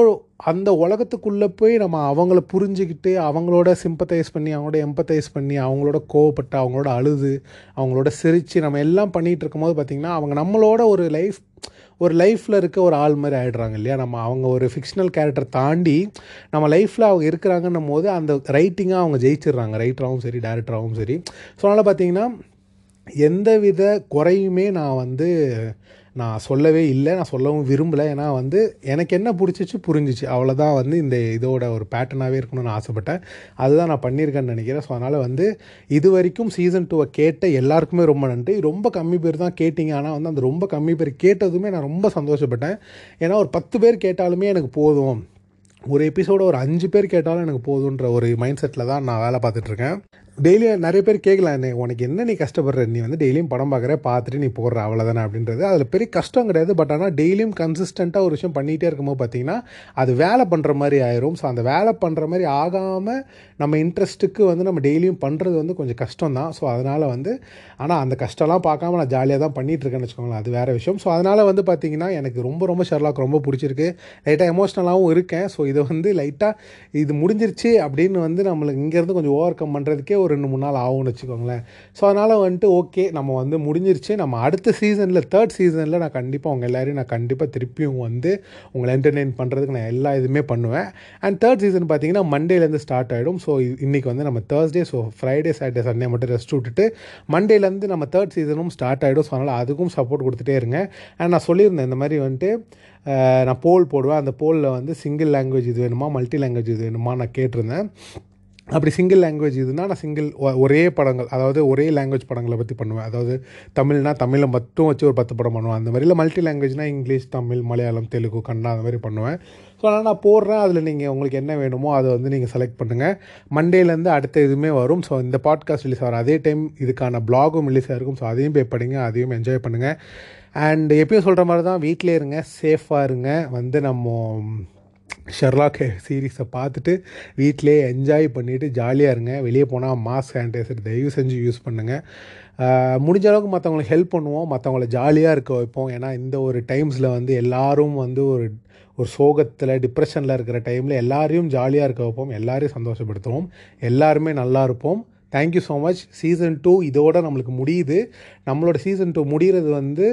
அந்த உலகத்துக்குள்ளே போய் நம்ம அவங்கள புரிஞ்சுக்கிட்டு அவங்களோட சிம்பத்தைஸ் பண்ணி அவங்களோட எம்பத்தைஸ் பண்ணி அவங்களோட கோவப்பட்டு அவங்களோட அழுது அவங்களோட சிரித்து நம்ம எல்லாம் பண்ணிகிட்டு இருக்கும்போது பார்த்திங்கன்னா அவங்க நம்மளோட ஒரு லைஃப் ஒரு லைஃப்பில் இருக்க ஒரு ஆள் மாதிரி ஆகிடுறாங்க இல்லையா? நம்ம அவங்க ஒரு ஃபிக்ஷனல் கேரக்டர் தாண்டி நம்ம லைஃப்பில் அவங்க இருக்கிறாங்கன்னும் போது அந்த ரைட்டிங்காக அவங்க ஜெயிச்சிடுறாங்க. ரைட்டராகவும் சரி டேரக்டராகவும் சரி. ஸோ அதனால் பார்த்தீங்கன்னா எந்த வித குறையுமே நான் வந்து நான் சொல்லவே இல்லை நான் சொல்லவும் விரும்பலை. ஏன்னா வந்து எனக்கு என்ன பிடிச்சிச்சு புரிஞ்சிச்சு. அவ்வளோதான் வந்து இந்த இதோட ஒரு பேட்டர்னாகவே இருக்கணும்னு ஆசைப்பட்டேன். அதுதான் நான் பண்ணியிருக்கேன்னு நினைக்கிறேன். ஸோ அதனால் வந்து இது வரைக்கும் சீசன் டூவை கேட்ட எல்லாருக்குமே ரொம்ப நன்றி. ரொம்ப கம்மி பேர் தான் கேட்டிங்க. ஆனால் வந்து அந்த ரொம்ப கம்மி பேர் கேட்டதுமே நான் ரொம்ப சந்தோஷப்பட்டேன். ஏன்னா ஒரு பத்து பேர் கேட்டாலுமே எனக்கு போதும். ஒரு எபிசோடு ஒரு அஞ்சு பேர் கேட்டாலும் எனக்கு போதுன்ற ஒரு மைண்ட் செட்டில் தான் நான் வேலை பார்த்துட்ருக்கேன் டெய்லியும் நிறைய பேர் கேட்கலாம் என்ன உனக்கு என்ன நீ கஷ்டப்படுற? நீ வந்து டெய்லியும் படம் பார்க்குற பார்த்துட்டு நீ போடுற அவ்வளோதானே அப்படின்றது. அதில் பெரிய கஷ்டம் கிடையாது. பட் ஆனால் டெய்லியும் கன்சிஸ்டண்ட்டாக ஒரு விஷயம் பண்ணிகிட்டே இருக்கும்போது பார்த்தீங்கன்னா அது வேலை பண்ணுற மாதிரி ஆயிரும். ஸோ அந்த வேலை பண்ணுற மாதிரி ஆகாமல் நம்ம இன்ட்ரெஸ்ட்டுக்கு வந்து நம்ம டெய்லியும் பண்ணுறது வந்து கொஞ்சம் கஷ்டம் தான் ஸோ அதனால் வந்து ஆனால் அந்த கஷ்டம்லாம் பார்க்காம நான் ஜாலியாக தான் பண்ணிகிட்ருக்கேன்னு வச்சுக்கோங்களேன். அது வேறு விஷயம். ஸோ அதனால் வந்து பார்த்திங்கன்னா எனக்கு ரொம்ப ரொம்ப ஷெர்லாக் ரொம்ப பிடிச்சிருக்கு. லைட்டாக எமோஷ்னலாகவும் இருக்கேன். ஸோ இதை வந்து லைட்டாக இது முடிஞ்சிருச்சு அப்படின்னு வந்து நம்மளுக்கு இங்கேருந்து கொஞ்சம் ஓவர் கம் பண்ணுறதுக்கே ஒரு ரெண்டு மூணு நாள் ஆகும்னு வச்சுக்கோங்களேன். ஸோ அதனால் வந்துட்டு ஓகே நம்ம வந்து முடிஞ்சிருச்சு. நம்ம அடுத்த சீசனில் தேர்ட் சீசனில் நான் கண்டிப்பாக உங்கள் எல்லாரையும் நான் கண்டிப்பாக திருப்பியும் வந்து உங்களை என்டர்டெயின் பண்ணுறதுக்கு நான் எல்லா இதுவுமே பண்ணுவேன். அண்ட் தேர்ட் சீசன் பார்த்தீங்கன்னா மண்டேலேருந்து ஸ்டார்ட் ஆகிடும் ஸோ இன்றைக்கி வந்து நம்ம Thursday so Friday Saturday Sunday மட்டும் ரெஸ்ட் விட்டுட்டு மண்டேலேருந்து நம்ம தேர்ட் சீசனும் ஸ்டார்ட் ஆகிடும் ஸோ அதனால் அதுக்கும் சப்போர்ட் கொடுத்துட்டே இருங்க. அண்ட் நான் சொல்லியிருந்தேன் இந்த மாதிரி வந்துட்டு நான் போல் போடுவேன். அந்த போலில் வந்து சிங்கிள் லாங்குவேஜ் இது வேணுமா மல்டி லாங்குவேஜ் இது வேணுமா நான் கேட்டிருந்தேன். அப்படி சிங்கிள் லாங்குவேஜ் இதுனா நான் சிங்கிள் ஒரே படங்கள் அதாவது ஒரே லாங்குவேஜ் படங்களை பற்றி பண்ணுவேன். அதாவது தமிழ்னா தமிழை மட்டும் வச்சு ஒரு பத்து படம் பண்ணுவேன். அந்த மாதிரி இல்லை மல்டி லாங்குவேஜ்னால் இங்கிலீஷ் தமிழ் மலையாளம் தெலுங்கு கன்னடா அந்த மாதிரி பண்ணுவேன். ஸோ அதனால் நான் போடுறேன். அதில் நீங்கள் உங்களுக்கு என்ன வேணுமோ அதை வந்து நீங்கள் செலக்ட் பண்ணுங்கள் மண்டேலேருந்து அடுத்த இதுவுமே வரும். ஸோ இந்த பாட்காஸ்ட் ரிலீஸ் ஆகிற அதே டைம் இதுக்கான பிளாகும் ரிலீஸ் ஆகிருக்கும் ஸோ அதையும் போய் படிங்க அதையும் என்ஜாய் பண்ணுங்கள் அண்ட் எப்பயும் சொல்கிற மாதிரி தான் வீட்டிலே இருங்க சேஃபாக இருங்க. வந்து நம்ம ஷெர்லாக் சீரீஸை பார்த்துட்டு வீட்டிலே என்ஜாய் பண்ணிவிட்டு ஜாலியாக இருங்க. வெளியே போனால் மாஸ்க் சானிடைசர் தயவு செஞ்சு யூஸ் பண்ணுங்கள் முடிஞ்ச அளவுக்கு மற்றவங்களுக்கு ஹெல்ப் பண்ணுவோம். மற்றவங்கள ஜாலியாக இருக்க வைப்போம். ஏன்னா இந்த ஒரு டைம்ஸில் வந்து எல்லோரும் வந்து ஒரு ஒரு சோகத்தில் டிப்ரெஷனில் இருக்கிற டைமில் எல்லாரையும் ஜாலியாக இருக்க வைப்போம். எல்லாரையும் சந்தோஷப்படுத்துவோம். எல்லாருமே நல்லா இருப்போம். Thank you so much season two இதோட நம்மளுக்கு முடியுது. நம்மளோட சீசன் டூ முடிகிறது வந்து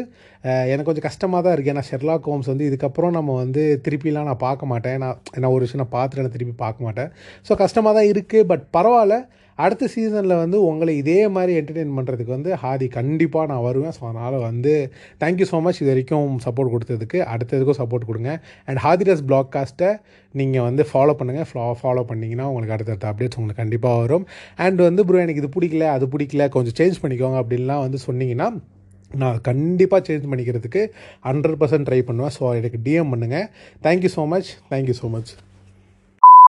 எனக்கு கொஞ்சம் கஷ்டமாக தான் இருக்குது ஏன்னா ஷெர்லாக் ஹோம்ஸ் வந்து இதுக்கப்புறம் நம்ம வந்து திருப்பிலாம் நான் பார்க்க மாட்டேன். நான் நான் ஒரு விஷயம் நான் பார்த்துட்டு நான் திருப்பி பார்க்க மாட்டேன். ஸோ கஷ்டமாக தான் இருக்குது பட் பரவாயில்ல. அடுத்த சீசனில் வந்து உங்களை இதே மாதிரி என்டர்டெயின் பண்ணுறதுக்கு வந்து ஹாதி கண்டிப்பாக நான் வருவேன். ஸோ அதனால் வந்து தேங்க்யூ ஸோ மச் இது வரைக்கும் சப்போர்ட் கொடுத்ததுக்கு. அடுத்ததுக்கும் சப்போர்ட் கொடுங்க. அண்ட் ஹாதிரஸ் பிளாக்காஸ்ட்டை நீங்கள் வந்து ஃபாலோ பண்ணுங்கள் ஃபாலோ ஃபாலோ பண்ணிங்கன்னா உங்களுக்கு அடுத்தடுத்த அப்டேட்ஸ் உங்களுக்கு கண்டிப்பாக வரும். அண்ட் வந்து ப்ரோ எனக்கு இது பிடிக்கல அது பிடிக்கல கொஞ்சம் சேஞ்ச் பண்ணிக்கோங்க அப்படின்லாம் வந்து சொன்னீங்கன்னா நான் கண்டிப்பாக சேஞ்ச் பண்ணிக்கிறதுக்கு ஹண்ட்ரட் பர்சன்ட் ட்ரை பண்ணுவேன். ஸோ எனக்கு டிஎம் பண்ணுங்கள் thank you so much thank you so much